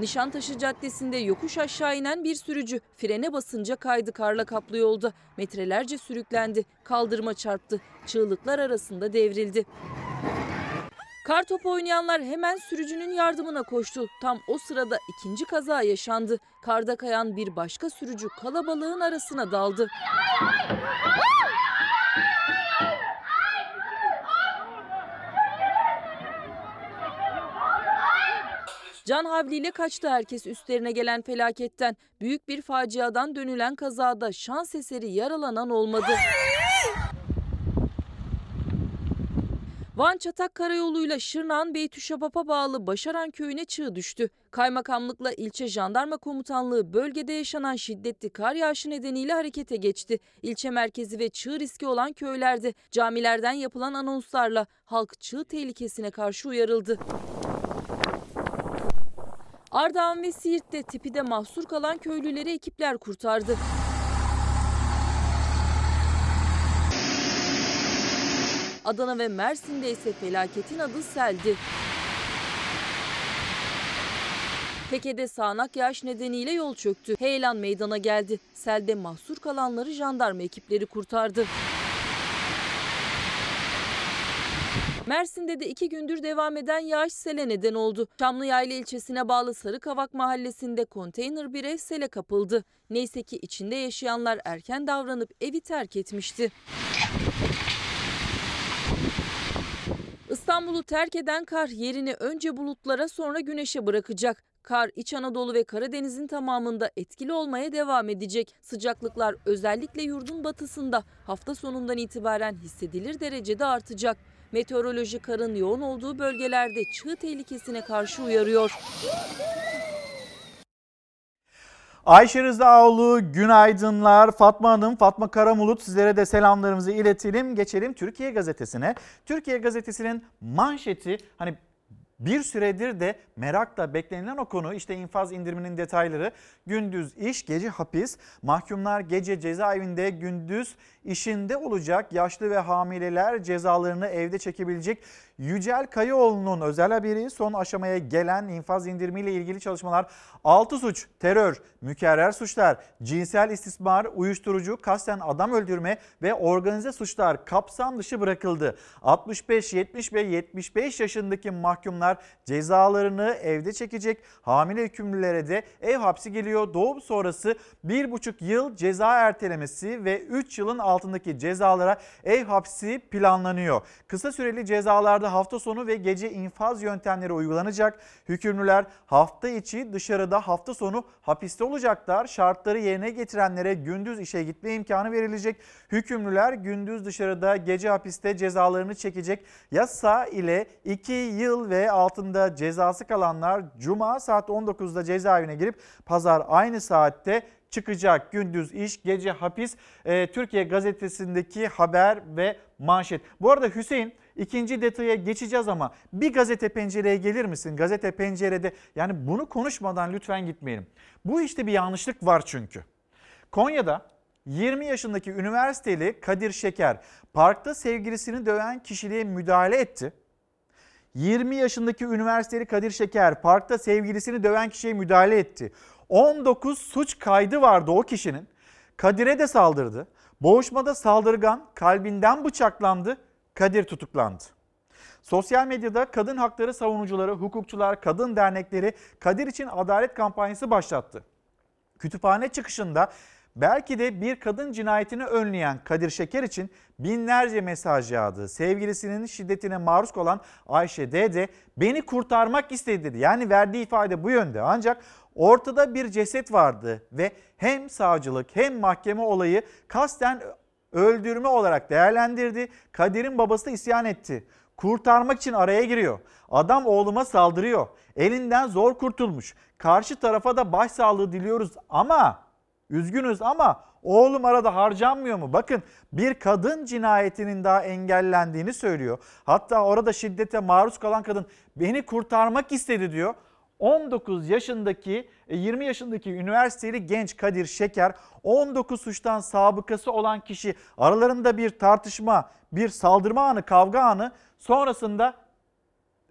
Nişantaşı Caddesi'nde yokuş aşağı inen bir sürücü frene basınca kaydı karla kaplı yolda. Metrelerce sürüklendi, kaldırıma çarptı, çığlıklar arasında devrildi. Kar topu oynayanlar hemen sürücünün yardımına koştu. Tam o sırada ikinci kaza yaşandı. Karda kayan bir başka sürücü kalabalığın arasına daldı. Can havliyle kaçtı herkes üstlerine gelen felaketten. Büyük bir faciadan dönülen kazada şans eseri yaralanan olmadı. Van Çatak Karayolu'yla Şırnak'ın Beytüşşebap'a bağlı Başaran köyüne çığ düştü. Kaymakamlıkla ilçe jandarma komutanlığı bölgede yaşanan şiddetli kar yağışı nedeniyle harekete geçti. İlçe merkezi ve çığ riski olan köylerde camilerden yapılan anonslarla halk çığ tehlikesine karşı uyarıldı. Ardahan ve Siirt'te tipide mahsur kalan köylüleri ekipler kurtardı. Adana ve Mersin'de ise felaketin adı seldi. Teke'de sağanak yağış nedeniyle yol çöktü. Heyelan meydana geldi. Selde mahsur kalanları jandarma ekipleri kurtardı. Mersin'de de iki gündür devam eden yağış sele neden oldu. Çamlıyayla ilçesine bağlı Sarıkavak mahallesinde konteyner bir ev sele kapıldı. Neyse ki içinde yaşayanlar erken davranıp evi terk etmişti. İstanbul'u terk eden kar yerini önce bulutlara sonra güneşe bırakacak. Kar İç Anadolu ve Karadeniz'in tamamında etkili olmaya devam edecek. Sıcaklıklar özellikle yurdun batısında hafta sonundan itibaren hissedilir derecede artacak. Meteoroloji karın yoğun olduğu bölgelerde çığ tehlikesine karşı uyarıyor. Ayşe Rıza'oğlu günaydınlar. Fatma Hanım, Fatma Karamulut sizlere de selamlarımızı iletelim. Geçelim Türkiye Gazetesi'ne. Türkiye Gazetesi'nin manşeti hani Bir süredir de merakla beklenilen o konu işte infaz indiriminin detayları. Gündüz iş, gece hapis. Mahkumlar gece cezaevinde, gündüz işinde olacak. Yaşlı ve hamileler cezalarını evde çekebilecek. Yücel Kayıoğlu'nun özel haberi son aşamaya gelen infaz indirimiyle ilgili çalışmalar 6 suç, terör, mükerrer suçlar, cinsel istismar, uyuşturucu, kasten adam öldürme ve organize suçlar kapsam dışı bırakıldı. 65, 70 ve 75 yaşındaki mahkumlar cezalarını evde çekecek. Hamile hükümlülere de ev hapsi geliyor. Doğum sonrası 1,5 yıl ceza ertelemesi ve 3 yılın altındaki cezalara ev hapsi planlanıyor. Kısa süreli cezalarda hafta sonu ve gece infaz yöntemleri uygulanacak. Hükümlüler hafta içi dışarıda hafta sonu hapiste olacaklar. Şartları yerine getirenlere gündüz işe gitme imkanı verilecek. Hükümlüler gündüz dışarıda gece hapiste cezalarını çekecek. Yasa ile 2 yıl ve altında cezası kalanlar cuma saat 19'da cezaevine girip pazar aynı saatte çıkacak. Gündüz iş, gece hapis. Ee, Türkiye gazetesindeki haber ve manşet. Bu arada Hüseyin ikinci detaya geçeceğiz ama bir gazete pencereye gelir misin? Gazete pencerede yani bunu konuşmadan lütfen gitmeyelim. Bu işte bir yanlışlık var çünkü. Konya'da 20 yaşındaki üniversiteli Kadir Şeker parkta sevgilisini döven kişiliğe müdahale etti. 20 yaşındaki üniversiteli Kadir Şeker parkta sevgilisini döven kişiye müdahale etti. 19 suç kaydı vardı o kişinin. Kadir'e de saldırdı. Boğuşmada saldırgan kalbinden bıçaklandı. Kadir tutuklandı. Sosyal medyada kadın hakları savunucuları, hukukçular, kadın dernekleri Kadir için adalet kampanyası başlattı. Kütüphane çıkışında belki de bir kadın cinayetini önleyen Kadir Şeker için binlerce mesaj yağdı. Sevgilisinin şiddetine maruz kalan Ayşe D de beni kurtarmak istedi dedi. Yani verdiği ifade bu yönde. Ancak ortada bir ceset vardı ve hem savcılık hem mahkeme olayı kasten öldürme olarak değerlendirdi. Kadir'in babası da isyan etti. Kurtarmak için araya giriyor. Adam oğluma saldırıyor. Elinden zor kurtulmuş. Karşı tarafa da başsağlığı diliyoruz ama üzgünüz ama oğlum arada harcanmıyor mu? Bakın bir kadın cinayetinin daha engellendiğini söylüyor. Hatta orada şiddete maruz kalan kadın beni kurtarmak istedi diyor. 19 yaşındaki 20 yaşındaki üniversiteli genç Kadir Şeker 19 suçtan sabıkası olan kişi aralarında bir tartışma, bir saldırma anı, kavga anı sonrasında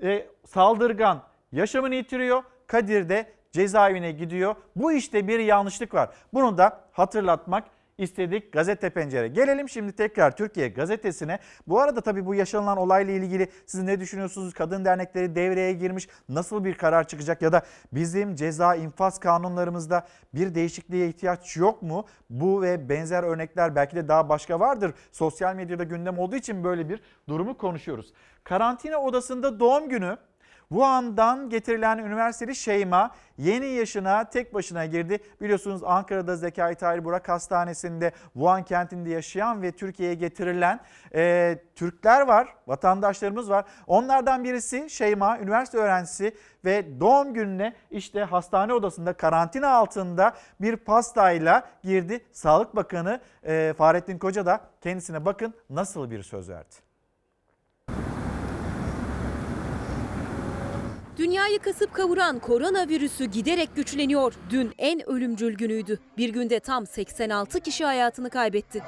e, saldırgan yaşamını yitiriyor. Kadir de cezaevine gidiyor. Bu işte bir yanlışlık var. Bunu da hatırlatmak istedik gazete pencere. Gelelim şimdi tekrar Türkiye gazetesine. Bu arada tabii bu yaşanılan olayla ilgili siz ne düşünüyorsunuz? Kadın dernekleri devreye girmiş. Nasıl bir karar çıkacak ya da bizim ceza infaz kanunlarımızda bir değişikliğe ihtiyaç yok mu? Bu ve benzer örnekler belki de daha başka vardır. Sosyal medyada gündem olduğu için böyle bir durumu konuşuyoruz. Karantina odasında doğum günü Wuhan'dan getirilen üniversiteli Şeyma yeni yaşına tek başına girdi. Biliyorsunuz Ankara'da Zekai Tahir Burak Hastanesi'nde Wuhan kentinde yaşayan ve Türkiye'ye getirilen e, Türkler var, vatandaşlarımız var. Onlardan birisi Şeyma, üniversite öğrencisi ve doğum gününe işte hastane odasında karantina altında bir pastayla girdi. Sağlık Bakanı e, Fahrettin Koca da kendisine bakın nasıl bir söz verdi. Dünyayı kasıp kavuran koronavirüsü giderek güçleniyor. Dün en ölümcül günüydü. Bir günde tam 86 kişi hayatını kaybetti.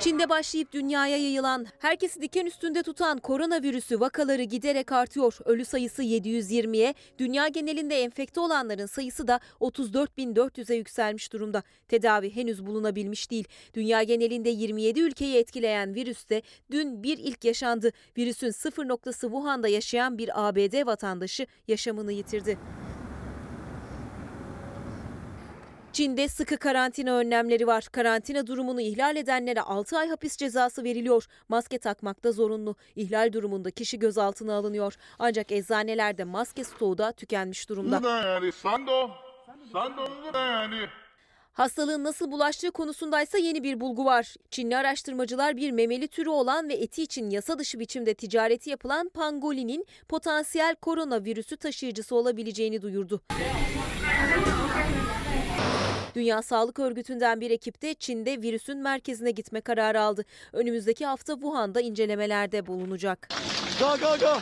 Çin'de başlayıp dünyaya yayılan, herkesi diken üstünde tutan koronavirüsü vakaları giderek artıyor. Ölü sayısı 720'ye, dünya genelinde enfekte olanların sayısı da 34.400'e yükselmiş durumda. Tedavi henüz bulunabilmiş değil. Dünya genelinde 27 ülkeyi etkileyen virüste dün bir ilk yaşandı. Virüsün sıfır noktası Wuhan'da yaşayan bir ABD vatandaşı yaşamını yitirdi. Çin'de sıkı karantina önlemleri var. Karantina durumunu ihlal edenlere 6 ay hapis cezası veriliyor. Maske takmak da zorunlu. İhlal durumunda kişi gözaltına alınıyor. Ancak eczanelerde maske stoğu da tükenmiş durumda. Hastalığın nasıl bulaştığı konusundaysa yeni bir bulgu var. Çinli araştırmacılar bir memeli türü olan ve eti için yasa dışı biçimde ticareti yapılan pangolinin potansiyel koronavirüsü taşıyıcısı olabileceğini duyurdu. Dünya Sağlık Örgütü'nden bir ekip de Çin'de virüsün merkezine gitme kararı aldı. Önümüzdeki hafta Wuhan'da incelemelerde bulunacak. Go go go.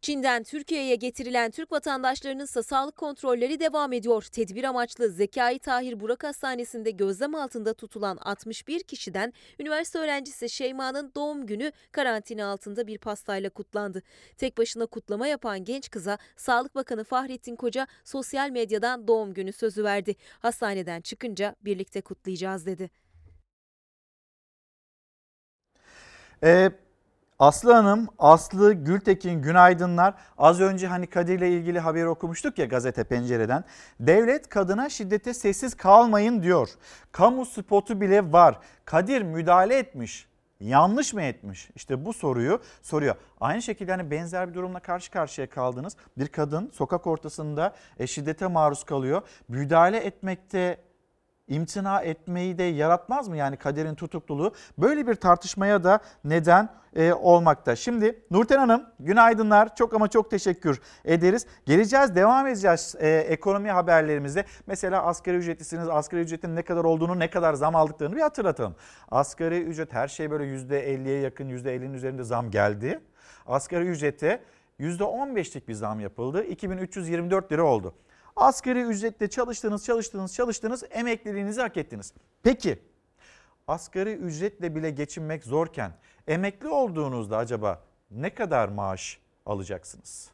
Çin'den Türkiye'ye getirilen Türk vatandaşlarının sağlık kontrolleri devam ediyor. Tedbir amaçlı Zekai Tahir Burak Hastanesi'nde gözlem altında tutulan 61 kişiden üniversite öğrencisi Şeyma'nın doğum günü karantina altında bir pastayla kutlandı. Tek başına kutlama yapan genç kıza Sağlık Bakanı Fahrettin Koca sosyal medyadan doğum günü sözü verdi. Hastaneden çıkınca birlikte kutlayacağız dedi. Ee, Aslı Hanım, Aslı Gültekin günaydınlar. Az önce hani Kadir'le ilgili haberi okumuştuk ya gazete pencereden. Devlet kadına şiddete sessiz kalmayın diyor. Kamu spotu bile var. Kadir müdahale etmiş. Yanlış mı etmiş? İşte bu soruyu soruyor. Aynı şekilde hani benzer bir durumla karşı karşıya kaldınız. Bir kadın sokak ortasında e, şiddete maruz kalıyor. Müdahale etmekte imtina etmeyi de yaratmaz mı yani kaderin tutukluluğu? Böyle bir tartışmaya da neden e, olmakta. Şimdi Nurten Hanım günaydınlar. Çok ama çok teşekkür ederiz. Geleceğiz, devam edeceğiz e, ekonomi haberlerimizde. Mesela asgari ücretlisiniz. Asgari ücretin ne kadar olduğunu, ne kadar zam aldıklarını bir hatırlatalım. Asgari ücret her şey böyle %50'ye yakın, %50'nin üzerinde zam geldi. Asgari ücrete %15'lik bir zam yapıldı. 2324 lira oldu. Asgari ücretle çalıştınız, çalıştınız, çalıştınız, emekliliğinizi hak ettiniz. Peki asgari ücretle bile geçinmek zorken emekli olduğunuzda acaba ne kadar maaş alacaksınız?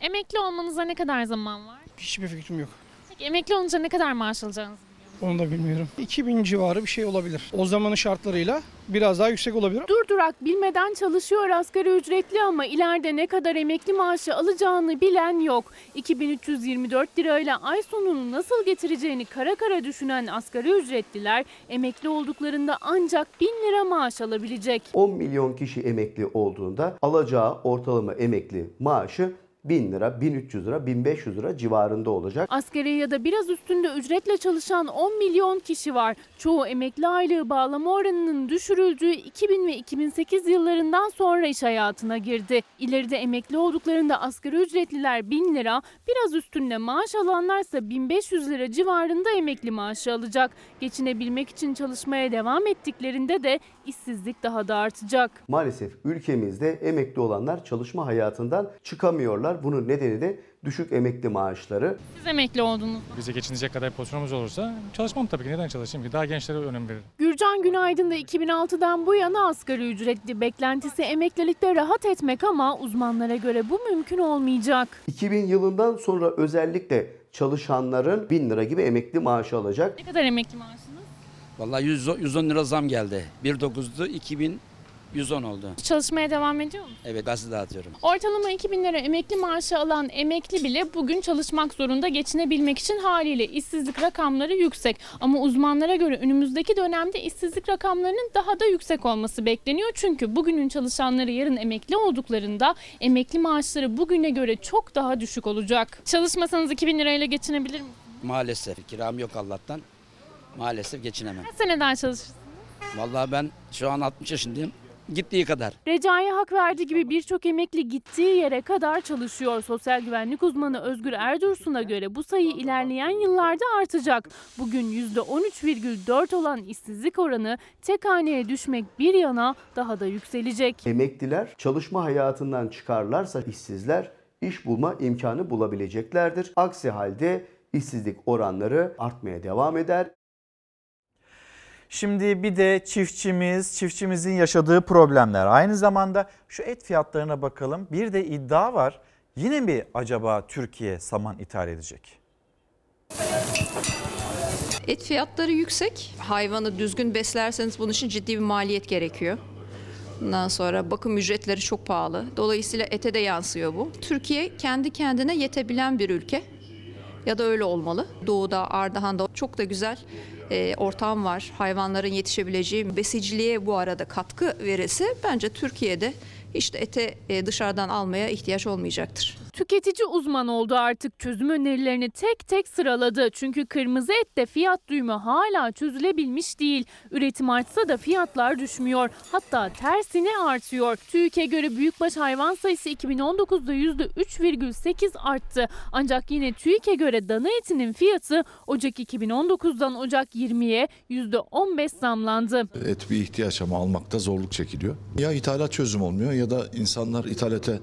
Emekli olmanıza ne kadar zaman var? Hiçbir fikrim yok. Peki emekli olunca ne kadar maaş alacağınızı Onu da bilmiyorum. 2000 civarı bir şey olabilir. O zamanın şartlarıyla biraz daha yüksek olabilir. Durdurak bilmeden çalışıyor asgari ücretli ama ileride ne kadar emekli maaşı alacağını bilen yok. 2324 lirayla ay sonunu nasıl getireceğini kara kara düşünen asgari ücretliler emekli olduklarında ancak 1000 lira maaş alabilecek. 10 milyon kişi emekli olduğunda alacağı ortalama emekli maaşı 1000 lira, 1300 lira, 1500 lira civarında olacak. Asgari ya da biraz üstünde ücretle çalışan 10 milyon kişi var. Çoğu emekli aylığı bağlama oranının düşürüldüğü 2000 ve 2008 yıllarından sonra iş hayatına girdi. İleride emekli olduklarında asgari ücretliler 1000 lira, biraz üstünde maaş alanlarsa 1500 lira civarında emekli maaşı alacak. Geçinebilmek için çalışmaya devam ettiklerinde de işsizlik daha da artacak. Maalesef ülkemizde emekli olanlar çalışma hayatından çıkamıyorlar. Bunun nedeni de düşük emekli maaşları. Siz emekli oldunuz. Bize geçinecek kadar pozisyonumuz olursa çalışmam tabii ki. Neden çalışayım ki? Daha gençlere önem veririm. Gürcan Günaydın da 2006'dan bu yana asgari ücretli beklentisi emeklilikte rahat etmek ama uzmanlara göre bu mümkün olmayacak. 2000 yılından sonra özellikle çalışanların 1000 lira gibi emekli maaşı alacak. Ne kadar emekli maaşınız? Vallahi 100, 110 lira zam geldi. 1.9'du 2110 oldu. Çalışmaya devam ediyor musunuz? Evet gazete dağıtıyorum. Ortalama 2000 lira emekli maaşı alan emekli bile bugün çalışmak zorunda geçinebilmek için haliyle işsizlik rakamları yüksek. Ama uzmanlara göre önümüzdeki dönemde işsizlik rakamlarının daha da yüksek olması bekleniyor. Çünkü bugünün çalışanları yarın emekli olduklarında emekli maaşları bugüne göre çok daha düşük olacak. Çalışmasanız 2000 lirayla geçinebilir misiniz? Maalesef kiram yok Allah'tan. Maalesef geçinemem. Kaç seneden çalışırsınız? Vallahi ben şu an 60 yaşındayım. Gittiği kadar. Recai'ye hak verdiği gibi birçok emekli gittiği yere kadar çalışıyor. Sosyal güvenlik uzmanı Özgür Erdursun'a göre bu sayı ilerleyen yıllarda artacak. Bugün %13,4 olan işsizlik oranı tek haneye düşmek bir yana daha da yükselecek. Emekliler çalışma hayatından çıkarlarsa işsizler iş bulma imkanı bulabileceklerdir. Aksi halde işsizlik oranları artmaya devam eder. Şimdi bir de çiftçimiz, çiftçimizin yaşadığı problemler. Aynı zamanda şu et fiyatlarına bakalım. Bir de iddia var. Yine mi acaba Türkiye saman ithal edecek? Et fiyatları yüksek. Hayvanı düzgün beslerseniz bunun için ciddi bir maliyet gerekiyor. Ondan sonra bakım ücretleri çok pahalı. Dolayısıyla ete de yansıyor bu. Türkiye kendi kendine yetebilen bir ülke. Ya da öyle olmalı. Doğuda, Ardahan'da çok da güzel e, ortam var. Hayvanların yetişebileceği besiciliğe bu arada katkı verirse bence Türkiye'de işte ete e, dışarıdan almaya ihtiyaç olmayacaktır. Tüketici uzman oldu artık çözüm önerilerini tek tek sıraladı. Çünkü kırmızı ette fiyat düğümü hala çözülebilmiş değil. Üretim artsa da fiyatlar düşmüyor. Hatta tersine artıyor. TÜİK'e göre büyükbaş hayvan sayısı 2019'da %3,8 arttı. Ancak yine TÜİK'e göre dana etinin fiyatı Ocak 2019'dan Ocak 20'ye %15 zamlandı. Et bir ihtiyaç ama almakta zorluk çekiliyor. Ya ithalat çözüm olmuyor ya da insanlar ithalate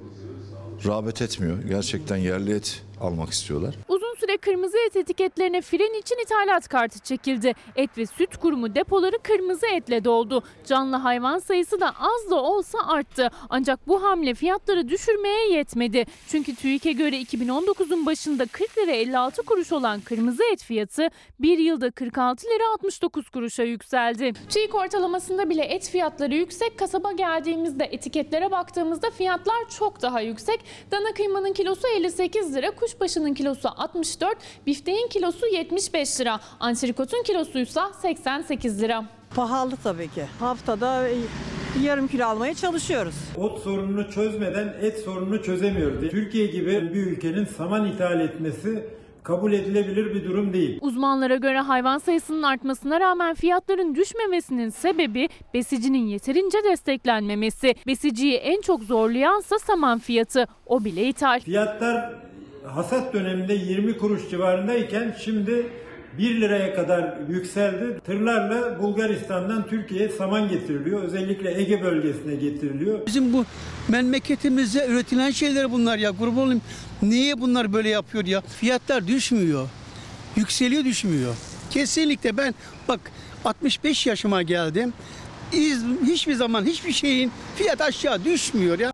rağbet etmiyor. Gerçekten yerli et almak istiyorlar. Süre kırmızı et etiketlerine fren için ithalat kartı çekildi. Et ve süt kurumu depoları kırmızı etle doldu. Canlı hayvan sayısı da az da olsa arttı. Ancak bu hamle fiyatları düşürmeye yetmedi. Çünkü TÜİK'e göre 2019'un başında 40 lira 56 kuruş olan kırmızı et fiyatı bir yılda 46 lira 69 kuruşa yükseldi. TÜİK ortalamasında bile et fiyatları yüksek. Kasaba geldiğimizde etiketlere baktığımızda fiyatlar çok daha yüksek. Dana kıymanın kilosu 58 lira, kuşbaşının kilosu 64, bifteğin kilosu 75 lira, antrikotun kilosuysa 88 lira. Pahalı tabii ki. Haftada yarım kilo almaya çalışıyoruz. Ot sorununu çözmeden et sorununu çözemiyoruz. Türkiye gibi bir ülkenin saman ithal etmesi kabul edilebilir bir durum değil. Uzmanlara göre hayvan sayısının artmasına rağmen fiyatların düşmemesinin sebebi besicinin yeterince desteklenmemesi. Besiciyi en çok zorlayansa saman fiyatı. O bile ithal. Fiyatlar hasat döneminde 20 kuruş civarındayken şimdi 1 liraya kadar yükseldi. Tırlarla Bulgaristan'dan Türkiye'ye saman getiriliyor. Özellikle Ege bölgesine getiriliyor. Bizim bu memleketimizde üretilen şeyler bunlar ya. Kurban olayım. Niye bunlar böyle yapıyor ya? Fiyatlar düşmüyor. Yükseliyor düşmüyor. Kesinlikle ben bak 65 yaşıma geldim. Hiçbir zaman hiçbir şeyin fiyat aşağı düşmüyor ya.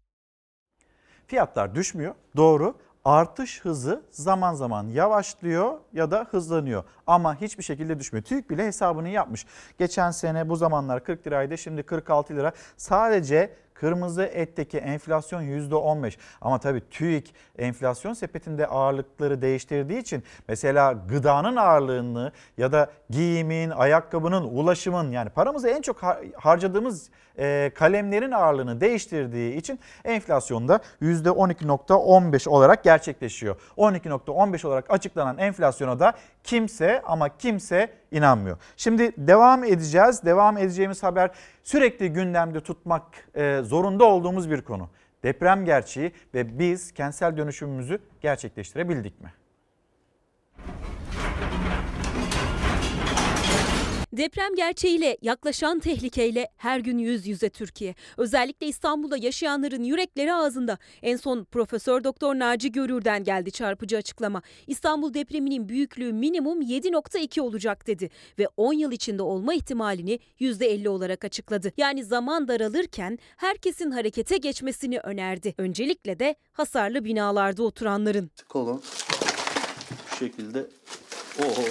Fiyatlar düşmüyor. Doğru. Artış hızı zaman zaman yavaşlıyor ya da hızlanıyor. Ama hiçbir şekilde düşmüyor. TÜİK bile hesabını yapmış. Geçen sene bu zamanlar 40 liraydı şimdi 46 lira. Sadece kırmızı etteki enflasyon %15. Ama tabii TÜİK enflasyon sepetinde ağırlıkları değiştirdiği için mesela gıdanın ağırlığını ya da giyimin, ayakkabının, ulaşımın yani paramızı en çok har- harcadığımız e, kalemlerin ağırlığını değiştirdiği için enflasyonda %12.15 olarak gerçekleşiyor. 12.15 olarak açıklanan enflasyona da kimse ama kimse inanmıyor. Şimdi devam edeceğiz. Devam edeceğimiz haber sürekli gündemde tutmak e, zorunda olduğumuz bir konu. Deprem gerçeği ve biz kentsel dönüşümümüzü gerçekleştirebildik mi? Deprem gerçeğiyle, yaklaşan tehlikeyle her gün yüz yüze Türkiye. Özellikle İstanbul'da yaşayanların yürekleri ağzında. En son Profesör Doktor Naci Görür'den geldi çarpıcı açıklama. İstanbul depreminin büyüklüğü minimum 7.2 olacak dedi ve 10 yıl içinde olma ihtimalini %50 olarak açıkladı. Yani zaman daralırken herkesin harekete geçmesini önerdi. Öncelikle de hasarlı binalarda oturanların. Kolon bu şekilde. Oho.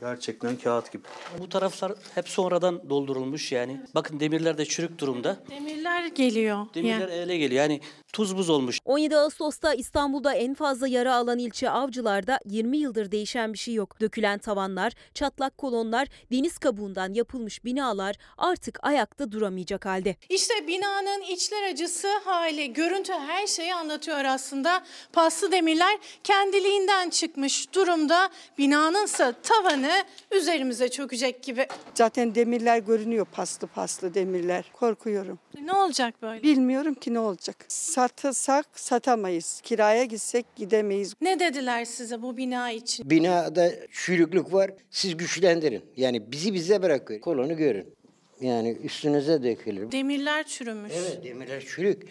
Gerçekten kağıt gibi. Bu taraflar hep sonradan doldurulmuş yani. Bakın demirler de çürük durumda. Demirler geliyor. Demirler ele geliyor. Yani tuz buz olmuş. 17 Ağustos'ta İstanbul'da en fazla yara alan ilçe Avcılar'da 20 yıldır değişen bir şey yok. Dökülen tavanlar, çatlak kolonlar, deniz kabuğundan yapılmış binalar artık ayakta duramayacak halde. İşte binanın içler acısı hali, görüntü her şeyi anlatıyor aslında. Paslı demirler kendiliğinden çıkmış durumda. Binanınsa tavanı üzerimize çökecek gibi. Zaten demirler görünüyor paslı paslı demirler. Korkuyorum. Ne olacak böyle? Bilmiyorum ki ne olacak. Satırsak satamayız. Kiraya gitsek gidemeyiz. Ne dediler size bu bina için? Binada çürüklük var. Siz güçlendirin. Yani bizi bize bırakın. Kolonu görün. Yani üstünüze dökülür. Demirler çürümüş. Evet demirler çürük.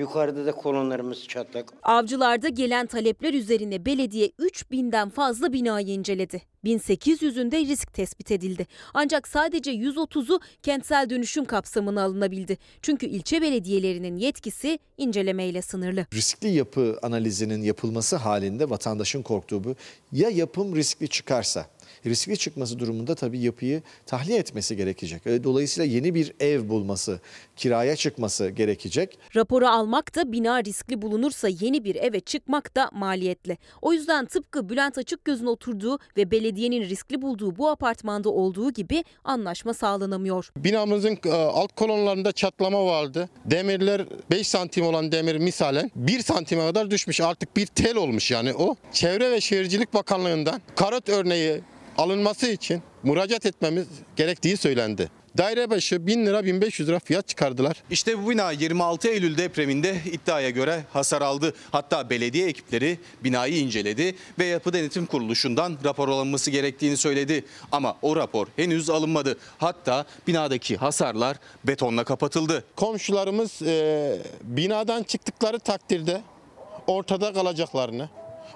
Yukarıda da kolonlarımız çatlak. Avcılarda gelen talepler üzerine belediye 3000'den fazla binayı inceledi. 1800'ünde risk tespit edildi. Ancak sadece 130'u kentsel dönüşüm kapsamına alınabildi. Çünkü ilçe belediyelerinin yetkisi incelemeyle sınırlı. riskli yapı analizinin yapılması halinde vatandaşın korktuğu bu. Ya yapım riskli çıkarsa Riskli çıkması durumunda tabii yapıyı tahliye etmesi gerekecek. E, Dolayısıyla yeni bir ev bulması, kiraya çıkması gerekecek. Raporu almak da bina riskli bulunursa yeni bir eve çıkmak da maliyetli. O yüzden tıpkı Bülent Açıkgöz'ün oturduğu ve belediyenin riskli bulduğu bu apartmanda olduğu gibi anlaşma sağlanamıyor. Binamızın e, alt kolonlarında çatlama vardı. Demirler 5 santim olan demir misalen 1 santime kadar düşmüş. Artık bir tel olmuş yani o. Çevre ve Şehircilik Bakanlığı'ndan karot örneği alınması için müracaat etmemiz gerektiği söylendi. Daire başı 1000 lira 1500 lira fiyat çıkardılar. İşte bu bina 26 Eylül depreminde iddiaya göre hasar aldı. Hatta belediye ekipleri binayı inceledi ve Yapı Denetim Kuruluşu'ndan rapor alınması gerektiğini söyledi. Ama o rapor henüz alınmadı. Hatta binadaki hasarlar betonla kapatıldı. Komşularımız e, binadan çıktıkları takdirde ortada kalacaklarını,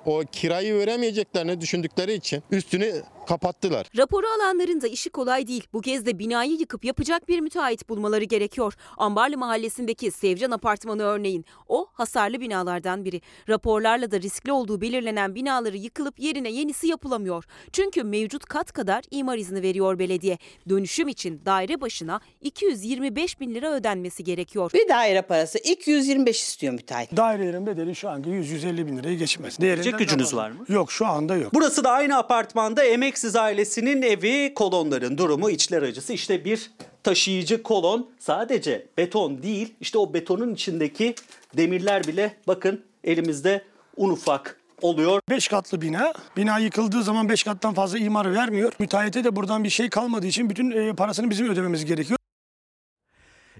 o kirayı veremeyeceklerini düşündükleri için üstünü kapattılar. Raporu alanların da işi kolay değil. Bu kez de binayı yıkıp yapacak bir müteahhit bulmaları gerekiyor. Ambarlı mahallesindeki Sevcan Apartmanı örneğin. O hasarlı binalardan biri. Raporlarla da riskli olduğu belirlenen binaları yıkılıp yerine yenisi yapılamıyor. Çünkü mevcut kat kadar imar izni veriyor belediye. Dönüşüm için daire başına 225 bin lira ödenmesi gerekiyor. Bir daire parası 225 istiyor müteahhit. Dairelerin bedeli şu anki 100-150 bin lirayı geçmez. Değerinden gücünüz var mı? Yok şu anda yok. Burası da aynı apartmanda emeksiz ailesinin evi. Kolonların durumu içler acısı. İşte bir taşıyıcı kolon sadece beton değil işte o betonun içindeki demirler bile bakın elimizde un ufak oluyor. 5 katlı bina. Bina yıkıldığı zaman 5 kattan fazla imar vermiyor. Müteahhite de buradan bir şey kalmadığı için bütün e, parasını bizim ödememiz gerekiyor.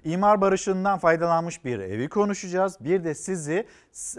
İmar barışından faydalanmış bir evi konuşacağız. Bir de sizi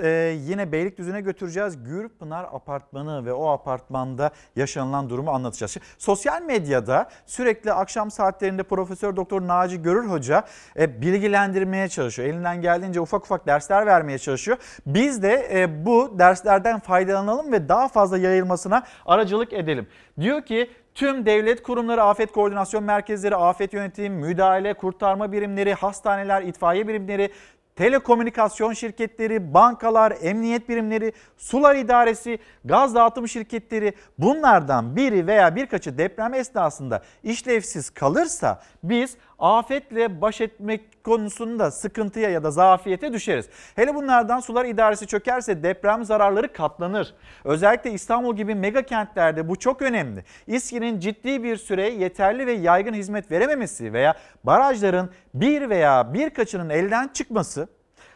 e, yine Beylikdüzü'ne götüreceğiz. Gürpınar Apartmanı ve o apartmanda yaşanılan durumu anlatacağız. Şimdi, sosyal medyada sürekli akşam saatlerinde Profesör Doktor Naci Görür Hoca e, bilgilendirmeye çalışıyor. Elinden geldiğince ufak ufak dersler vermeye çalışıyor. Biz de e, bu derslerden faydalanalım ve daha fazla yayılmasına aracılık edelim. Diyor ki Tüm devlet kurumları, afet koordinasyon merkezleri, afet yönetim, müdahale, kurtarma birimleri, hastaneler, itfaiye birimleri, telekomünikasyon şirketleri, bankalar, emniyet birimleri, sular idaresi, gaz dağıtım şirketleri bunlardan biri veya birkaçı deprem esnasında işlevsiz kalırsa biz afetle baş etmek konusunda sıkıntıya ya da zafiyete düşeriz. Hele bunlardan sular idaresi çökerse deprem zararları katlanır. Özellikle İstanbul gibi mega kentlerde bu çok önemli. İSKİ'nin ciddi bir süre yeterli ve yaygın hizmet verememesi veya barajların bir veya birkaçının elden çıkması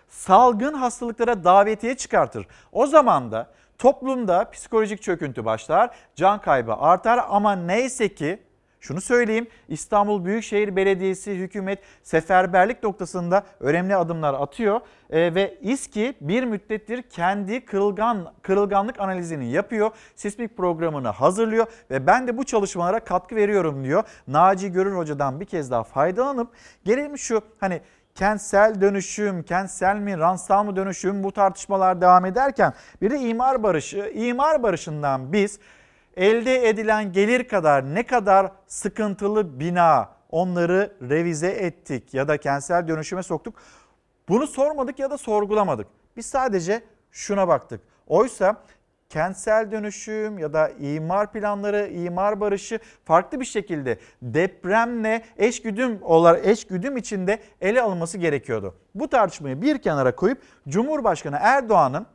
salgın hastalıklara davetiye çıkartır. O zaman da toplumda psikolojik çöküntü başlar, can kaybı artar ama neyse ki şunu söyleyeyim İstanbul Büyükşehir Belediyesi hükümet seferberlik noktasında önemli adımlar atıyor Ee, ve İSKİ bir müddettir kendi kırılgan kırılganlık analizini yapıyor. Sismik programını hazırlıyor ve ben de bu çalışmalara katkı veriyorum diyor. Naci Görür Hoca'dan bir kez daha faydalanıp gelelim şu hani kentsel dönüşüm, kentsel mi, ransal mı dönüşüm bu tartışmalar devam ederken bir de imar barışı, imar barışından biz elde edilen gelir kadar ne kadar sıkıntılı bina onları revize ettik ya da kentsel dönüşüme soktuk. Bunu sormadık ya da sorgulamadık. Biz sadece şuna baktık. Oysa kentsel dönüşüm ya da imar planları, imar barışı farklı bir şekilde depremle eşgüdüm olarak eşgüdüm içinde ele alınması gerekiyordu. Bu tartışmayı bir kenara koyup Cumhurbaşkanı Erdoğan'ın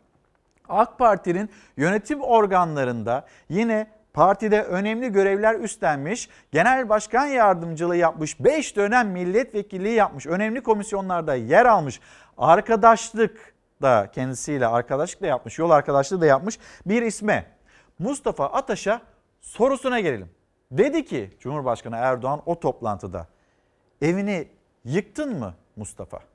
AK Parti'nin yönetim organlarında yine partide önemli görevler üstlenmiş, genel başkan yardımcılığı yapmış, 5 dönem milletvekilliği yapmış, önemli komisyonlarda yer almış, arkadaşlık da kendisiyle arkadaşlık da yapmış, yol arkadaşlığı da yapmış bir isme Mustafa Ataş'a sorusuna gelelim. Dedi ki Cumhurbaşkanı Erdoğan o toplantıda evini yıktın mı Mustafa?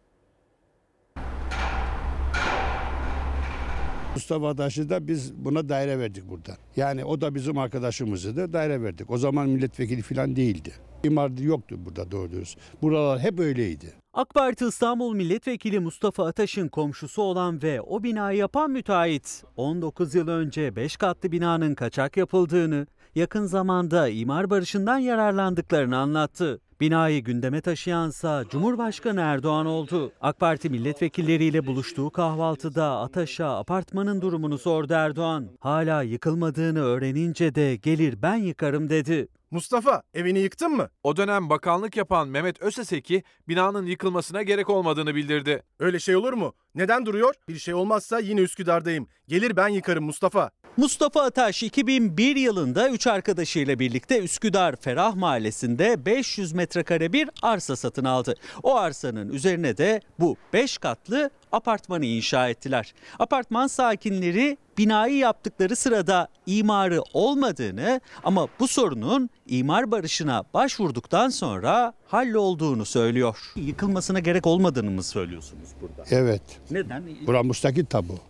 Mustafa Taş'ı da biz buna daire verdik burada. Yani o da bizim arkadaşımızdı da daire verdik. O zaman milletvekili falan değildi. İmar yoktu burada doğru dürüst. Buralar hep öyleydi. AK Parti İstanbul Milletvekili Mustafa Ataş'ın komşusu olan ve o binayı yapan müteahhit 19 yıl önce 5 katlı binanın kaçak yapıldığını, yakın zamanda imar barışından yararlandıklarını anlattı. Binayı gündeme taşıyansa Cumhurbaşkanı Erdoğan oldu. AK Parti milletvekilleriyle buluştuğu kahvaltıda Ataş'a apartmanın durumunu sordu Erdoğan. Hala yıkılmadığını öğrenince de gelir ben yıkarım dedi. Mustafa evini yıktın mı? O dönem bakanlık yapan Mehmet Öseseki binanın yıkılmasına gerek olmadığını bildirdi. Öyle şey olur mu? Neden duruyor? Bir şey olmazsa yine Üsküdar'dayım. Gelir ben yıkarım Mustafa. Mustafa Ataş 2001 yılında 3 arkadaşıyla birlikte Üsküdar Ferah Mahallesi'nde 500 metrekare bir arsa satın aldı. O arsanın üzerine de bu 5 katlı apartmanı inşa ettiler. Apartman sakinleri binayı yaptıkları sırada imarı olmadığını ama bu sorunun imar barışına başvurduktan sonra hallolduğunu söylüyor. Yıkılmasına gerek olmadığını mı söylüyorsunuz burada? Evet. Neden? Bura müstakil tabu.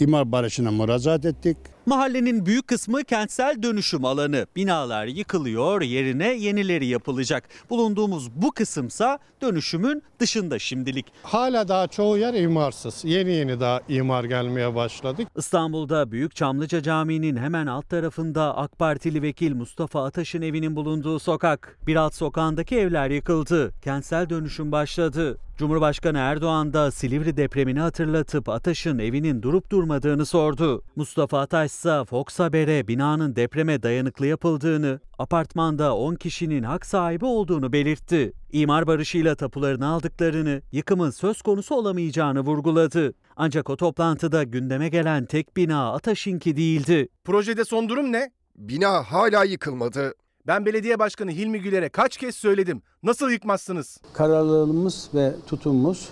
İmar barışına müracaat ettik. Mahallenin büyük kısmı kentsel dönüşüm alanı. Binalar yıkılıyor, yerine yenileri yapılacak. Bulunduğumuz bu kısımsa dönüşümün dışında şimdilik. Hala daha çoğu yer imarsız. Yeni yeni daha imar gelmeye başladı. İstanbul'da Büyük Çamlıca Camii'nin hemen alt tarafında AK Partili vekil Mustafa Ataş'ın evinin bulunduğu sokak. Bir alt sokağındaki evler yıkıldı. Kentsel dönüşüm başladı. Cumhurbaşkanı Erdoğan da Silivri depremini hatırlatıp Ataş'ın evinin durup durmadığını sordu. Mustafa Ataş ise Fox Haber'e binanın depreme dayanıklı yapıldığını, apartmanda 10 kişinin hak sahibi olduğunu belirtti. İmar barışıyla tapularını aldıklarını, yıkımın söz konusu olamayacağını vurguladı. Ancak o toplantıda gündeme gelen tek bina Ataş'ınki değildi. Projede son durum ne? Bina hala yıkılmadı. Ben belediye başkanı Hilmi Güler'e kaç kez söyledim. Nasıl yıkmazsınız? Kararlılığımız ve tutumumuz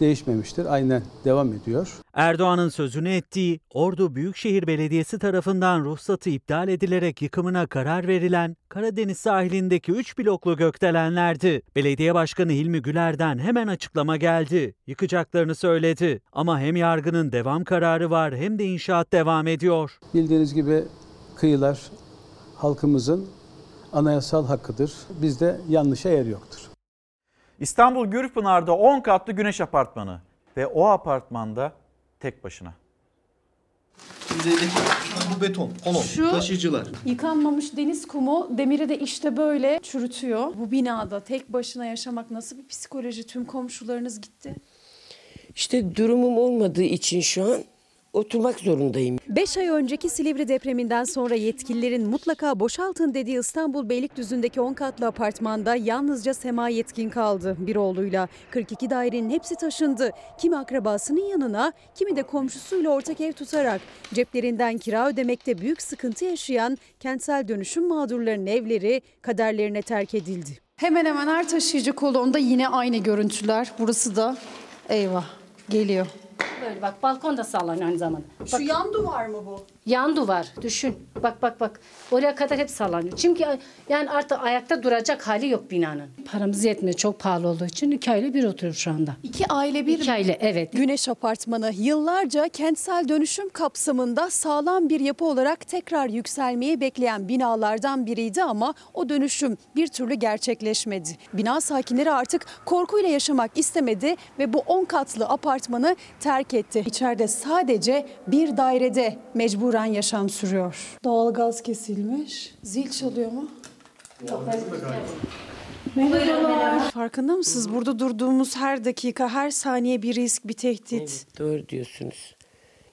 değişmemiştir. Aynen devam ediyor. Erdoğan'ın sözünü ettiği Ordu Büyükşehir Belediyesi tarafından ruhsatı iptal edilerek yıkımına karar verilen Karadeniz sahilindeki 3 bloklu gökdelenlerdi. Belediye Başkanı Hilmi Güler'den hemen açıklama geldi. Yıkacaklarını söyledi. Ama hem yargının devam kararı var hem de inşaat devam ediyor. Bildiğiniz gibi kıyılar halkımızın anayasal hakkıdır. Bizde yanlışa yer yoktur. İstanbul Gürpınar'da 10 katlı güneş apartmanı ve o apartmanda tek başına. Bu beton, kolon, Şu- taşıyıcılar. Yıkanmamış deniz kumu demiri de işte böyle çürütüyor. Bu binada tek başına yaşamak nasıl bir psikoloji? Tüm komşularınız gitti. İşte durumum olmadığı için şu an oturmak zorundayım. 5 ay önceki Silivri depreminden sonra yetkililerin mutlaka boşaltın dediği İstanbul Beylikdüzü'ndeki 10 katlı apartmanda yalnızca Sema Yetkin kaldı bir oğluyla. 42 dairenin hepsi taşındı. Kimi akrabasının yanına, kimi de komşusuyla ortak ev tutarak ceplerinden kira ödemekte büyük sıkıntı yaşayan kentsel dönüşüm mağdurlarının evleri kaderlerine terk edildi. Hemen hemen her taşıyıcı kolonda yine aynı görüntüler. Burası da eyvah geliyor. Böyle bak balkon da sallanıyor aynı zamanda. Şu yan duvar mı bu? Yan duvar düşün. Bak bak bak. Oraya kadar hep sallanıyor. Çünkü yani artık ayakta duracak hali yok binanın. Paramız yetmiyor çok pahalı olduğu için iki aile bir oturuyor şu anda. İki aile bir İki aile evet. Güneş Apartmanı yıllarca kentsel dönüşüm kapsamında sağlam bir yapı olarak tekrar yükselmeyi bekleyen binalardan biriydi ama o dönüşüm bir türlü gerçekleşmedi. Bina sakinleri artık korkuyla yaşamak istemedi ve bu 10 katlı apartmanı terk etti. İçeride sadece bir dairede mecburen yaşam sürüyor. Doğalgaz kesilmiş. Zil çalıyor mu? Merhabalar. Farkında mısınız? Burada durduğumuz her dakika, her saniye bir risk, bir tehdit. Doğru diyorsunuz.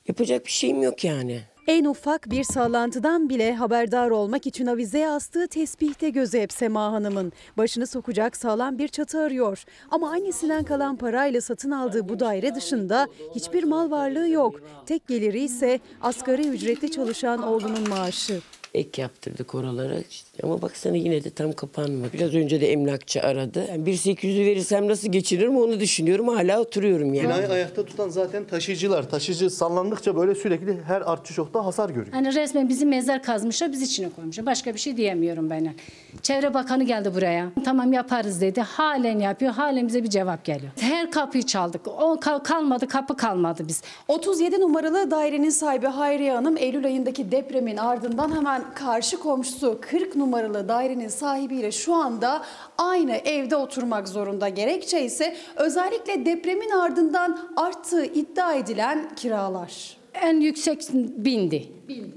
Yapacak bir şeyim yok yani. En ufak bir sallantıdan bile haberdar olmak için avizeye astığı tesbihte gözü hep Sema Hanım'ın. Başını sokacak sağlam bir çatı arıyor. Ama annesinden kalan parayla satın aldığı bu daire dışında hiçbir mal varlığı yok. Tek geliri ise asgari ücretli çalışan oğlunun maaşı. Ek yaptırdık oralara. İşte Ama baksana yine de tam kapanmadı. Biraz önce de emlakçı aradı. Yani 1.800'ü verirsem nasıl geçinirim onu düşünüyorum. Hala oturuyorum yani. Binayı ayakta tutan zaten taşıyıcılar. Taşıyıcı sallandıkça böyle sürekli her artçı şokta hasar görüyor. Hani resmen bizi mezar kazmışlar, biz içine koymuşlar. Başka bir şey diyemiyorum ben. Çevre Bakanı geldi buraya. Tamam yaparız dedi. Halen yapıyor. Halen bize bir cevap geliyor. Her kapıyı çaldık. O kal- kalmadı, kapı kalmadı biz. 37 numaralı dairenin sahibi Hayriye Hanım Eylül ayındaki depremin ardından hemen karşı komşusu 40 numaralı dairenin sahibiyle şu anda aynı evde oturmak zorunda. Gerekçe ise özellikle depremin ardından arttığı iddia edilen kiralar. En yüksek bindi.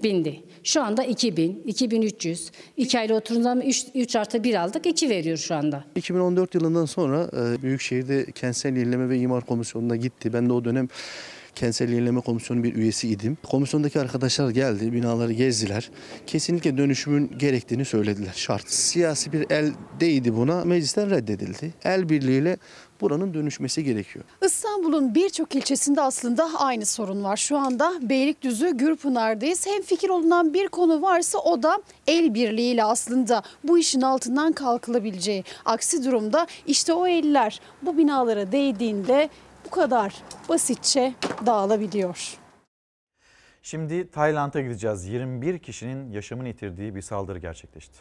Bindi. Şu anda 2000, 2300. 2 ayda oturduğunda zaman 3, 3 artı 1 aldık. 2 veriyor şu anda. 2014 yılından sonra e, Büyükşehir'de Kentsel Yenileme ve İmar Komisyonu'na gitti. Ben de o dönem Kentsel Yenileme Komisyonu bir üyesiydim. Komisyondaki arkadaşlar geldi, binaları gezdiler. Kesinlikle dönüşümün gerektiğini söylediler. Şart. Siyasi bir el değdi buna. Meclisten reddedildi. El birliğiyle buranın dönüşmesi gerekiyor. İstanbul'un birçok ilçesinde aslında aynı sorun var. Şu anda Beylikdüzü Gürpınar'dayız. Hem fikir olunan bir konu varsa o da el birliğiyle aslında bu işin altından kalkılabileceği. Aksi durumda işte o eller bu binalara değdiğinde bu kadar basitçe dağılabiliyor. Şimdi Tayland'a gideceğiz. 21 kişinin yaşamını yitirdiği bir saldırı gerçekleşti.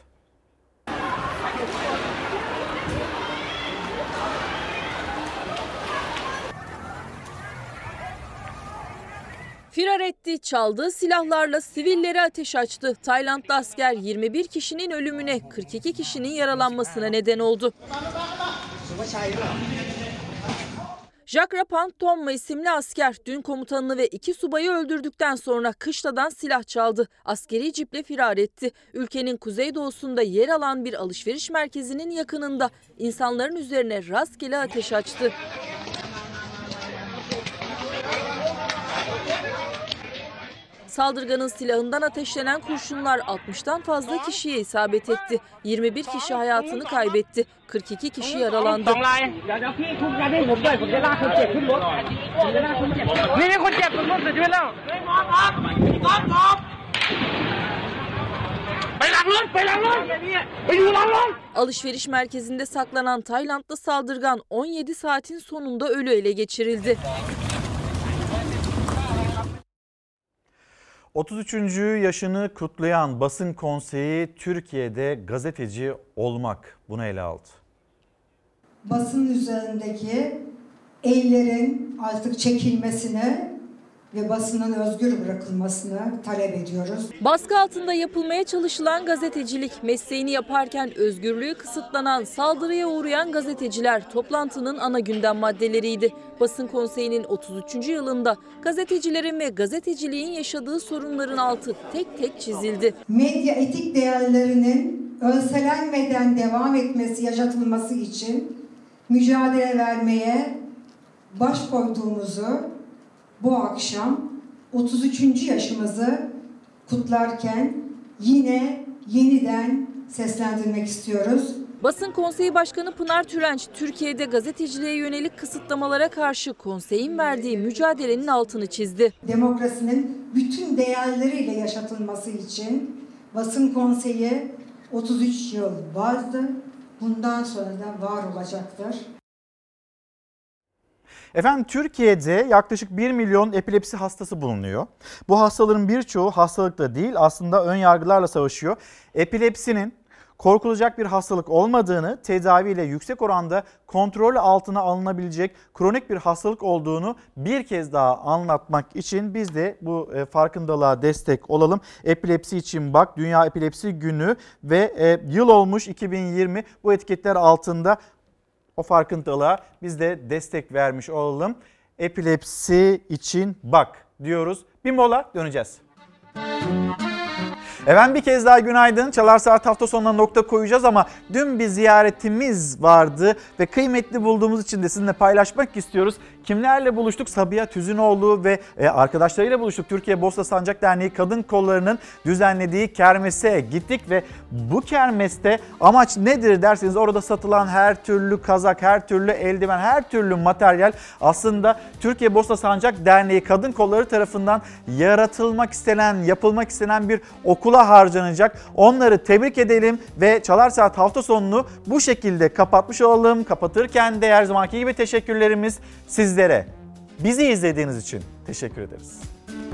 Firar etti, çaldığı silahlarla sivilleri ateş açtı. Taylandlı asker 21 kişinin ölümüne, 42 kişinin yaralanmasına neden oldu. Jack Rapant Tomma isimli asker dün komutanını ve iki subayı öldürdükten sonra kışladan silah çaldı. Askeri ciple firar etti. Ülkenin kuzeydoğusunda yer alan bir alışveriş merkezinin yakınında insanların üzerine rastgele ateş açtı. Saldırganın silahından ateşlenen kurşunlar 60'tan fazla kişiye isabet etti. 21 kişi hayatını kaybetti. 42 kişi yaralandı. Alışveriş merkezinde saklanan Taylandlı saldırgan 17 saatin sonunda ölü ele geçirildi. 33. yaşını kutlayan basın konseyi Türkiye'de gazeteci olmak bunu ele aldı. Basın üzerindeki ellerin artık çekilmesine ve basının özgür bırakılmasını talep ediyoruz. Baskı altında yapılmaya çalışılan gazetecilik, mesleğini yaparken özgürlüğü kısıtlanan, saldırıya uğrayan gazeteciler toplantının ana gündem maddeleriydi. Basın Konseyi'nin 33. yılında gazetecilerin ve gazeteciliğin yaşadığı sorunların altı tek tek çizildi. Medya etik değerlerinin önselenmeden devam etmesi, yaşatılması için mücadele vermeye baş koyduğumuzu bu akşam 33. yaşımızı kutlarken yine yeniden seslendirmek istiyoruz. Basın Konseyi Başkanı Pınar Türenç, Türkiye'de gazeteciliğe yönelik kısıtlamalara karşı konseyin verdiği mücadelenin altını çizdi. Demokrasinin bütün değerleriyle yaşatılması için Basın Konseyi 33 yıl vardı. Bundan sonra da var olacaktır. Efendim Türkiye'de yaklaşık 1 milyon epilepsi hastası bulunuyor. Bu hastaların birçoğu hastalıkta değil aslında ön yargılarla savaşıyor. Epilepsinin korkulacak bir hastalık olmadığını, tedaviyle yüksek oranda kontrol altına alınabilecek kronik bir hastalık olduğunu bir kez daha anlatmak için biz de bu e, farkındalığa destek olalım. Epilepsi için bak Dünya Epilepsi Günü ve e, yıl olmuş 2020 bu etiketler altında o farkındalığa biz de destek vermiş olalım. Epilepsi için bak diyoruz. Bir mola döneceğiz. Efendim bir kez daha günaydın. Çalar Saat hafta sonuna nokta koyacağız ama dün bir ziyaretimiz vardı ve kıymetli bulduğumuz için de sizinle paylaşmak istiyoruz. Kimlerle buluştuk? Sabiha Tüzünoğlu ve e, arkadaşlarıyla buluştuk. Türkiye Bosta Sancak Derneği Kadın Kolları'nın düzenlediği kermese gittik ve bu kermeste amaç nedir derseniz orada satılan her türlü kazak, her türlü eldiven, her türlü materyal aslında Türkiye Bosta Sancak Derneği Kadın Kolları tarafından yaratılmak istenen, yapılmak istenen bir okula harcanacak. Onları tebrik edelim ve Çalar Saat hafta sonunu bu şekilde kapatmış olalım. Kapatırken de her zamanki gibi teşekkürlerimiz sizlere. Bizi izlediğiniz için teşekkür ederiz.